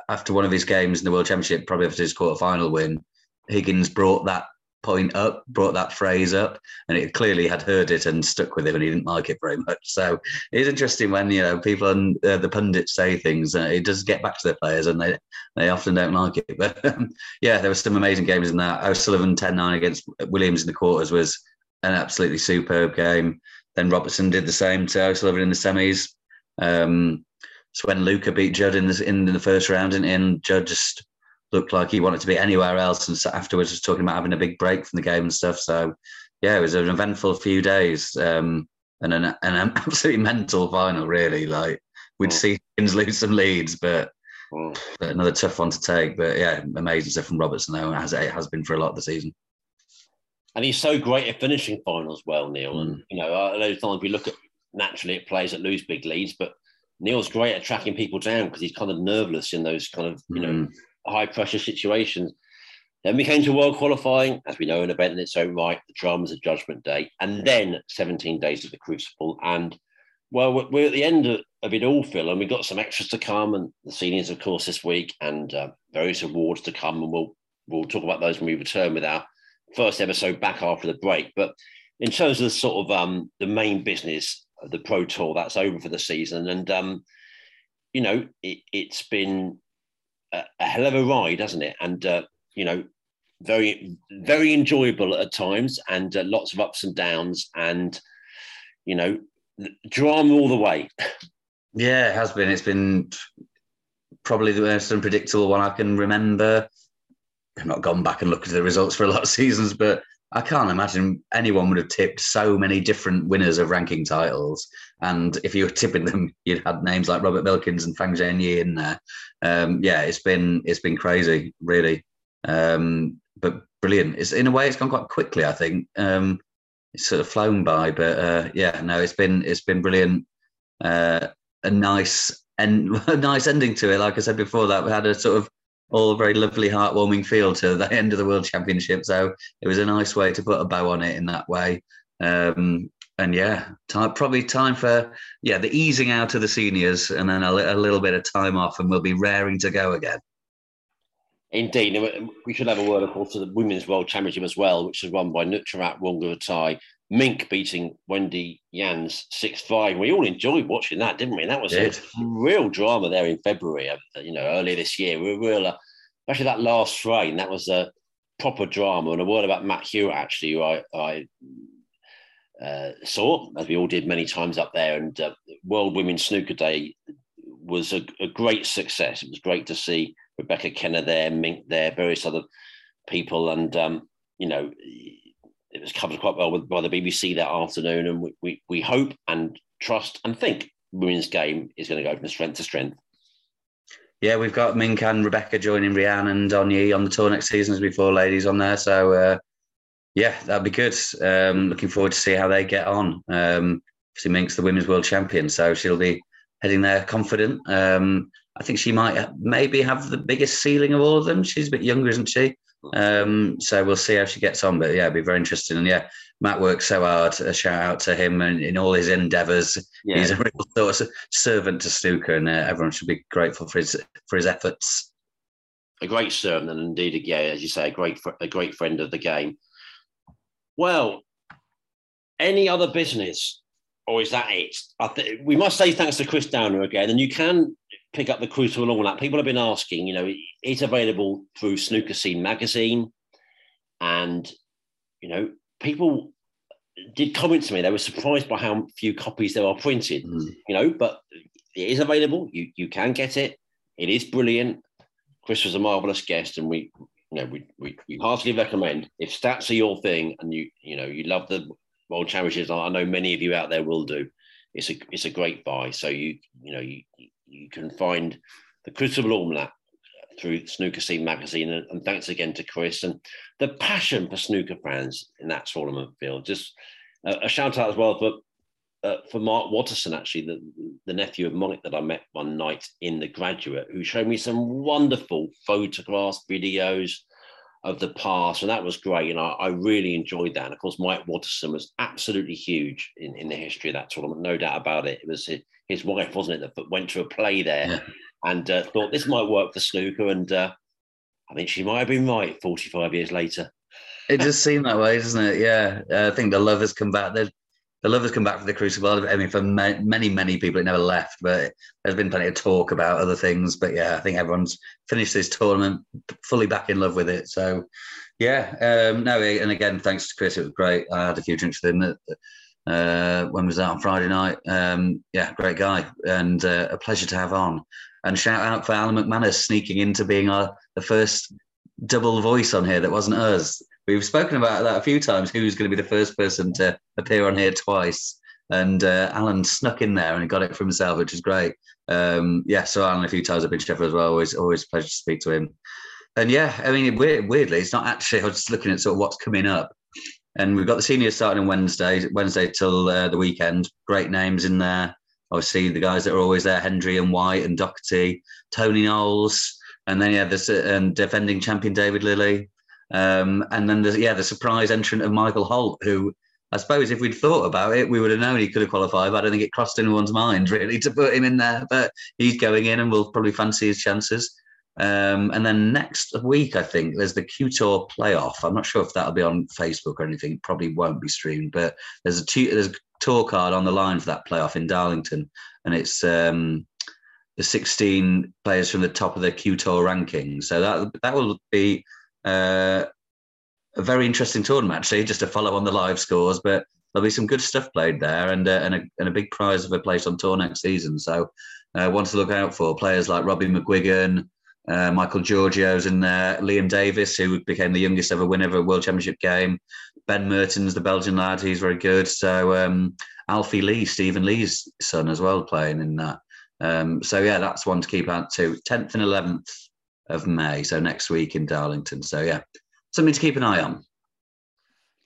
after one of his games in the World Championship, probably after his quarter final win, Higgins brought that point up, brought that phrase up, and it clearly had heard it and stuck with him, and he didn't like it very much. So it's interesting when you know people and uh, the pundits say things, uh, it does get back to the players, and they they often don't like it. But um, yeah, there were some amazing games in that. O'Sullivan 10-9 against Williams in the quarters was an absolutely superb game. Then Robertson did the same to O'Sullivan in the semis. Um, so when Luca beat Judd in the in the first round, and, and Judd just looked like he wanted to be anywhere else, and so afterwards was talking about having a big break from the game and stuff. So yeah, it was an eventful few days, um, and an, an absolutely mental final. Really, like we'd oh. see things lose some leads, but, but, another tough one to take. But yeah, amazing stuff from Robertson though, as it has been for a lot of the season. And he's so great at finishing finals well, Neil. Mm. And you know, a lot of times we look at naturally at players that lose big leads, but Neil's great at tracking people down because he's kind of nerveless in those kind of you know mm. high pressure situations. Then we came to world qualifying, as we know, an event in its own right. The dramas of Judgment Day, and then 17 days of the Crucible. And well, we're at the end of, it all, Phil, and we've got some extras to come, and the seniors, of course, this week, and uh, various awards to come, and we'll we'll talk about those when we return with our first episode back after the break. But in terms of the sort of um, the main business, of the Pro Tour. That's over for the season, and um, you know it, has been a, a, hell of a ride, hasn't it? And uh, you know, very very enjoyable at times, and uh, lots of ups and downs, and you know, drama all the way. Yeah, it has been. It's been probably the most unpredictable one I can remember. I've not gone back and looked at the results for a lot of seasons, but I can't imagine anyone would have tipped so many different winners of ranking titles. And if you were tipping them, *laughs* you'd had names like Robert Milkins and Fan Zhengyi in there. Um, yeah, it's been it's been crazy, really. Um, but brilliant. It's in a way it's gone quite quickly. I think um, it's sort of flown by, but uh, yeah, no, it's been it's been brilliant. Uh, a nice and *laughs* a nice ending to it. Like I said before, that we had a sort of all very lovely, heartwarming feel to the *laughs* end of the World Championship. So it was a nice way to put a bow on it in that way. Um, and yeah, time, probably time for yeah the easing out of the seniors, and then a, a little bit of time off, and we'll be raring to go again. Indeed, we should have a word, of course, to the Women's World Championship as well, which is won by Nutcharut Wongharuthai. Mink beating Wendy Jans 6 5. We all enjoyed watching that, didn't we? And that was a real drama there in February, uh, you know, earlier this year. We were real, uh, especially that last frame, that was a proper drama. And a word about Matt Hewitt, actually, who I, I uh, saw, as we all did many times up there. And uh, World Women's Snooker Day was a, a, great success. It was great to see Rebecca Kenna there, Mink there, various other people. And, um, you know, it was covered quite well by the BBC that afternoon, and we, we, we hope and trust and think women's game is going to go from strength to strength. Yeah, we've got Mink and Rebecca joining Reanne and Donyi on the tour next season as before ladies on there. So uh, yeah, that'd be good. Um, looking forward to see how they get on. Um, obviously, Mink's the women's world champion, so she'll be heading there confident. Um, I think she might maybe have the biggest ceiling of all of them. She's a bit younger, isn't she? Um, so we'll see how she gets on. But yeah, it'd be very interesting. And yeah, Matt works so hard. A shout out to him and in all his endeavours. Yeah. He's a real sort of servant to snooker, and uh, everyone should be grateful for his for his efforts. A great servant, and indeed, yeah, as you say, a great a great friend of the game. Well, any other business, or is that it? I we must say thanks to Chris Downer again, and you can pick up the Crucible all that. People have been asking, you know, it's available through Snooker Scene magazine. And, you know, people did comment to me. They were surprised by how few copies there are printed, mm. you know, but it is available. You you can get it. It is brilliant. Chris was a marvelous guest, and we, you know, we, we, we heartily recommend if stats are your thing and you, you know, you love the World Championships. I know many of you out there will do. It's a it's a great buy. So you you know you you can find the Crucible Almanac through Snooker Scene magazine. And, and, thanks again to Chris and the passion for snooker fans in that tournament field. Just a, a shout out as well for uh, for Mark Watterson, actually, the, the nephew of Mike that I met one night in The Graduate, who showed me some wonderful photographs, videos of the past, and that was great. And I, I really enjoyed that. And of course, Mike Watterson was absolutely huge in, in the history of that tournament, no doubt about it. It was his, wife, wasn't it, that went to a play there. Yeah. and uh, thought this might work for snooker. And uh, I think she might have been right 45 years later. It does seem that way, doesn't it? Yeah. Uh, I think the love has come back. The, the love has come back for the Crucible. I mean, for many, many people, it never left, but there's been plenty of talk about other things. But yeah, I think everyone's finished this tournament fully back in love with it. So yeah, um, no, and again, thanks to Chris, it was great. I had a few drinks with him. Uh, when was that on Friday night? Um, yeah, great guy, and uh, a pleasure to have on. And shout out for Alan McManus sneaking into being our the first double voice on here that wasn't us. We've spoken about that a few times. Who's going to be the first person to appear on here twice? And uh, Alan snuck in there and got it for himself, which is great. Um, yeah, so Alan a few times I've been Sheffield as well. Always, always a pleasure to speak to him. And yeah, I mean, weirdly, it's not actually. I was just looking at sort of what's coming up, and we've got the seniors starting on Wednesday, Wednesday till uh, the weekend. Great names in there. Obviously, the guys that are always there: Hendry and White and Doherty, Tony Knowles, and then yeah, the and defending champion David Lilley, um, and then the yeah the surprise entrant of Michael Holt, who I suppose if we'd thought about it, we would have known he could have qualified. But I don't think it crossed anyone's mind really to put him in there. But he's going in, and we'll probably fancy his chances. Um, and then next week, I think there's the Q Tour playoff. I'm not sure if that'll be on Facebook or anything. It probably won't be streamed, but there's a two, there's a tour card on the line for that playoff in Darlington, and it's um, the 16 players from the top of the Q Tour ranking. So that that will be uh, a very interesting tournament, actually, just to follow on the live scores. But there'll be some good stuff played there, and uh, and, a, and a big prize of a place on tour next season. So. Uh, one to look out for players like Robbie McGuigan, uh, Michael Georgiou's in there, Liam Davies, who became the youngest ever winner of a World Championship game, Ben Mertens, the Belgian lad, he's very good. So um, Alfie Lee, Stephen Lee's son, as well, playing in that. Um, so yeah, that's one to keep out to. 10th and 11th of May, so next week in Darlington. So yeah, something to keep an eye on.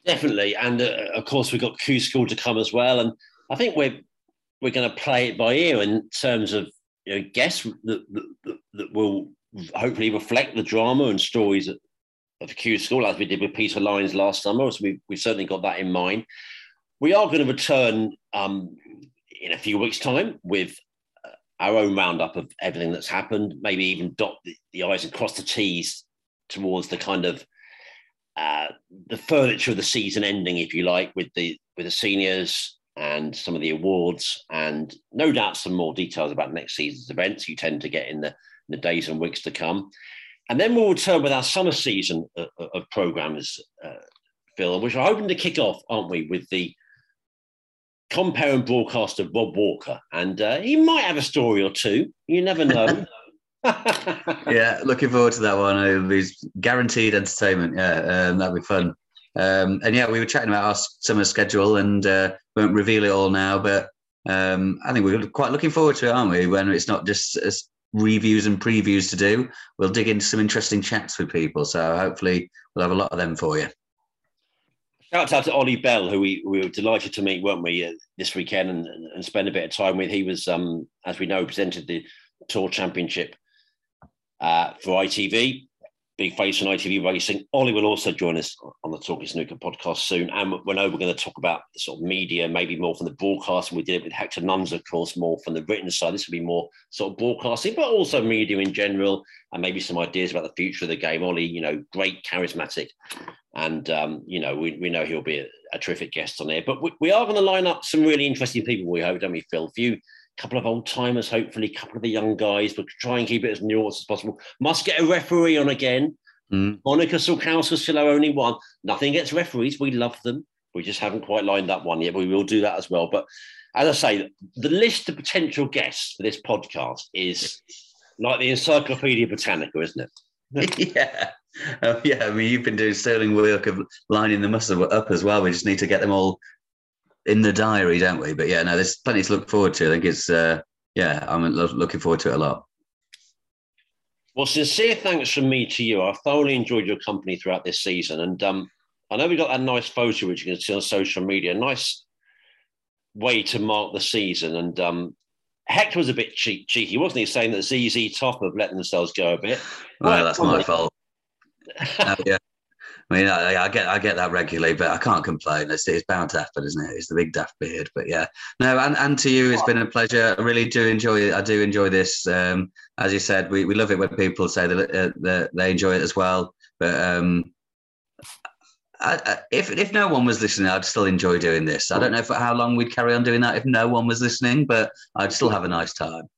Definitely, and uh, of course we've got Q School to come as well, and I think we're we're going to play it by ear in terms of you know guests that, that, that will hopefully reflect the drama and stories of, Q School as we did with Peter Lyons last summer. So we, we've certainly got that in mind. We are going to return um, in a few weeks' time with uh, our own roundup of everything that's happened, maybe even dot the, the I's and cross the T's towards the kind of uh, the furniture of the season ending, if you like, with the with the seniors and some of the awards, and no doubt some more details about next season's events. You tend to get in the the days and weeks to come. And then we'll return with our summer season of, of programs, uh, Phil, which we're hoping to kick off, aren't we, with the compere and broadcaster Rob Walker. And uh, he might have a story or two. You never know. *laughs* *laughs* yeah, looking forward to that one. It'll be guaranteed entertainment. Yeah, um, that'll be fun. Um, and yeah, we were chatting about our summer schedule and uh, won't reveal it all now, but um, I think we're quite looking forward to it, aren't we? When it's not just reviews and previews to do. We'll dig into some interesting chats with people. So hopefully we'll have a lot of them for you. Shout out to Ollie Bell, who we, we were delighted to meet, weren't we, uh, this weekend and, and spend a bit of time with. He was, um, as we know, presented the Tour Championship uh, for ITV big face on ITV Racing. Ollie will also join us on the Talking Snooker podcast soon. And we know we're going to talk about the sort of media, maybe more from the broadcasting. We did it with Hector Nunns, of course, more from the written side. This will be more sort of broadcasting, but also media in general, and maybe some ideas about the future of the game. Ollie, you know, great, charismatic. And, um, you know, we, we know he'll be a, a terrific guest on there. But we, we are going to line up some really interesting people, we hope, don't we, Phil? A couple of old timers, hopefully, a couple of the young guys, but try and keep it as nuanced as possible. Must get a referee on again. Mm. Monica Sulkowska still our only one. Nothing against referees. We love them. We just haven't quite lined up one yet, but we will do that as well. But as I say, the list of potential guests for this podcast is like the Encyclopedia Britannica, isn't it? *laughs* yeah. Oh, yeah, I mean, you've been doing sterling work of lining the them up as well. We just need to get them all in the diary, don't we? But yeah, no, there's plenty to look forward to. I think it's uh, yeah, I'm looking forward to it a lot. Well, sincere thanks from me to you. I've thoroughly enjoyed your company throughout this season, and um, I know we got that nice photo which you can see on social media. Nice way to mark the season, and um, Hector was a bit cheek- cheeky, wasn't he? Saying that ZZ Top have let themselves go a bit. Well, that's my fault. *laughs* oh, yeah. I mean, I, I, get I get that regularly, but I can't complain. It's, it's bound to happen, isn't it? It's the big daft beard. But yeah, no, and, and to you, it's been a pleasure. I really do enjoy it. I do enjoy this. Um, as you said, we, we love it when people say that, uh, that they enjoy it as well. But um, I, I, if if no one was listening, I'd still enjoy doing this. I don't know for how long we'd carry on doing that if no one was listening, but I'd still have a nice time.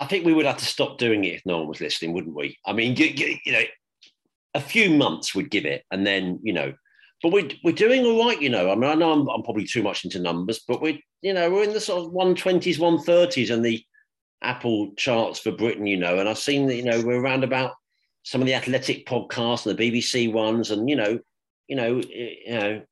I think we would have to stop doing it if no one was listening, wouldn't we? I mean, you, you, you know, a few months we'd give it, and then you know, but we're we're doing all right, you know. I mean, I know I'm, I'm probably too much into numbers, but we're you know we're in the sort of one twenties, one thirties, and the Apple charts for Britain, you know. And I've seen that you know we're around about some of the athletic podcasts and the BBC ones, and you know, you know, eh, you know,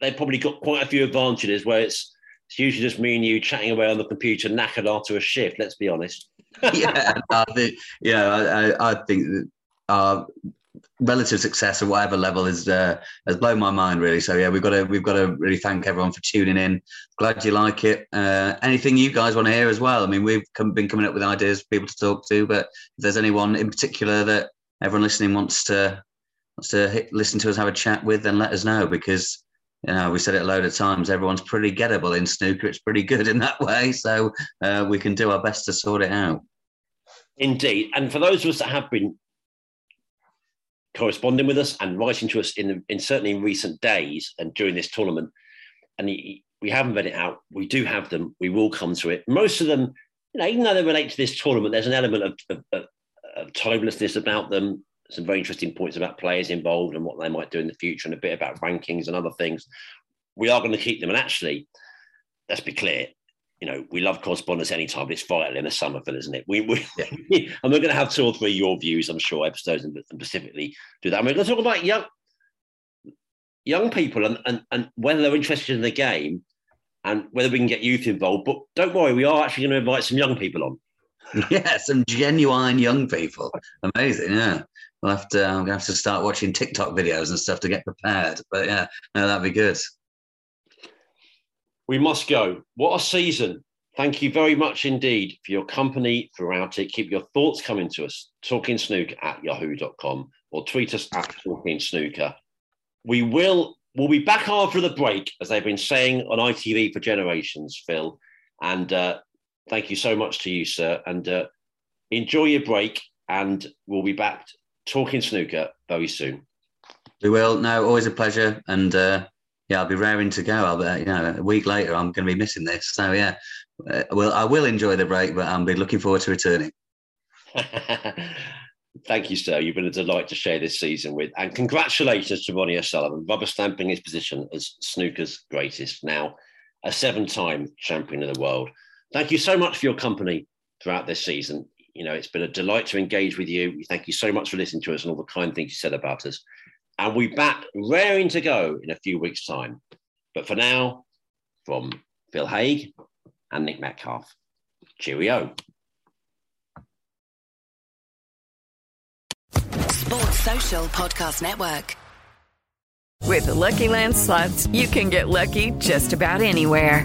they've probably got quite a few advantages where it's it's usually just me and you chatting away on the computer, knackered after a shift. Let's be honest. *laughs* yeah, I think, yeah, I, I think that our relative success at whatever level is uh, has blown my mind really. So yeah, we've got to we've got to really thank everyone for tuning in. Glad you like it. Uh, anything you guys want to hear as well? I mean, we've come, been coming up with ideas for people to talk to, but if there's anyone in particular that everyone listening wants to wants to hit, listen to us have a chat with, then let us know because you know we said it a load of times. Everyone's pretty gettable in snooker. It's pretty good in that way, so uh, we can do our best to sort it out. Indeed, and for those of us that have been corresponding with us and writing to us in, in certainly in recent days and during this tournament. And we haven't read it out. We do have them. We will come to it. Most of them, you know, even though they relate to this tournament, there's an element of, of, of, of timelessness about them. Some very interesting points about players involved and what they might do in the future, and a bit about rankings and other things. We are going to keep them. And actually, let's be clear, you know, we love correspondence anytime, but it's vital in the summer for isn't it? We, we yeah. *laughs* and we're going to have two or three your views, I'm sure, episodes and, specifically do that. And we're going to talk about young young people and, and, and whether they're interested in the game and whether we can get youth involved. But don't worry, we are actually going to invite some young people on. *laughs* Yeah, some genuine young people. Amazing, yeah. We'll have to. I'm going to have to start watching TikTok videos and stuff to get prepared. But yeah, no, that'd be good we must go. What a season. Thank you very much indeed for your company throughout it. Keep your thoughts coming to us, talking snooker at yahoo.com or tweet us at talking snooker. We will we'll be back after the break, as they've been saying on ITV for generations, Phil. And uh, thank you so much to you, sir. And uh, enjoy your break, and we'll be back talking snooker very soon. We will. No, always a pleasure. And uh, yeah, I'll be raring to go. I'll be, you know, a week later, I'm going to be missing this. So yeah, uh, well, I will enjoy the break, but I'll be looking forward to returning. *laughs* Thank you, sir. You've been a delight to share this season with, and congratulations to Ronnie O'Sullivan, rubber stamping his position as snooker's greatest, now a seven-time champion of the world. Thank you so much for your company throughout this season. You know, it's been a delight to engage with you. Thank you so much for listening to us and all the kind things you said about us and we back raring to go in a few weeks' time. But for now, from Phil Haigh and Nick Metcalfe, cheerio. Sports Social Podcast Network. With the Lucky Land slots, you can get lucky just about anywhere.